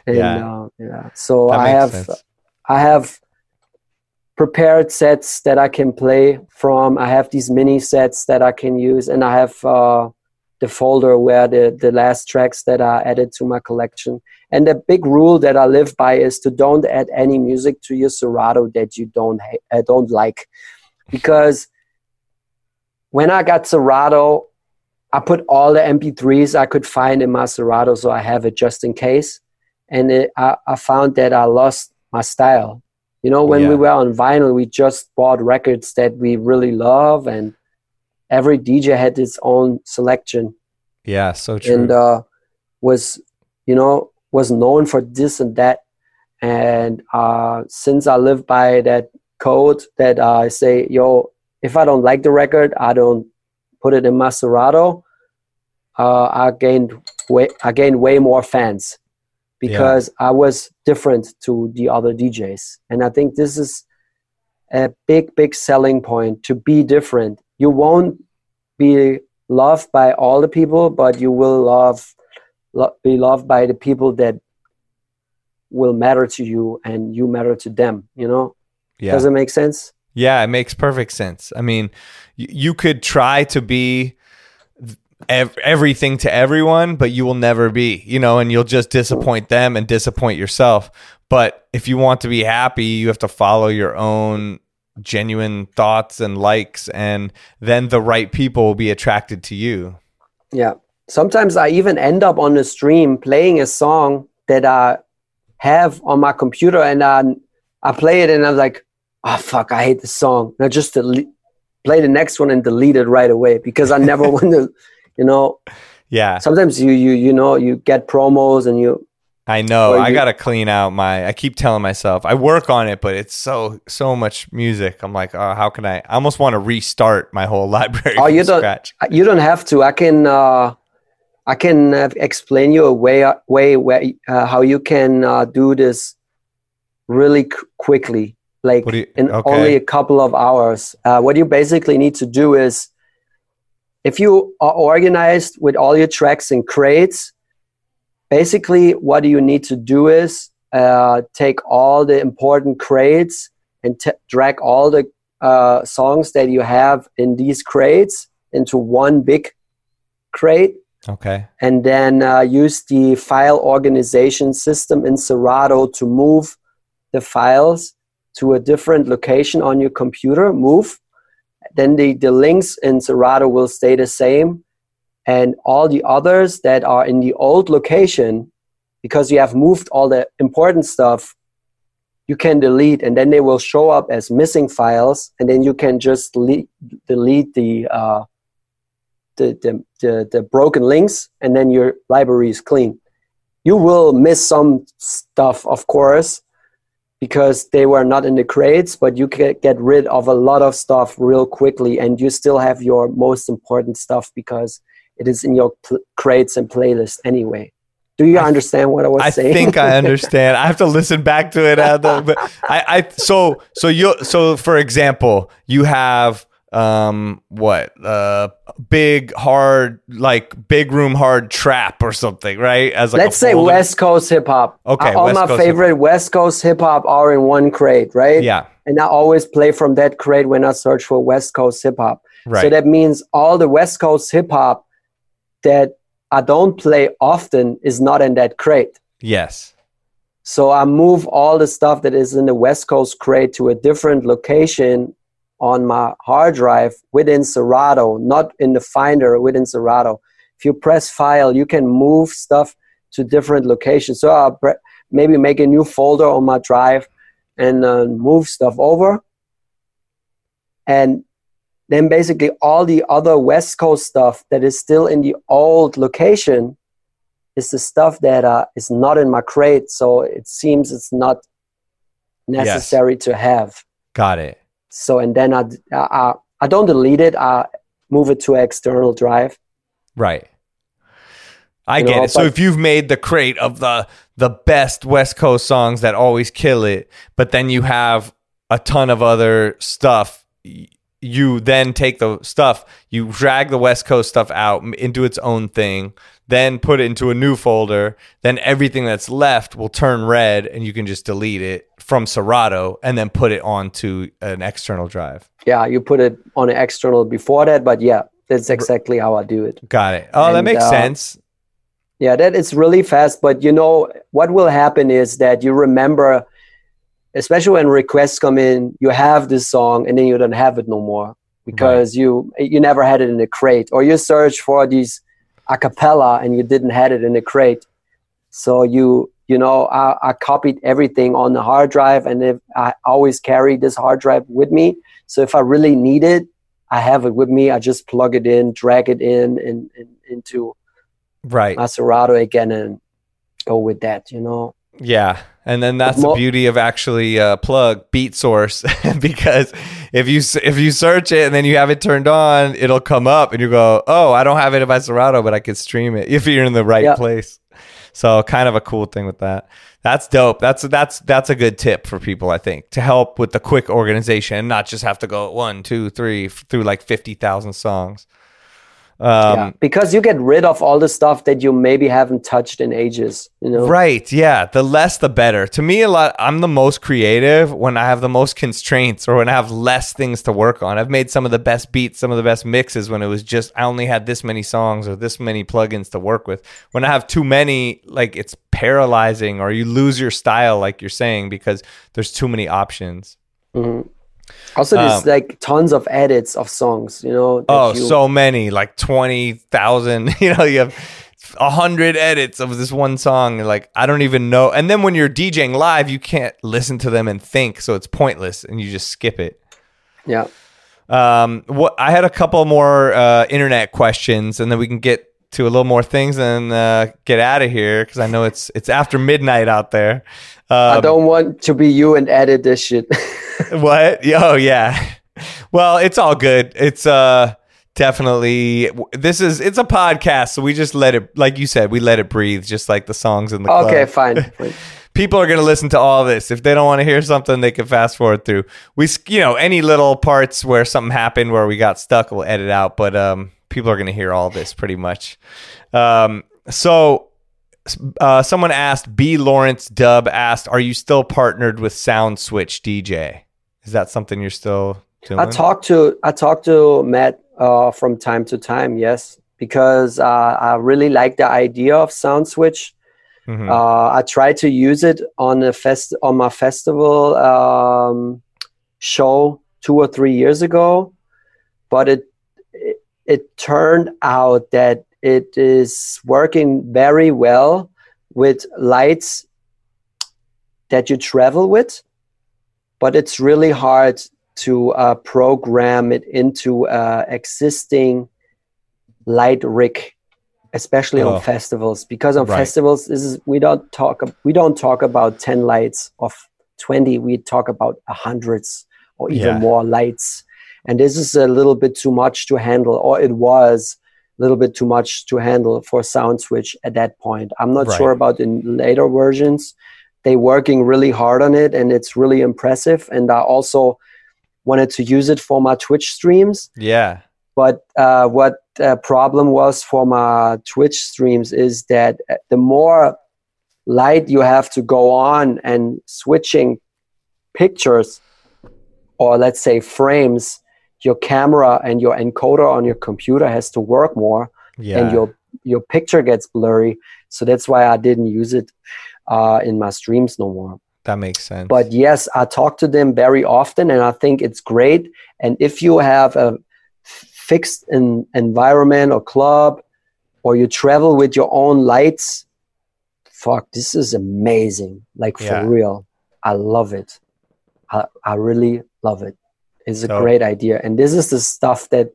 Speaker 3: and, yeah, uh, yeah. So that I have, sense. I have prepared sets that I can play from. I have these mini sets that I can use, and I have uh, the folder where the the last tracks that are added to my collection. And the big rule that I live by is to don't add any music to your Serato that you don't ha- uh, don't like, because when I got Serato, I put all the MP3s I could find in my Serato, so I have it just in case. And it, I, I found that I lost my style. You know, when yeah. we were on vinyl, we just bought records that we really love, and every DJ had its own selection.
Speaker 2: Yeah, so true.
Speaker 3: And uh, was, you know, was known for this and that. And uh, since I live by that code that uh, I say, yo, if I don't like the record, I don't put it in my Serato. Uh, I gained way I gained way more fans because yeah. I was different to the other DJs, and I think this is a big big selling point to be different. You won't be loved by all the people, but you will love lo- be loved by the people that will matter to you and you matter to them. You know, yeah. does it make sense?
Speaker 2: Yeah, it makes perfect sense. I mean, you could try to be ev- everything to everyone, but you will never be, you know, and you'll just disappoint them and disappoint yourself. But if you want to be happy, you have to follow your own genuine thoughts and likes, and then the right people will be attracted to you.
Speaker 3: Yeah. Sometimes I even end up on the stream playing a song that I have on my computer and I, I play it and I'm like, oh fuck, I hate the song. I just delete, play the next one and delete it right away because I never want to, you know.
Speaker 2: Yeah.
Speaker 3: Sometimes you you you know you get promos and you.
Speaker 2: I know. I gotta clean out my. I keep telling myself I work on it, but it's so so much music. I'm like, oh, how can I? I almost want to restart my whole library. Oh,
Speaker 3: you don't.
Speaker 2: Scratch.
Speaker 3: You don't have to. I can. uh I can uh, explain you a way way where uh, how you can uh, do this really c- quickly like you, in okay. only a couple of hours. Uh, what you basically need to do is, if you are organized with all your tracks in crates, basically what you need to do is uh, take all the important crates and t- drag all the uh, songs that you have in these crates into one big crate.
Speaker 2: Okay.
Speaker 3: And then uh, use the file organization system in Serato to move the files to a different location on your computer, move, then the, the links in Serato will stay the same. And all the others that are in the old location, because you have moved all the important stuff, you can delete and then they will show up as missing files. And then you can just delete, the, uh, the, the, the, the broken links and then your library is clean. You will miss some stuff, of course, because they were not in the crates, but you can get rid of a lot of stuff real quickly and you still have your most important stuff because it is in your pl- crates and playlist anyway. Do you I, understand what I was
Speaker 2: I
Speaker 3: saying?
Speaker 2: I think I understand. I have to listen back to it. Uh, but I, I, so, so you, so for example, you have um what uh big hard like big room hard trap or something right
Speaker 3: as like let's say west coast hip-hop
Speaker 2: okay
Speaker 3: all my coast favorite hip-hop. west coast hip-hop are in one crate right
Speaker 2: yeah
Speaker 3: and i always play from that crate when i search for west coast hip-hop
Speaker 2: right
Speaker 3: so that means all the west coast hip-hop that i don't play often is not in that crate
Speaker 2: yes
Speaker 3: so i move all the stuff that is in the west coast crate to a different location on my hard drive within Serato, not in the Finder within Serato. If you press file, you can move stuff to different locations. So I'll maybe make a new folder on my drive and uh, move stuff over. And then basically all the other West Coast stuff that is still in the old location is the stuff that uh, is not in my crate. So it seems it's not necessary yes. to have.
Speaker 2: Got it.
Speaker 3: So and then I, I I don't delete it. I move it to external drive.
Speaker 2: Right. I you get know, it. So if you've made the crate of the the best West Coast songs that always kill it, but then you have a ton of other stuff, you then take the stuff, you drag the West Coast stuff out into its own thing, then put it into a new folder. Then everything that's left will turn red and you can just delete it from Serato and then put it onto an external drive.
Speaker 3: Yeah, you put it on an external before that, but yeah, that's exactly how I do it.
Speaker 2: Got it. Oh, and, that makes uh, sense.
Speaker 3: Yeah, that is really fast. But you know, what will happen is that you remember especially when requests come in, you have this song and then you don't have it no more because right. you you never had it in a crate, or you search for these a cappella and you didn't had it in a crate. So you you know I, I copied everything on the hard drive, and if I always carry this hard drive with me, so if I really need it, I have it with me. I just plug it in, drag it in, and, into
Speaker 2: right
Speaker 3: Serato again, and go with that. You know.
Speaker 2: Yeah, and then that's the beauty of actually uh, plug Beatsource because if you if you search it and then you have it turned on, it'll come up and you go, "Oh, I don't have it in my Serato, but I could stream it if you're in the right place." So, kind of a cool thing with that. That's dope. That's that's that's a good tip for people, I think, to help with the quick organization and not just have to go one, two, three through like fifty thousand songs.
Speaker 3: Um, yeah, because you get rid of all the stuff that you maybe haven't touched in ages. You know,
Speaker 2: right? Yeah, the less the better. To me, a lot. I'm the most creative when I have the most constraints or when I have less things to work on. I've made some of the best beats, some of the best mixes when it was just I only had this many songs or this many plugins to work with. When I have too many, like it's paralyzing, or you lose your style, like you're saying, because there's too many options.
Speaker 3: Mm-hmm. Also, there's um, like tons of edits of songs, you know.
Speaker 2: Oh,
Speaker 3: you...
Speaker 2: so many, like 20,000. You know, you have a hundred edits of this one song. Like, I don't even know. And then when you're DJing live, you can't listen to them and think. So it's pointless and you just skip it.
Speaker 3: Yeah.
Speaker 2: Um, what I had a couple more uh, internet questions and then we can get to a little more things and uh, get out of here because I know it's it's after midnight out there.
Speaker 3: Um, I don't want to be you and edit this shit.
Speaker 2: what? Oh yeah. Well, it's all good. It's uh definitely this is it's a podcast, so we just let it like you said, we let it breathe, just like the songs in the club.
Speaker 3: Okay, fine.
Speaker 2: People are gonna listen to all this. If they don't want to hear something, they can fast forward through. We, you know, any little parts where something happened where we got stuck, we'll edit out. But um, people are gonna hear all this pretty much. Um, so uh, someone asked, B. Lawrence Dub asked, Are you still partnered with SoundSwitch DJ? Is that something you're still doing?
Speaker 3: I talk to I talk to Matt uh, from time to time, yes, because uh, I really like the idea of SoundSwitch. Mm-hmm. Uh, I tried to use it on a fest on my festival um, show two or three years ago, but it, it turned out that it is working very well with lights that you travel with, but it's really hard to uh, program it into uh, existing light rig, especially oh. on festivals. Because on right. festivals, this is we don't talk we don't talk about ten lights of twenty. We talk about hundreds or even yeah. more lights, and this is a little bit too much to handle, or it was a little bit too much to handle for SoundSwitch at that point. I'm not right. sure about in later versions. They're working really hard on it and it's really impressive. And i also wanted to use it for my twitch streams.
Speaker 2: Yeah.
Speaker 3: But uh, what the problem was for my twitch streams is that uh, the more light you have to go on and switching pictures or let's say frames your camera and your encoder on your computer has to work more yeah. and your your picture gets blurry. So that's why i didn't use it uh, in my streams no more.
Speaker 2: That makes sense.
Speaker 3: But yes i talk to them very often and i think it's great. And if you have a fixed in, environment or club or you travel with your own lights fuck this is amazing. Like for yeah. real. I love it. I, I really love it is a so, great idea. And this is the stuff that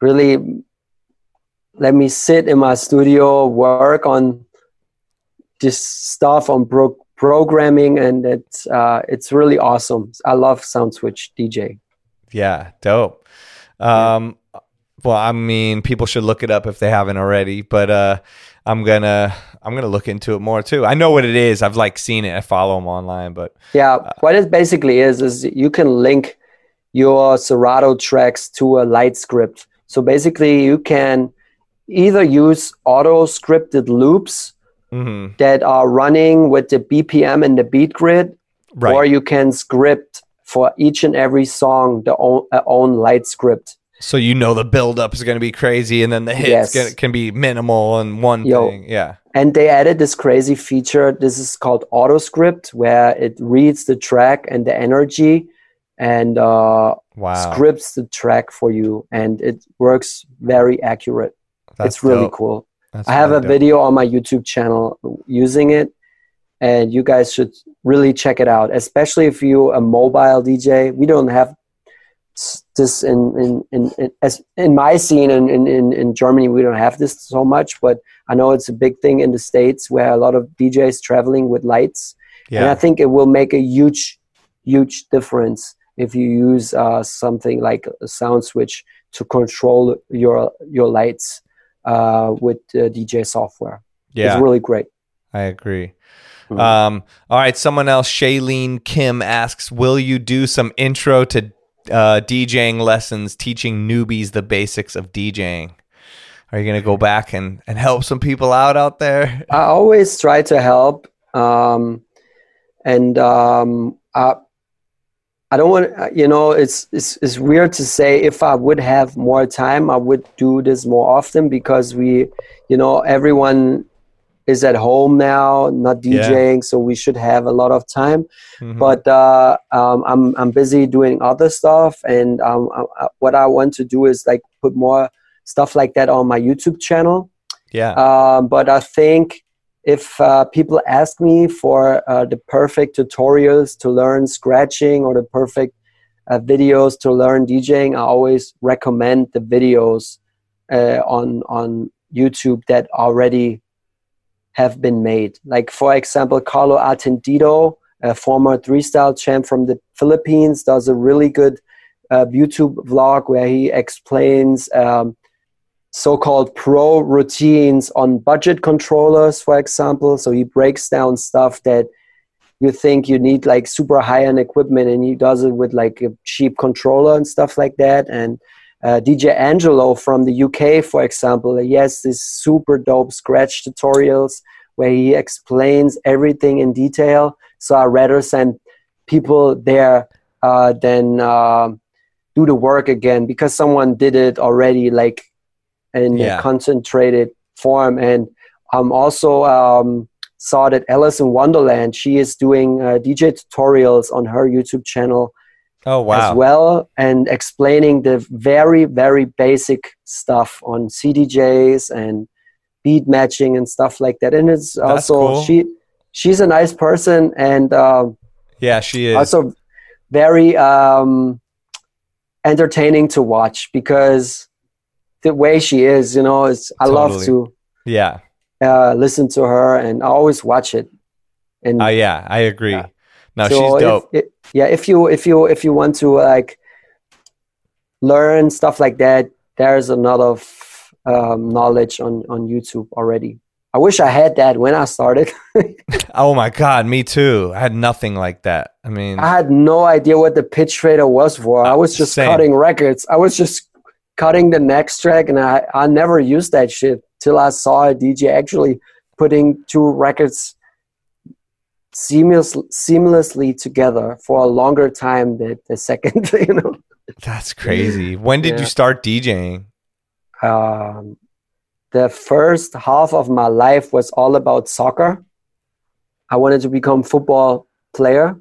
Speaker 3: really let me sit in my studio, work on this stuff on pro- programming, and it's uh, it's really awesome. I love SoundSwitch DJ.
Speaker 2: Yeah, dope. Um, yeah. Well, I mean, people should look it up if they haven't already. But uh, I'm gonna I'm gonna look into it more too. I know what it is. I've like seen it. I follow them online, but
Speaker 3: yeah, uh, what it basically is is you can link your Serato tracks to a light script. So basically, you can either use auto scripted loops mm-hmm. that are running with the BPM and the beat grid, right. or you can script for each and every song the own, uh, own light script.
Speaker 2: So you know the buildup is going to be crazy, and then the hits yes. can, be minimal and one Yo. thing. Yeah.
Speaker 3: And they added this crazy feature. This is called auto script, where it reads the track and the energy, and uh, wow. scripts the track for you, and it works very accurate. That's it's really dope. cool. That's I have a dope. video on my YouTube channel using it, and you guys should really check it out. Especially if you're a mobile DJ. We don't have this in in, in, in as in my scene in, in in Germany. We don't have this so much, but I know it's a big thing in the states where a lot of DJs traveling with lights, yeah. and I think it will make a huge huge difference if you use uh, something like a SoundSwitch to control your your lights uh, with uh, DJ software. Yeah, it's really great.
Speaker 2: I agree. Mm-hmm. Um, all right, someone else, Shailene Kim asks, "Will you do some intro to uh, DJing lessons, teaching newbies the basics of DJing?" Are you going to go back and, and help some people out out there?
Speaker 3: I always try to help. Um, and um, I, I don't want uh, you know it's, it's it's weird to say if I would have more time I would do this more often because we you know everyone is at home now not DJing yeah. so we should have a lot of time mm-hmm. but uh, um, I'm I'm busy doing other stuff and um, I, uh, uh, what I want to do is like put more stuff like that on my YouTube channel
Speaker 2: yeah
Speaker 3: um, but I think if uh, people ask me for uh, the perfect tutorials to learn scratching or the perfect uh, videos to learn DJing, I always recommend the videos uh, on on YouTube that already have been made. Like for example, Carlo Atendido, a former three style champ from the Philippines, does a really good uh, YouTube vlog where he explains. Um, so-called pro routines on budget controllers for example. So he breaks down stuff that you think you need like super high-end equipment and he does it with like a cheap controller and stuff like that. And uh, dj angelo from the uk for example he has these super dope scratch tutorials where he explains everything in detail. So i rather send people there uh, than uh, do the work again because someone did it already like in yeah. a concentrated form. And I'm also um, saw that Alison Wonderland, she is doing uh, DJ tutorials on her YouTube channel.
Speaker 2: Oh, wow.
Speaker 3: As well, and explaining the very, very basic stuff on CDJs and beat matching and stuff like that. And it's That's also cool. she she's a nice person and um,
Speaker 2: yeah, she is
Speaker 3: also very um, entertaining to watch because the way she is, you know, it's I totally. love to
Speaker 2: yeah
Speaker 3: uh, listen to her, and I always watch it.
Speaker 2: And uh, yeah, I agree. Yeah. No, so she's dope.
Speaker 3: If, yeah, if you if you if you want to like learn stuff like that, there's a lot of um, knowledge on on YouTube already. I wish I had that when I started.
Speaker 2: oh my god, me too. I had nothing like that. I mean,
Speaker 3: I had no idea what the pitch fader was for. I was just same. cutting records. I was just cutting the next track, and I, I never used that shit till I saw a DJ actually putting two records seamless, seamlessly together for a longer time than the second, you know.
Speaker 2: That's crazy. When did yeah. you start DJing?
Speaker 3: Um, the first half of my life was all about soccer. I wanted to become football player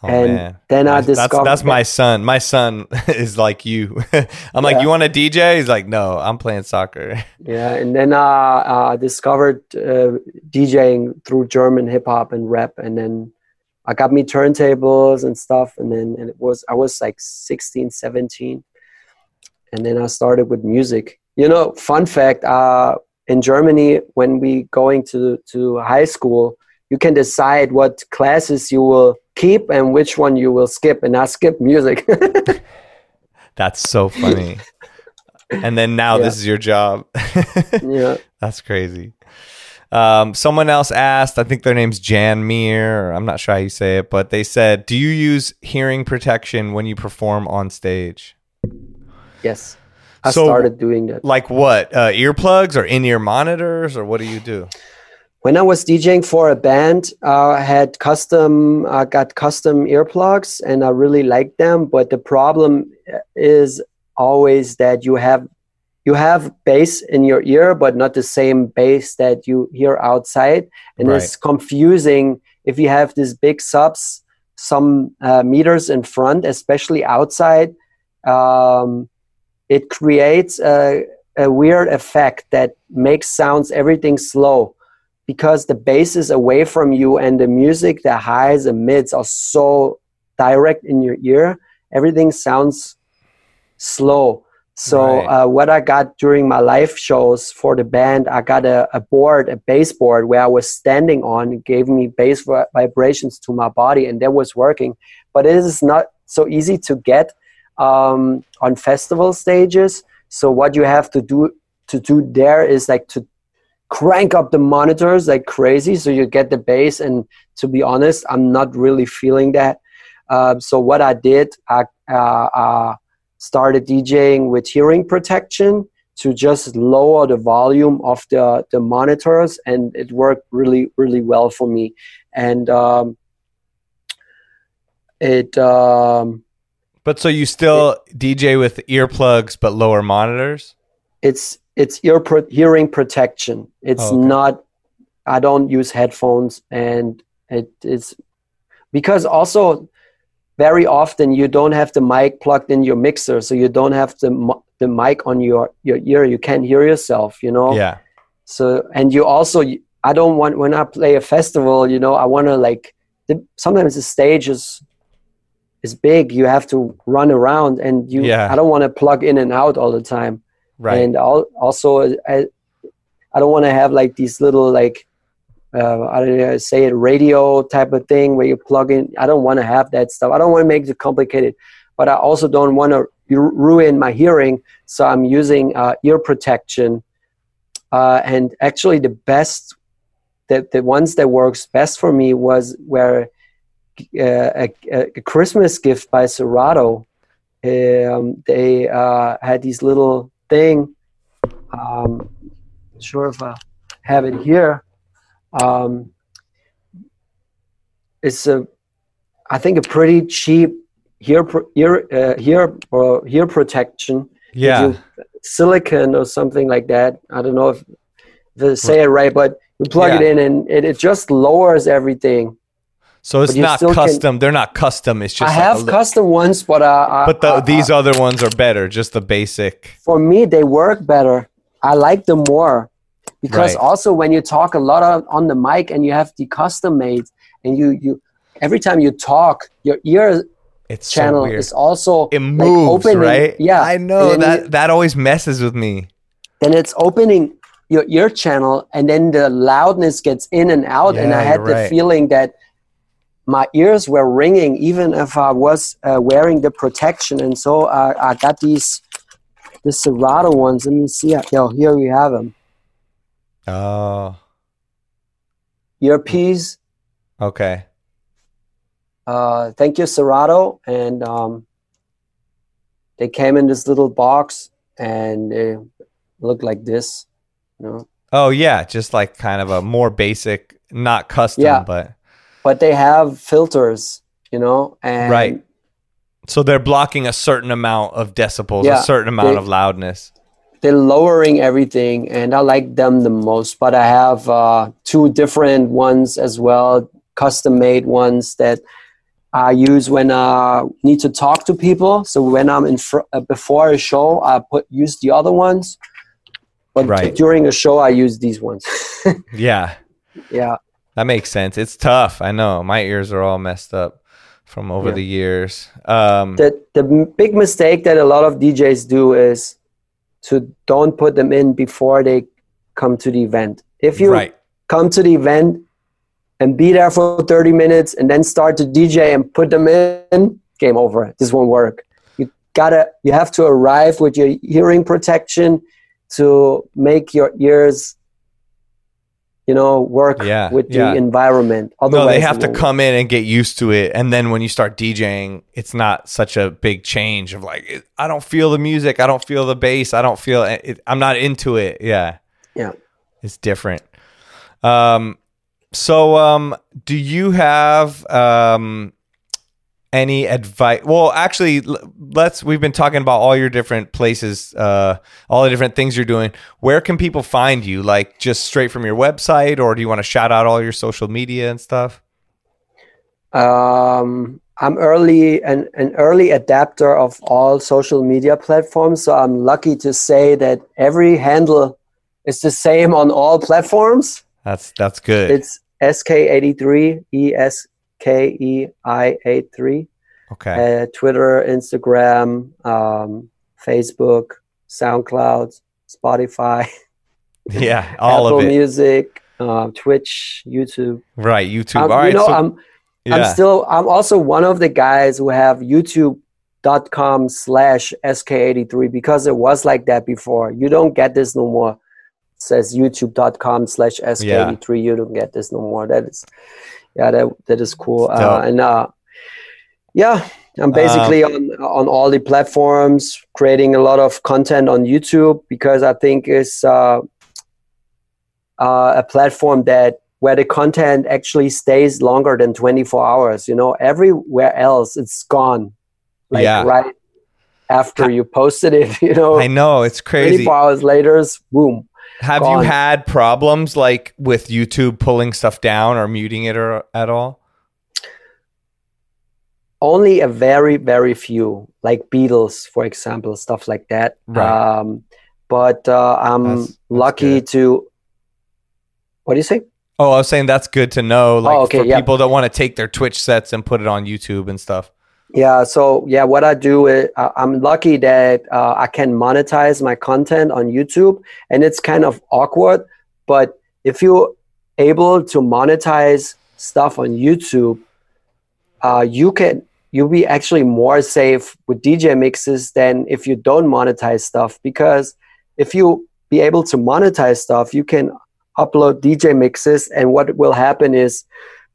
Speaker 3: Oh, and man. then I discovered
Speaker 2: that's, that's my son. My son is like you. I'm yeah. like, you want a DJ? He's like, no, I'm playing soccer.
Speaker 3: Yeah, and then uh, I discovered uh, DJing through German hip hop and rap, and then I got me turntables and stuff, and then and it was I was like 16, 17, and then I started with music. You know, fun fact: uh, in Germany, when we going to to high school, you can decide what classes you will keep and which one you will skip and not skip music
Speaker 2: that's so funny and then now yeah. this is your job
Speaker 3: yeah
Speaker 2: that's crazy Um, someone else asked, I think their name's Jan Mir, I'm not sure how you say it, but they said, Do you use hearing protection when you perform on stage?
Speaker 3: Yes. I so, started doing that.
Speaker 2: Like what? Uh, earplugs or in ear monitors, or what do you do?
Speaker 3: When I was DJing for a band, uh, I had custom, I uh, got custom earplugs, and I really liked them. But the problem is always that you have you have bass in your ear, but not the same bass that you hear outside, and right. it's confusing if you have these big subs, some uh, meters in front, especially outside. Um, it creates a, a weird effect that makes sounds everything slow because the bass is away from you and the music, the highs and mids are so direct in your ear. Everything sounds slow. So right. uh, what I got during my live shows for the band, I got a, a board, a bass board where I was standing on. It gave me bass vibrations to my body, and that was working. But it is not so easy to get um, on festival stages. So what you have to do to do there is like to crank up the monitors like crazy, so you get the bass. And to be honest, I'm not really feeling that. Uh, so what I did, I. Uh, uh, started DJing with hearing protection to just lower the volume of the, the monitors and it worked really really well for me and um, it um,
Speaker 2: but so you still it, dj with earplugs but lower monitors
Speaker 3: it's it's ear pro- hearing protection. It's oh, okay. not i don't use headphones and it is because also very often you don't have the mic plugged in your mixer so you don't have the the mic on your your ear. You can't hear yourself you know?
Speaker 2: Yeah.
Speaker 3: So and you also i don't want when i play a festival you know i want to like the, sometimes the stage is is big. You have to run around and you yeah. i don't want to plug in and out all the time
Speaker 2: right
Speaker 3: and also i i don't want to have like these little like uh, I don't know, say it radio type of thing where you plug in. I don't want to have that stuff. I don't want to make it complicated, but I also don't want to ruin my hearing. So I'm using uh, ear protection. Uh, and actually, the best, the, the ones that works best for me was where uh, a, a, Christmas gift by Serato. Um, they uh, had these little thing. Um, sure if I have it here um, it's a, I think, a pretty cheap ear ear uh, ear or ear protection.
Speaker 2: Yeah,
Speaker 3: silicon or something like that. I don't know if, if say it right, but you plug yeah. it in and it, it just lowers everything.
Speaker 2: So it's not custom. Can, they're not custom. It's just.
Speaker 3: I like have custom ones, but uh,
Speaker 2: but the, uh, these uh, other ones are better. Just the basic.
Speaker 3: For me, they work better. I like them more because right. also when you talk a lot of, on the mic and you have the custom made and you you every time you talk your ear it's channel so is also
Speaker 2: it moves like opening, right
Speaker 3: yeah
Speaker 2: i know that you, that always messes with me
Speaker 3: then it's opening your ear channel and then the loudness gets in and out yeah, and i had the right. feeling that my ears were ringing even if i was uh, wearing the protection and so uh, i got these the serato ones let me see yo here we have them
Speaker 2: Oh.
Speaker 3: Earpiece.
Speaker 2: Okay.
Speaker 3: Uh, thank you, Serato. And um, they came in this little box and they look like this. You know?
Speaker 2: Oh yeah, just like kind of a more basic, not custom, yeah. but
Speaker 3: but they have filters, you know, and
Speaker 2: right. So they're blocking a certain amount of decibels, yeah, a certain amount they, of loudness.
Speaker 3: They're lowering everything and i like them the most but i have uh, two different ones as well custom made ones that i use when i need to talk to people. So when i'm in fr- uh, before a show i put use the other ones but right. during a show i use these ones.
Speaker 2: Yeah.
Speaker 3: Yeah
Speaker 2: that makes sense it's tough i know my ears are all messed up from over yeah. the years um,
Speaker 3: the, the big mistake that a lot of djs do is to don't put them in before they come to the event. If you right. come to the event and be there for 30 minutes and then start to DJ and put them in, game over. This won't work. You gotta you have to arrive with your hearing protection to make your ears you know work
Speaker 2: Yeah,
Speaker 3: with the
Speaker 2: yeah.
Speaker 3: environment.
Speaker 2: No, they have to come in and get used to it, and then when you start DJing, it's not such a big change of like I don't feel the music, I don't feel the bass, I don't feel it, I'm not into it. Yeah,
Speaker 3: Yeah.
Speaker 2: it's different. Um, so um, do you have um any advice? Well, actually, let's. We've been talking about all your different places, uh, all the different things you're doing. Where can people find you? Like just straight from your website, or do you want to shout out all your social media and stuff?
Speaker 3: Um, I'm early an, an early adapter of all social media platforms, so I'm lucky to say that every handle is the same on all platforms.
Speaker 2: That's that's good.
Speaker 3: It's ESKEI83 E S K E I 83.
Speaker 2: okay.
Speaker 3: Uh, Twitter, Instagram, um, Facebook, SoundCloud, Spotify,
Speaker 2: yeah, all
Speaker 3: Apple
Speaker 2: of it.
Speaker 3: Music, uh, Twitch, YouTube.
Speaker 2: Right, YouTube.
Speaker 3: Um,
Speaker 2: all right.
Speaker 3: you know,
Speaker 2: so,
Speaker 3: I'm
Speaker 2: yeah.
Speaker 3: I'm still I'm also one of the guys who have youtube.com slash eskei83 because it was like that before. You don't get this no more. It says youtube.com slash eskei83. You don't get this no more. That is yeah, that that is cool. Uh, and uh yeah, I'm basically
Speaker 2: Um,
Speaker 3: on on all the platforms creating a lot of content on YouTube because I think it's uh, uh, a platform that where the content actually stays longer than 24 hours. You know, everywhere else it's gone, like
Speaker 2: Yeah.
Speaker 3: right after you posted it. You know,
Speaker 2: I know it's crazy.
Speaker 3: 24 hours later, boom.
Speaker 2: Have
Speaker 3: gone.
Speaker 2: you had problems like with YouTube pulling stuff down or muting it or at all?
Speaker 3: Only a very very few, like Beatles, for example, stuff like that.
Speaker 2: Right.
Speaker 3: Um, but uh, I'm
Speaker 2: That's- that's
Speaker 3: lucky
Speaker 2: good.
Speaker 3: to. What do you say?
Speaker 2: Oh, I was saying that's good to know. Like
Speaker 3: Oh, okay,
Speaker 2: for
Speaker 3: yeah.
Speaker 2: people that want to take their Twitch sets and put it on YouTube and stuff.
Speaker 3: Yeah, so yeah, what I do is uh, I'm lucky that uh, I can monetize my content on YouTube, and it's kind of awkward. But if you're able to monetize stuff on YouTube, uh, you can you'll be actually more safe with DJ mixes than if you don't monetize stuff. Because if you be able to monetize stuff, you can upload DJ mixes, and what will happen is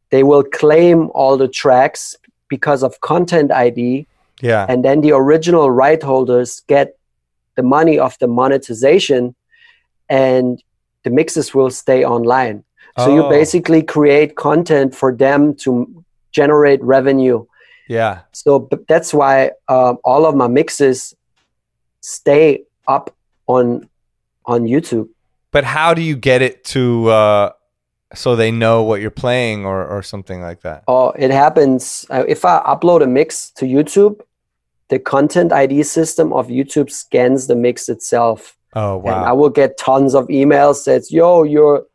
Speaker 3: they will claim all the tracks because of content ID,
Speaker 2: Yeah.
Speaker 3: and then the original right holders get the money of the monetization, and the mixes will stay online. So you
Speaker 2: Oh,
Speaker 3: basically create content for them to generate revenue.
Speaker 2: Yeah.
Speaker 3: So that's why um, all of my mixes stay up on on YouTube.
Speaker 2: But how do you get it to uh so they know what you're playing or or something like that?
Speaker 3: Oh, it happens if I upload a mix to YouTube. The content ID system of YouTube scans the mix itself,
Speaker 2: Oh
Speaker 3: and I will get tons of emails that yo your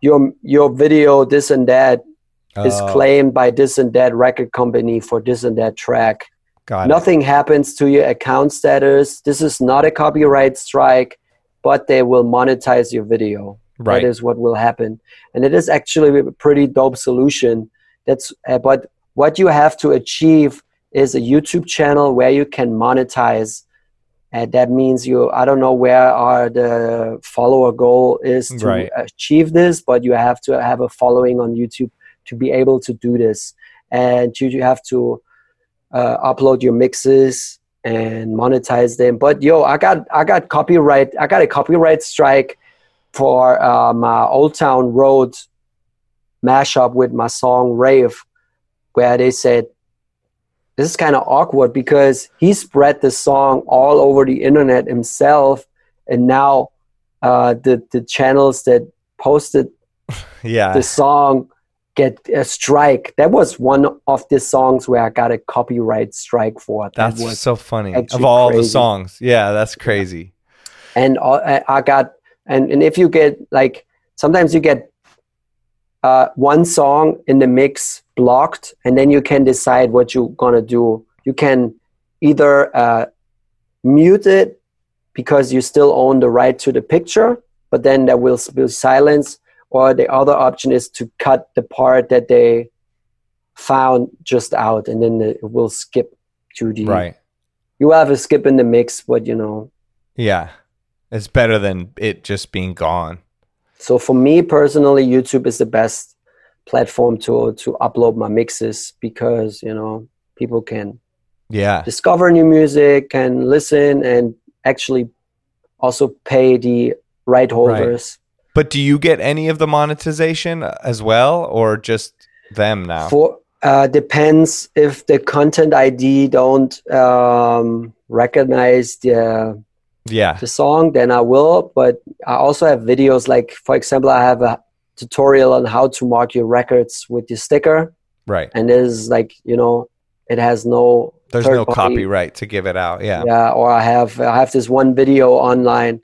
Speaker 3: your your video this and that is
Speaker 2: Oh,
Speaker 3: claimed by this and that record company for this and that track.
Speaker 2: got it.
Speaker 3: Nothing happens to your account status. This is not a copyright strike, but they will monetize your video.
Speaker 2: Right.
Speaker 3: That is what will happen, and it is actually a pretty dope solution. That's uh, but what you have to achieve is a YouTube channel where you can monetize. And that means you, I don't know where are the follower goal is to
Speaker 2: Right.
Speaker 3: achieve this, but you have to have a following on YouTube to be able to do this. And you, you have to uh, upload your mixes and monetize them. But yo, I got I got copyright I got a copyright strike for uh, my Old Town Road mashup with my song Rave, where they said this is kind of awkward because he spread the song all over the internet himself, and now uh, the the channels that posted
Speaker 2: yeah.
Speaker 3: the song get a strike. That was one of the songs where I got a copyright strike for. That
Speaker 2: That's
Speaker 3: was,
Speaker 2: so funny. Of all the songs. Yeah, that's crazy.
Speaker 3: and all- I I got and and if you get like sometimes you get uh, one song in the mix blocked, and then you can decide what you're gonna do. You can either uh, mute it because you still own the right to the picture, but then there will be silence. Or the other option is to cut the part that they found just out, and then it will skip to the.
Speaker 2: Right.
Speaker 3: You will have a skip in the mix, but you know
Speaker 2: Yeah. It's better than it just being gone.
Speaker 3: So for me personally, YouTube is the best platform to to upload my mixes because you know people can
Speaker 2: yeah
Speaker 3: discover new music, can listen, and actually also pay the right holders.
Speaker 2: Right. But do you get any of the monetization as well, or just them now?
Speaker 3: For uh, depends if the content ID don't um, recognize the
Speaker 2: yeah
Speaker 3: the song, then I will. But I also have videos like, for example, I have a tutorial on how to mark your records with your sticker.
Speaker 2: Right.
Speaker 3: And it is like you know, it has no.
Speaker 2: There's no party. copyright to give it out. Yeah.
Speaker 3: Yeah. Or I have I have this one video online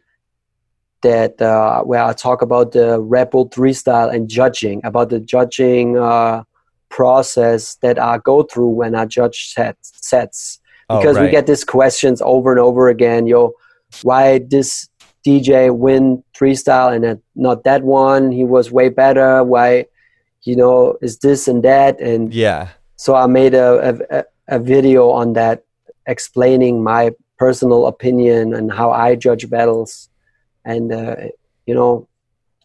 Speaker 3: that uh, where I talk about the Red Bull three style and judging about the judging uh, process that I go through when I judge sets sets oh, because oh, right. we get these questions over and over again. Yo, why this DJ win freestyle and not that one? He was way better. Why, you know, is this and that? And
Speaker 2: yeah,
Speaker 3: so I made a, a, a video on that explaining my personal opinion and how I judge battles, and uh, you know,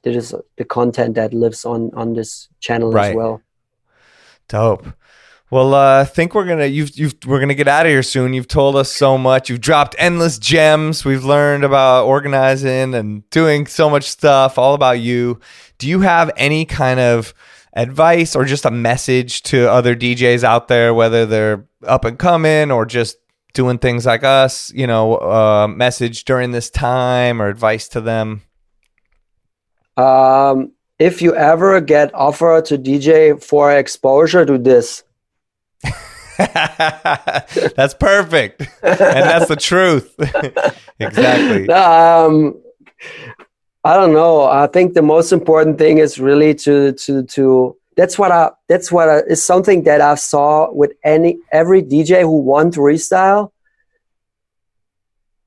Speaker 3: this is the content that lives on on this channel right. as well.
Speaker 2: Dope. Well, uh, I think we're gonna you've, you've we're gonna get out of here soon. You've told us so much. You've dropped endless gems. We've learned about organizing and doing so much stuff. All about you. Do you have any kind of advice or just a message to other DJs out there, whether they're up and coming or just doing things like us? You know, uh, message during this time or advice to them.
Speaker 3: Um, if you ever get offered to DJ for exposure to this
Speaker 2: that's perfect. and that's the truth. exactly.
Speaker 3: Um, I don't know. I think the most important thing is really to to to that's what I that's what I, is something that I saw with any every DJ who won three style.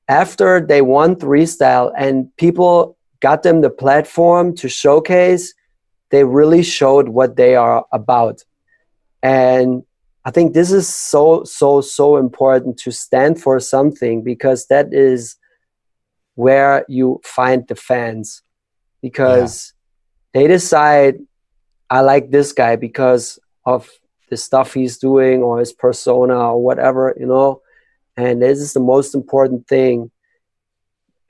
Speaker 3: After they won three style and people got them the platform to showcase, they really showed what they are about. And I think this is so, so, so important to stand for something because that is where you find the fans. Because yeah. they decide, I like this guy because of the stuff he's doing or his persona or whatever, you know. And this is the most important thing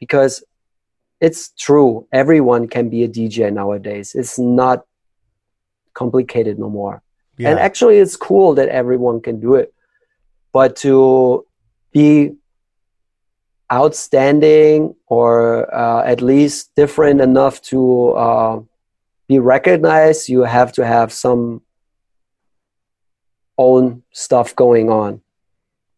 Speaker 3: because it's true. Everyone can be a DJ nowadays. It's not complicated no more. Yeah. And actually, it's cool that everyone can do it. But to be outstanding or uh, at least different enough to uh, be recognized, you have to have some own stuff going on.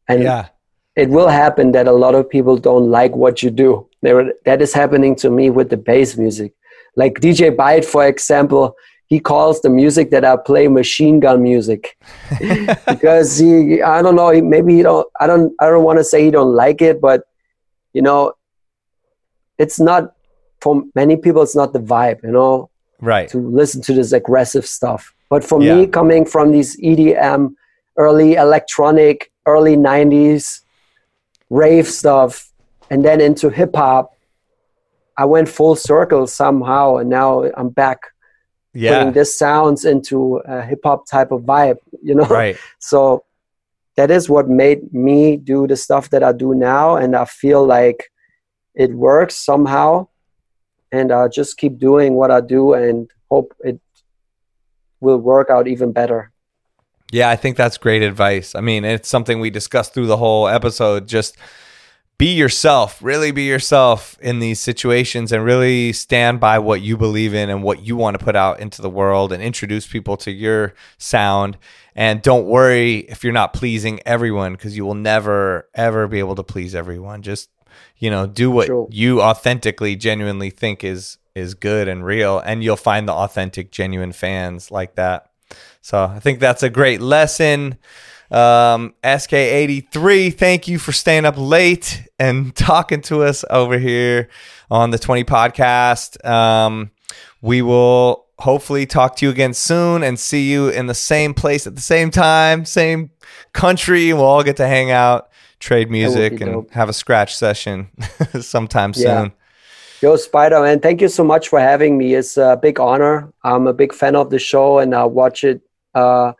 Speaker 3: And yeah. it will happen that a lot of people don't like what you do. There, that is happening to me with the bass music. Like DJ Byte, for example, he calls the music that I play machine gun music. Because he I don't know maybe he don't I don't I don't want to say he don't like it but you know it's not for many people it's not the vibe you know?
Speaker 2: Right.
Speaker 3: To listen to this aggressive stuff. But for yeah. me coming from these EDM early electronic early 90s rave stuff and then into hip hop I went full circle somehow and now I'm back yeah. putting this sounds into a hip hop type of vibe, you know?
Speaker 2: Right.
Speaker 3: So that is what made me do the stuff that I do now. And I feel like it works somehow. And I just keep doing what I do and hope it will work out even better.
Speaker 2: Yeah, I think that's great advice. I mean, it's something we discussed through the whole episode. Just be yourself, really be yourself in these situations and really stand by what you believe in and what you want to put out into the world and introduce people to your sound. And don't worry if you're not pleasing everyone because you will never, ever be able to please everyone. Just, you know, do what sure. you authentically, genuinely think is is good and real and you'll find the authentic genuine fans like that so i think that's a great lesson um, ESKEI83, thank you for staying up late and talking to us over here on the 20 podcast. Um, we will hopefully talk to you again soon and see you in the same place at the same time, same country. We'll all get to hang out, trade music, and dope. have a scratch session sometime yeah. soon.
Speaker 3: Yo, Spider Man, thank you so much for having me. It's a big honor. I'm a big fan of the show, and I watch it uh,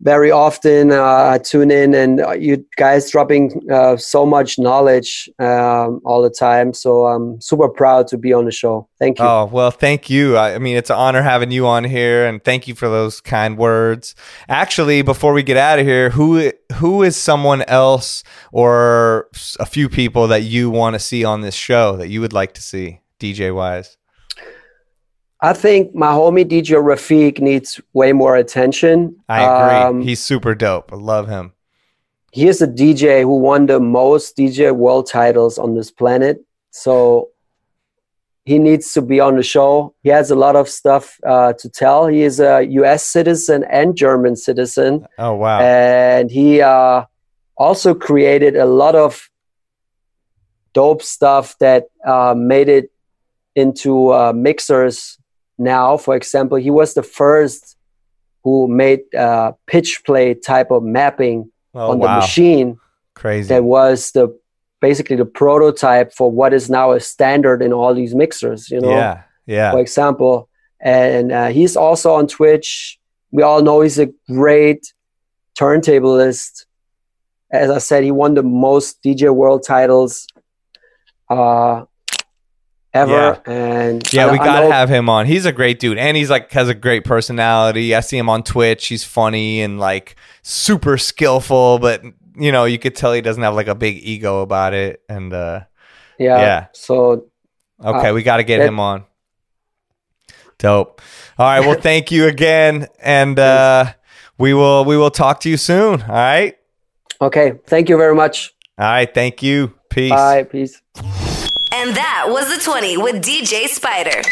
Speaker 3: very often uh, I tune in and you guys dropping uh, so much knowledge um, all the time. So I'm super proud to be on the show. Thank you.
Speaker 2: Oh, well, thank you. I, I mean, it's an honor having you on here and thank you for those kind words. Actually, before we get out of here, who who is someone else or a few people that you want to see on this show that you would like to see DJ wise?
Speaker 3: I think my homie DJ Rafik needs way more attention.
Speaker 2: I agree. Um, He's super dope. I love him.
Speaker 3: He is a DJ who won the most DJ world titles on this planet. So he needs to be on the show. He has a lot of stuff uh, to tell. He is a US citizen and German citizen.
Speaker 2: Oh, wow.
Speaker 3: And he uh, also created a lot of dope stuff that uh, made it into uh, mixers now, for example, he was the first who made uh, pitch play type of mapping oh, on wow. the machine.
Speaker 2: Crazy.
Speaker 3: That was the basically the prototype for what is now a standard in all these mixers. You know.
Speaker 2: Yeah. Yeah.
Speaker 3: For example, and uh, he's also on Twitch. We all know he's a great turntablist. As I said, he won the most DJ World titles. Uh, ever. Yeah. And
Speaker 2: yeah, we gotta have him on. He's a great dude, and he's like has a great personality. I see him on Twitch. He's funny and like super skillful, but you know you could tell he doesn't have like a big ego about it. And uh,
Speaker 3: yeah, yeah. So
Speaker 2: okay, uh, we got to get him on. Dope. All right. Well, thank you again, and uh, we will we will talk to you soon. All right.
Speaker 3: Okay. Thank you very much.
Speaker 2: All right. Thank you. Peace.
Speaker 3: Bye. Peace.
Speaker 1: And that was the 20 with DJ Spider.